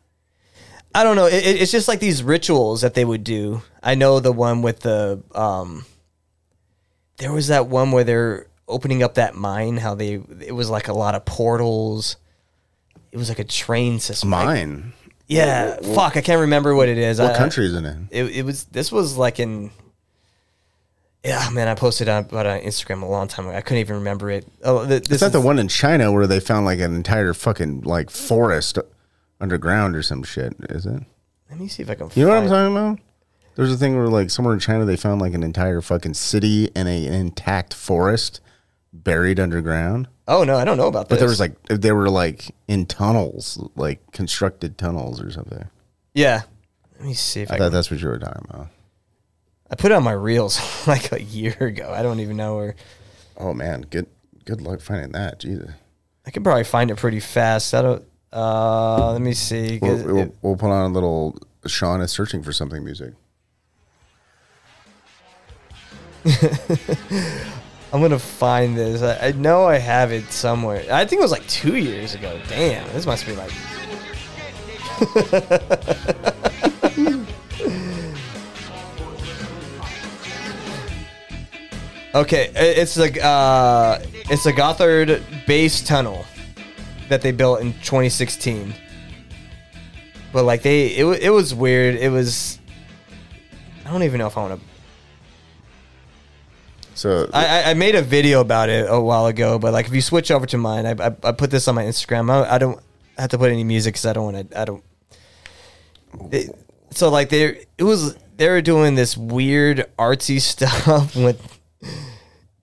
I don't know. It, it- it's just like these rituals that they would do. I know the one with the um. There was that one where they're opening up that mine. How they it was like a lot of portals. It was like a train system. Mine. Yeah, Wh- wh- fuck, I can't remember what it is. What I- country is it in? It, it was. This was like in. Yeah, oh, man, I posted on about on Instagram a long time ago. I couldn't even remember it. Oh, th- this It's not the one in China where they found like an entire fucking like forest underground or some shit, is it? Let me see if I can. Find you know what I'm talking about? There's a thing where like somewhere in China they found like an entire fucking city and a, an intact forest buried underground. Oh no, I don't know about that. But there was like they were like in tunnels, like constructed tunnels or something. Yeah. Let me see if I I, thought can. that's what you were talking about. I put it on my reels like a year ago. I don't even know where. Oh man, good good luck finding that. Jesus. I could probably find it pretty fast. I don't. Uh, let me see. We'll, we'll, we'll put on a little Sean is searching for something music. I'm gonna find this. I, I know I have it somewhere. I think it was like two years ago. Damn, this must be like. okay, it's like uh, it's a Gotthard base tunnel that they built in 2016. But like they, it, it was weird. It was. I don't even know if I want to So I, I- made a video about it a while ago, but like if you switch over to mine, I, I, I put this on my Instagram. I, I don't have to put any music because I don't want to. I don't. They, so like they, it was they were doing this weird artsy stuff with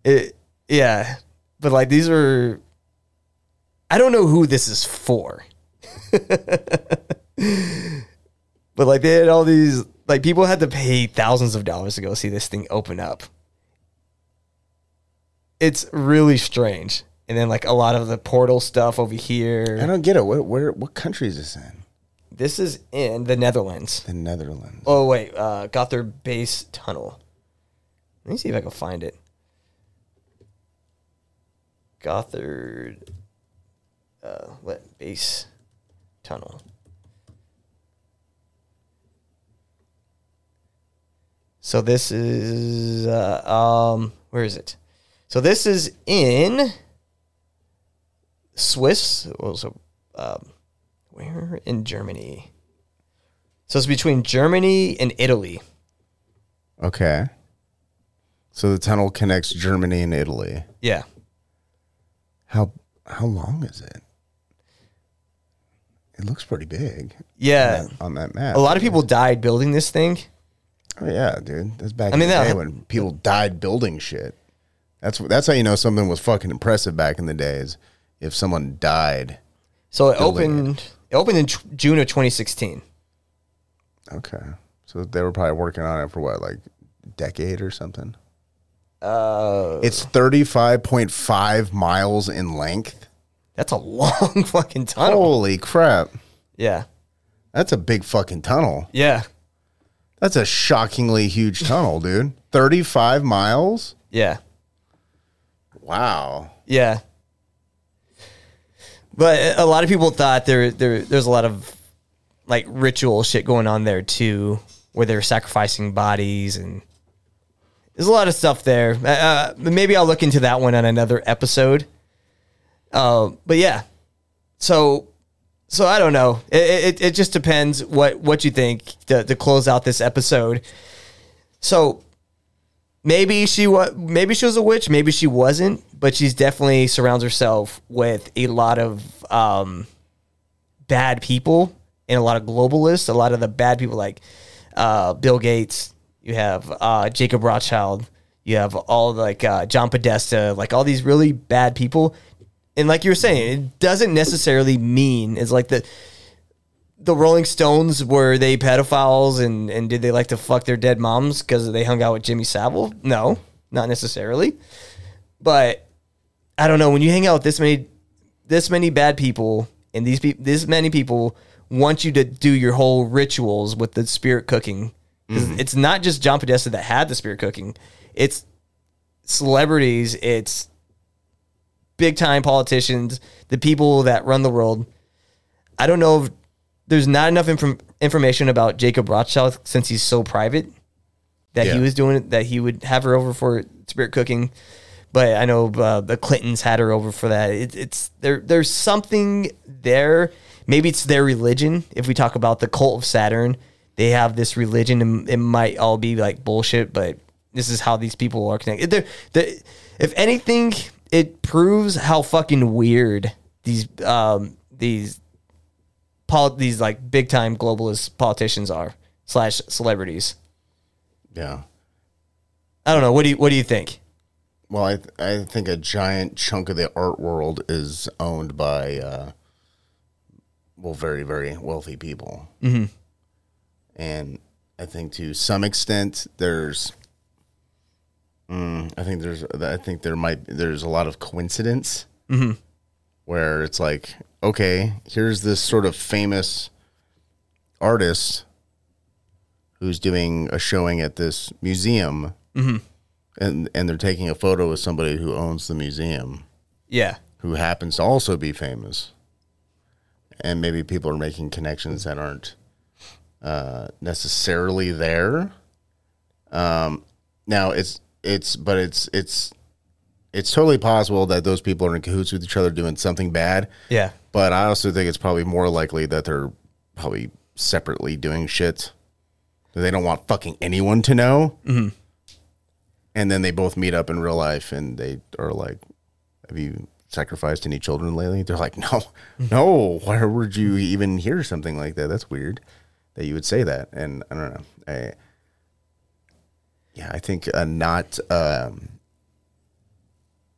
it. Yeah, but like these were. I don't know who this is for. but like they had all these like people had to pay thousands of dollars to go see this thing open up it's really strange. And then like a lot of the portal stuff over here. I don't get it. Where, where what country is this in? This is in the Netherlands. The Netherlands. Oh wait, uh, Gotthard base tunnel. Let me see if I can find it. Gotthard, uh, what base tunnel? So this is uh, um, where is it? So this is in Swiss. Also, um, where in Germany? So it's between Germany and Italy. Okay. So the tunnel connects Germany and Italy. Yeah. How how long is it? It looks pretty big. Yeah. On that, on that map. A lot of people died building this thing. Oh yeah, dude. That's back I in mean, the that- day when people died building shit. That's that's how you know something was fucking impressive back in the days. If someone died. So it opened. It opened in June of 2016. Okay. So they were probably working on it for what, like a decade or something? Uh, It's 35.5 miles in length. That's a long fucking tunnel. Holy crap. Yeah. That's a big fucking tunnel. Yeah. That's a shockingly huge tunnel, dude. 35 miles? Yeah. Wow. Yeah. But a lot of people thought there there there's a lot of like ritual shit going on there too, where they're sacrificing bodies and there's a lot of stuff there. Uh, Uh, maybe I'll look into that one on another episode. Uh, but yeah, so so I don't know. It, it, it just depends what what you think to, to close out this episode. So maybe she was maybe she was a witch maybe she wasn't but she's definitely surrounds herself with a lot of um, bad people and a lot of globalists a lot of the bad people like uh, bill gates you have uh, jacob rothschild you have all like uh, john podesta like all these really bad people. And like you were saying, it doesn't necessarily mean it's like the the Rolling Stones were they pedophiles and and did they like to fuck their dead moms because they hung out with Jimmy Savile? No, not necessarily. But I don't know when you hang out with this many this many bad people and these people this many people want you to do your whole rituals with the spirit cooking. 'Cause mm-hmm. It's not just John Podesta that had the spirit cooking. It's celebrities, it's big time politicians, the people that run the world. I don't know if there's not enough inform- information about Jacob Rothschild since he's so private that he was doing it, that he would have her over for spirit cooking. But I know uh, the Clintons had her over for that. It, it's there. There's something there. Maybe it's their religion. If we talk about the cult of Saturn, they have this religion, and it might all be like bullshit. But this is how these people are connected. They're, they if anything, it proves how fucking weird these um, these pol- these like big time globalist politicians are slash celebrities. Yeah. I don't know. What do you What do you think? Well, I th- I think a giant chunk of the art world is owned by uh, well, very very wealthy people, mm-hmm. and I think to some extent there's. Mm, I think there's. I think there might. There's a lot of coincidence Mhm. Where it's like, okay, here's this sort of famous artist who's doing a showing at this museum, Mhm. and and they're taking a photo with somebody who owns the museum, Yeah. who happens to also be famous, and maybe people are making connections that aren't uh, necessarily there. Um, now it's it's but it's it's it's totally possible that those people are in cahoots with each other doing something bad. Yeah. But I also think it's probably more likely that they're probably separately doing shit that they don't want fucking anyone to know. Mhm. And then they both meet up in real life and they are like, Have you sacrificed any children lately? They're like, No, no. Why would you even hear something like that? That's weird that you would say that. And I don't know. I, yeah, I think uh, not. Um,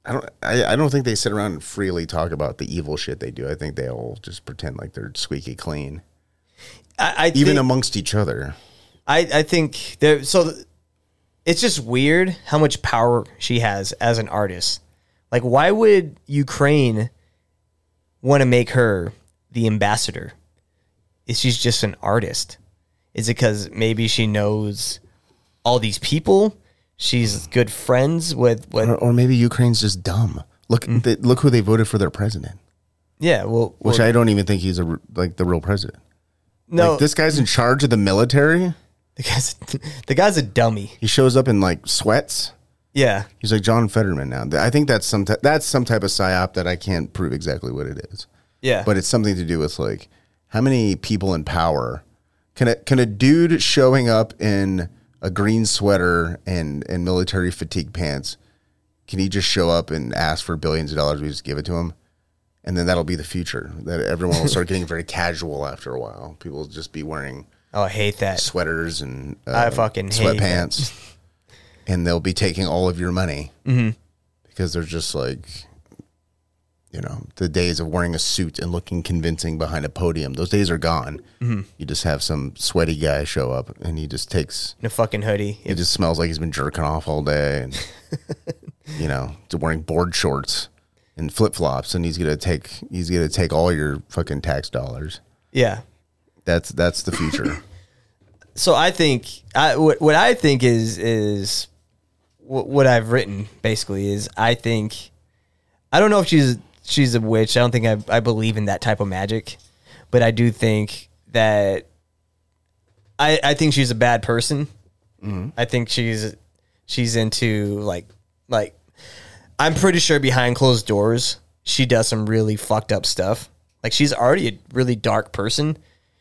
I don't. I, I don't think they sit around and freely talk about the evil shit they do. I think they all just pretend like they're squeaky clean, I, I even think- amongst each other. I, I think there. So th- it's just weird how much power she has as an artist. Like, why would Ukraine want to make her the ambassador? Is she's just an artist? Is it because maybe she knows all these people? She's good friends with with Or, or maybe Ukraine's just dumb. Look, Mm. they, look who they voted for their president. yeah. Well, Which well, I don't even think he's a like the real president. No. like, this guy's in charge of the military. the guy's the guy's a dummy. He shows up in like sweats. Yeah. He's like John Fetterman now. I think that's some t- that's some type of psyop that I can't prove exactly what it is. Yeah. but it's something to do with like how many people in power can a can a dude showing up in a green sweater and and military fatigue pants can he just show up and ask for billions of dollars we just give it to him and then that'll be the future that everyone will start getting very casual after a while people will just be wearing Oh, I hate that. sweaters and uh, I fucking sweatpants and they'll be taking all of your money Mhm. because they're just like you know the days of wearing a suit and looking convincing behind a podium those days are gone Mhm. you just have some sweaty guy show up and he just takes In a fucking hoodie. he just smells like he's been jerking off all day and you know wearing board shorts and flip-flops and he's gonna take he's gonna take all your fucking tax dollars Yeah. that's that's the future so I think I what, what I think is is what, what I've written basically is I think I don't know if she's she's a witch. I don't think I I believe in that type of magic, but I do think that I I think she's a bad person. Mm-hmm. I think she's she's into like like I'm pretty sure behind closed doors she does some really fucked up stuff. Like she's already a really dark person.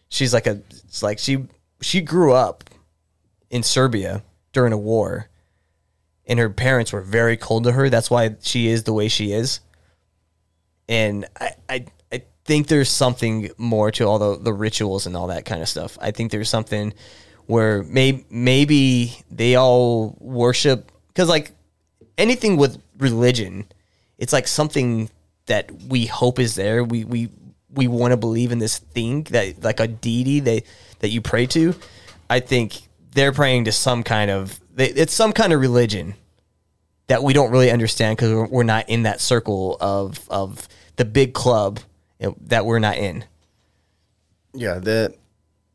She's like a it's like she she grew up in Serbia during a war and her parents were very cold to her. That's why she is the way she is. And I I, I think there's something more to all the, the rituals and all that kind of stuff. I think there's something where maybe maybe they all worship because like anything with religion, it's like something that we hope is there. We we we want to believe in this thing that like a deity that that you pray to. I think they're praying to some kind of it's some kind of religion that we don't really understand because we're not in that circle of of the big club that we're not in. Yeah, that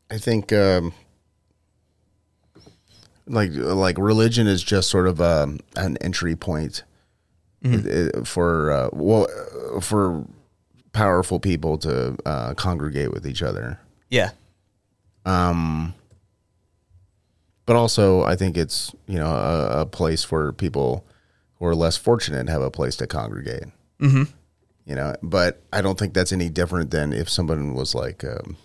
I think um like like religion is just sort of um, an entry point Mm-hmm. uh, for uh, well for powerful people to uh, congregate with each other. Yeah. Um, but also, I think it's you know a, a place where people who are less fortunate have a place to congregate. Mhm. You know, but I don't think that's any different than if someone was like, um,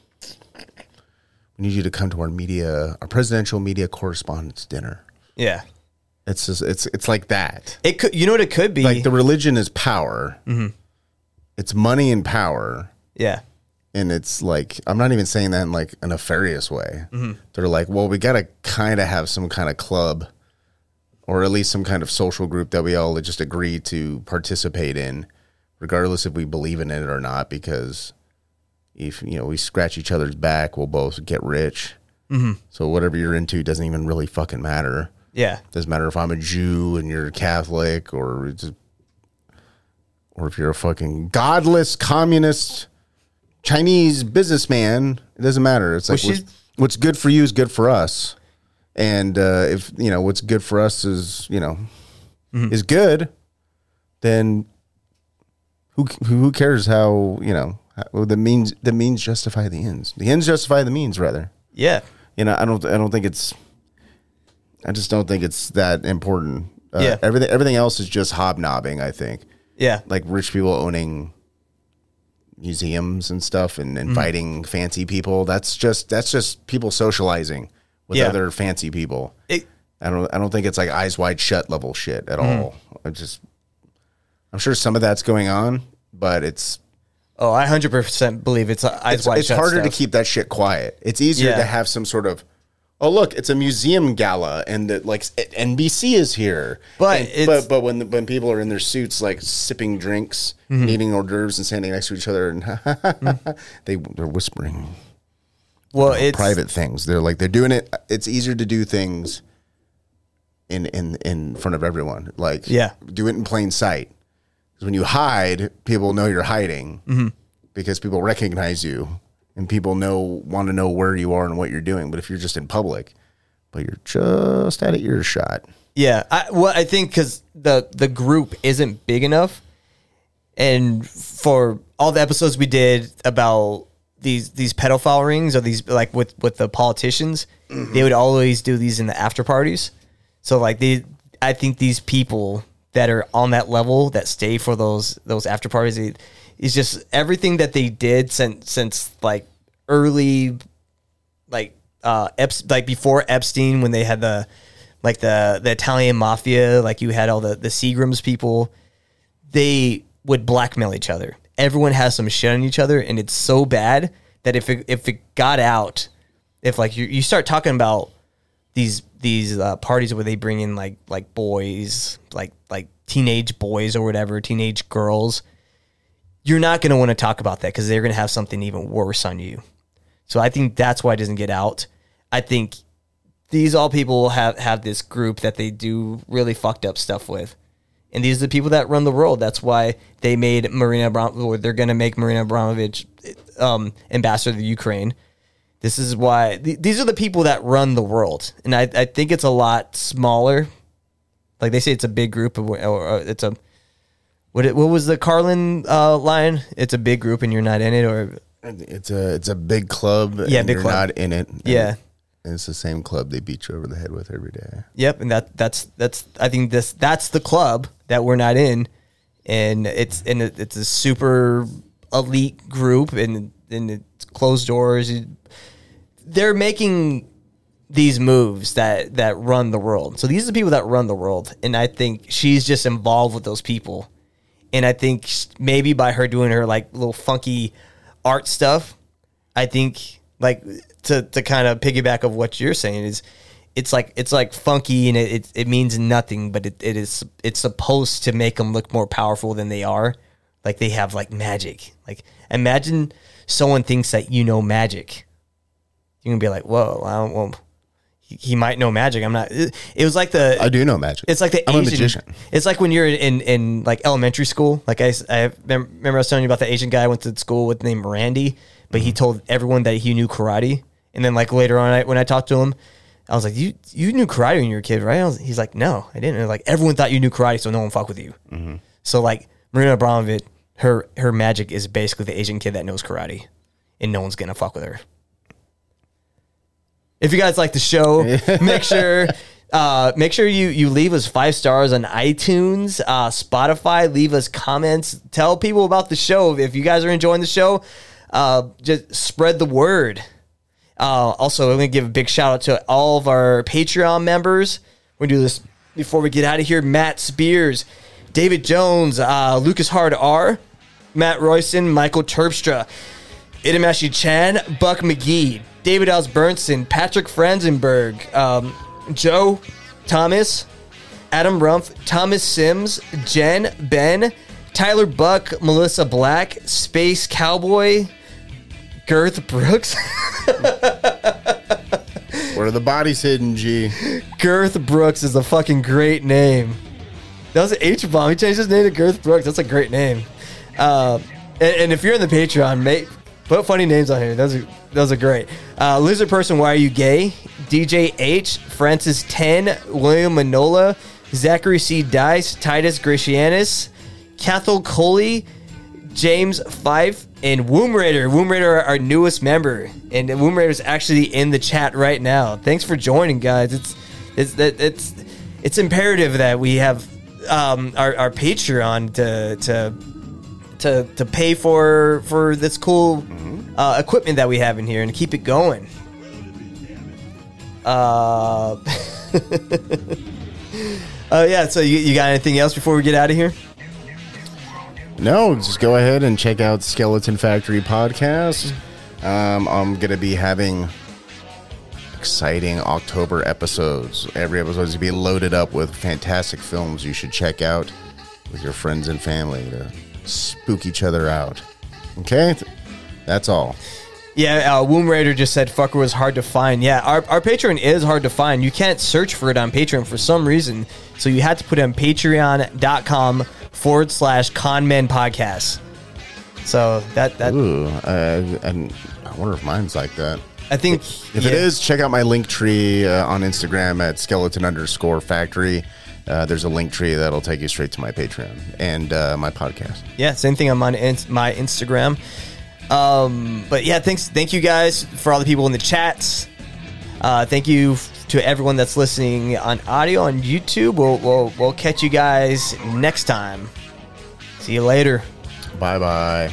"We need you to come to our media, our presidential media correspondence dinner." Yeah. It's just it's it's like that. It could you know what it could be Like the religion is power. Mhm. It's money and power. Yeah. and it's like I'm not even saying that in like a nefarious way. Mhm. They're like, well, we got to kind of have some kind of club, or at least some kind of social group that we all just agree to participate in, regardless if we believe in it or not. Because if you know we scratch each other's back, we'll both get rich. Mhm. So whatever you're into doesn't even really fucking matter. Yeah. Doesn't matter if I'm a Jew and you're Catholic, or it's or if you're a fucking godless communist Chinese businessman. It doesn't matter. It's like Well, what's, what's good for you is good for us, and uh, if you know what's good for us is you know Mm-hmm. is good, then who who cares how you know how, the means the means justify the ends. The ends justify the means, rather. Yeah. You know, I don't I don't think it's I just don't think it's that important. Uh, Yeah. Everything everything else is just hobnobbing. I think. Yeah. Like rich people owning museums and stuff and Mm-hmm. inviting fancy people. That's just that's just people socializing with Yeah. other fancy people. It- I don't I don't think it's like eyes wide shut level shit at Mhm. all. I just I'm sure some of that's going on, but it's Oh, I hundred percent believe it's uh, eyes it's, wide it's shut. harder to keep that shit quiet. It's easier Yeah. to have some sort of, oh look, it's a museum gala, and that like NBC is here. But And- it's- but but when when people are in their suits, like sipping drinks, Mhm. and eating hors d'oeuvres, and standing next to each other, and they they're whispering. Well, you know, it's private things. They're like they're doing it. It's easier to do things in in in front of everyone. Like Yeah. do it in plain sight. Because when you hide, people know you're hiding Mhm. because people recognize you and people know want to know where you are and what you're doing. But if you're just in public, but you're just at earshot. Yeah, I, well, I think because the the group isn't big enough, and for all the episodes we did about these these pedophile rings or these like with with the politicians, they would always do these in the after parties. So like they, I think these people that are on that level that stay for those those after parties is just everything that they did since since like early like uh like before Epstein when they had the like the the Italian mafia like you had all the the Seagrams people they would blackmail each other. Everyone has some shit on each other and it's so bad that if it, if it got out if like you, you start talking about these these uh, parties where they bring in like like boys like like teenage boys or whatever teenage girls you're not going to want to talk about that because they're going to have something even worse on you so I think that's why it doesn't get out. I think these all people have have this group that they do really fucked up stuff with. And these are the people that run the world. That's why they made Marina Abramovic, or they're going to make Marina Abramovic um, ambassador to Ukraine. This is why th- these are the people that run the world. And I, I think it's a lot smaller. Like they say, it's a big group, of, or, it's a what? It, what was the Carlin uh, line? It's a big group, and you're not in it, or It's a it's a big club. Yeah, and big you're club. not in it. Yeah. and it's the same club they beat you over the head with every day. Yep, and that that's that's I think this that's the club that we're not in, and it's and it, it's a super elite group, and and it's closed doors. They're making these moves that that run the world. So these are the people that run the world, and I think she's just involved with those people, and I think maybe by her doing her like little funky art stuff, I think like to to kind of piggyback of what you're saying is it's like it's like funky and it it, it means nothing, but it, it is it's supposed to make them look more powerful than they are. like they have like magic. Like imagine someone thinks that you know magic. You're gonna be like, whoa, I don't. Well, he, he might know magic. I'm not. It, it was like the. I do know magic. It's like the I'm a magician. It's like when you're in, in, like elementary school. Like I, I remember I was telling you about the Asian guy I went to school with named Randy, but Mm-hmm. he told everyone that he knew karate. And then like later on, I, when I talked to him, I was like, "You you knew karate when you were a kid, right?" I was, he's like, "No, I didn't." And like everyone thought you knew karate, so no one fuck with you. Mm-hmm. So like Marina Abramovic, her her magic is basically the Asian kid that knows karate, and no one's gonna fuck with her. If you guys like the show, make sure uh, make sure you you leave us five stars on iTunes, uh, Spotify. Leave us comments. Tell people about the show. If you guys are enjoying the show, uh, just spread the word. Uh, also, I'm gonna give a big shout out to all of our Patreon members. We're gonna do this before we get out of here. Matt Spears, David Jones, uh, Lucas Hard R, Matt Royson, Michael Terpstra, Itamashi Chan, Buck McGee, David Osbernson, Patrick Franzenberg, um, Joe Thomas, Adam Rumpf, Thomas Sims, Jen, Ben, Tyler Buck, Melissa Black, Space Cowboy, Girth Brooks, Where are the bodies hidden, G? Girth Brooks is a fucking great name. That was an H bomb. He changed his name to Girth Brooks. That's a great name. Uh, and, and if you're in the Patreon, mate, put funny names on here. Those are those are great. Uh, Lizard person, why are you gay? DJ H, Francis Ten, William Manola, Zachary C. Dice, Titus Gratianus, Cathal Coley, James Fife, and Womb Raider. Womb Raider, our newest member, and Womb Raider is actually in the chat right now. Thanks for joining, guys. It's it's it's it's imperative that we have um, our, our Patreon to to to to pay for for this cool uh, equipment that we have in here and keep it going. Uh, uh yeah. So you, you got anything else before we get out of here? No, just go ahead and check out Skeleton Factory podcast. Um, I'm gonna be having exciting October episodes. Every episode is gonna be loaded up with fantastic films you should check out with your friends and family to spook each other out. Okay, that's all. Yeah, uh, Womb Raider just said fucker was hard to find. Yeah, our, our Patreon is hard to find. You can't search for it on Patreon for some reason. So you had to put it on patreon.com forward slash conmen podcast. So that, that Ooh, uh, and I wonder if mine's like that. I think If yeah. it is, check out my link tree uh, on Instagram at skeleton underscore factory. Uh, there's a link tree that'll take you straight to my Patreon and uh, my podcast. Yeah, same thing on my, my Instagram. Um, but yeah, thanks, thank you guys for all the people in the chats. Uh, thank you to everyone that's listening on audio on YouTube. We'll, we'll, we'll catch you guys next time. See you later. Bye bye.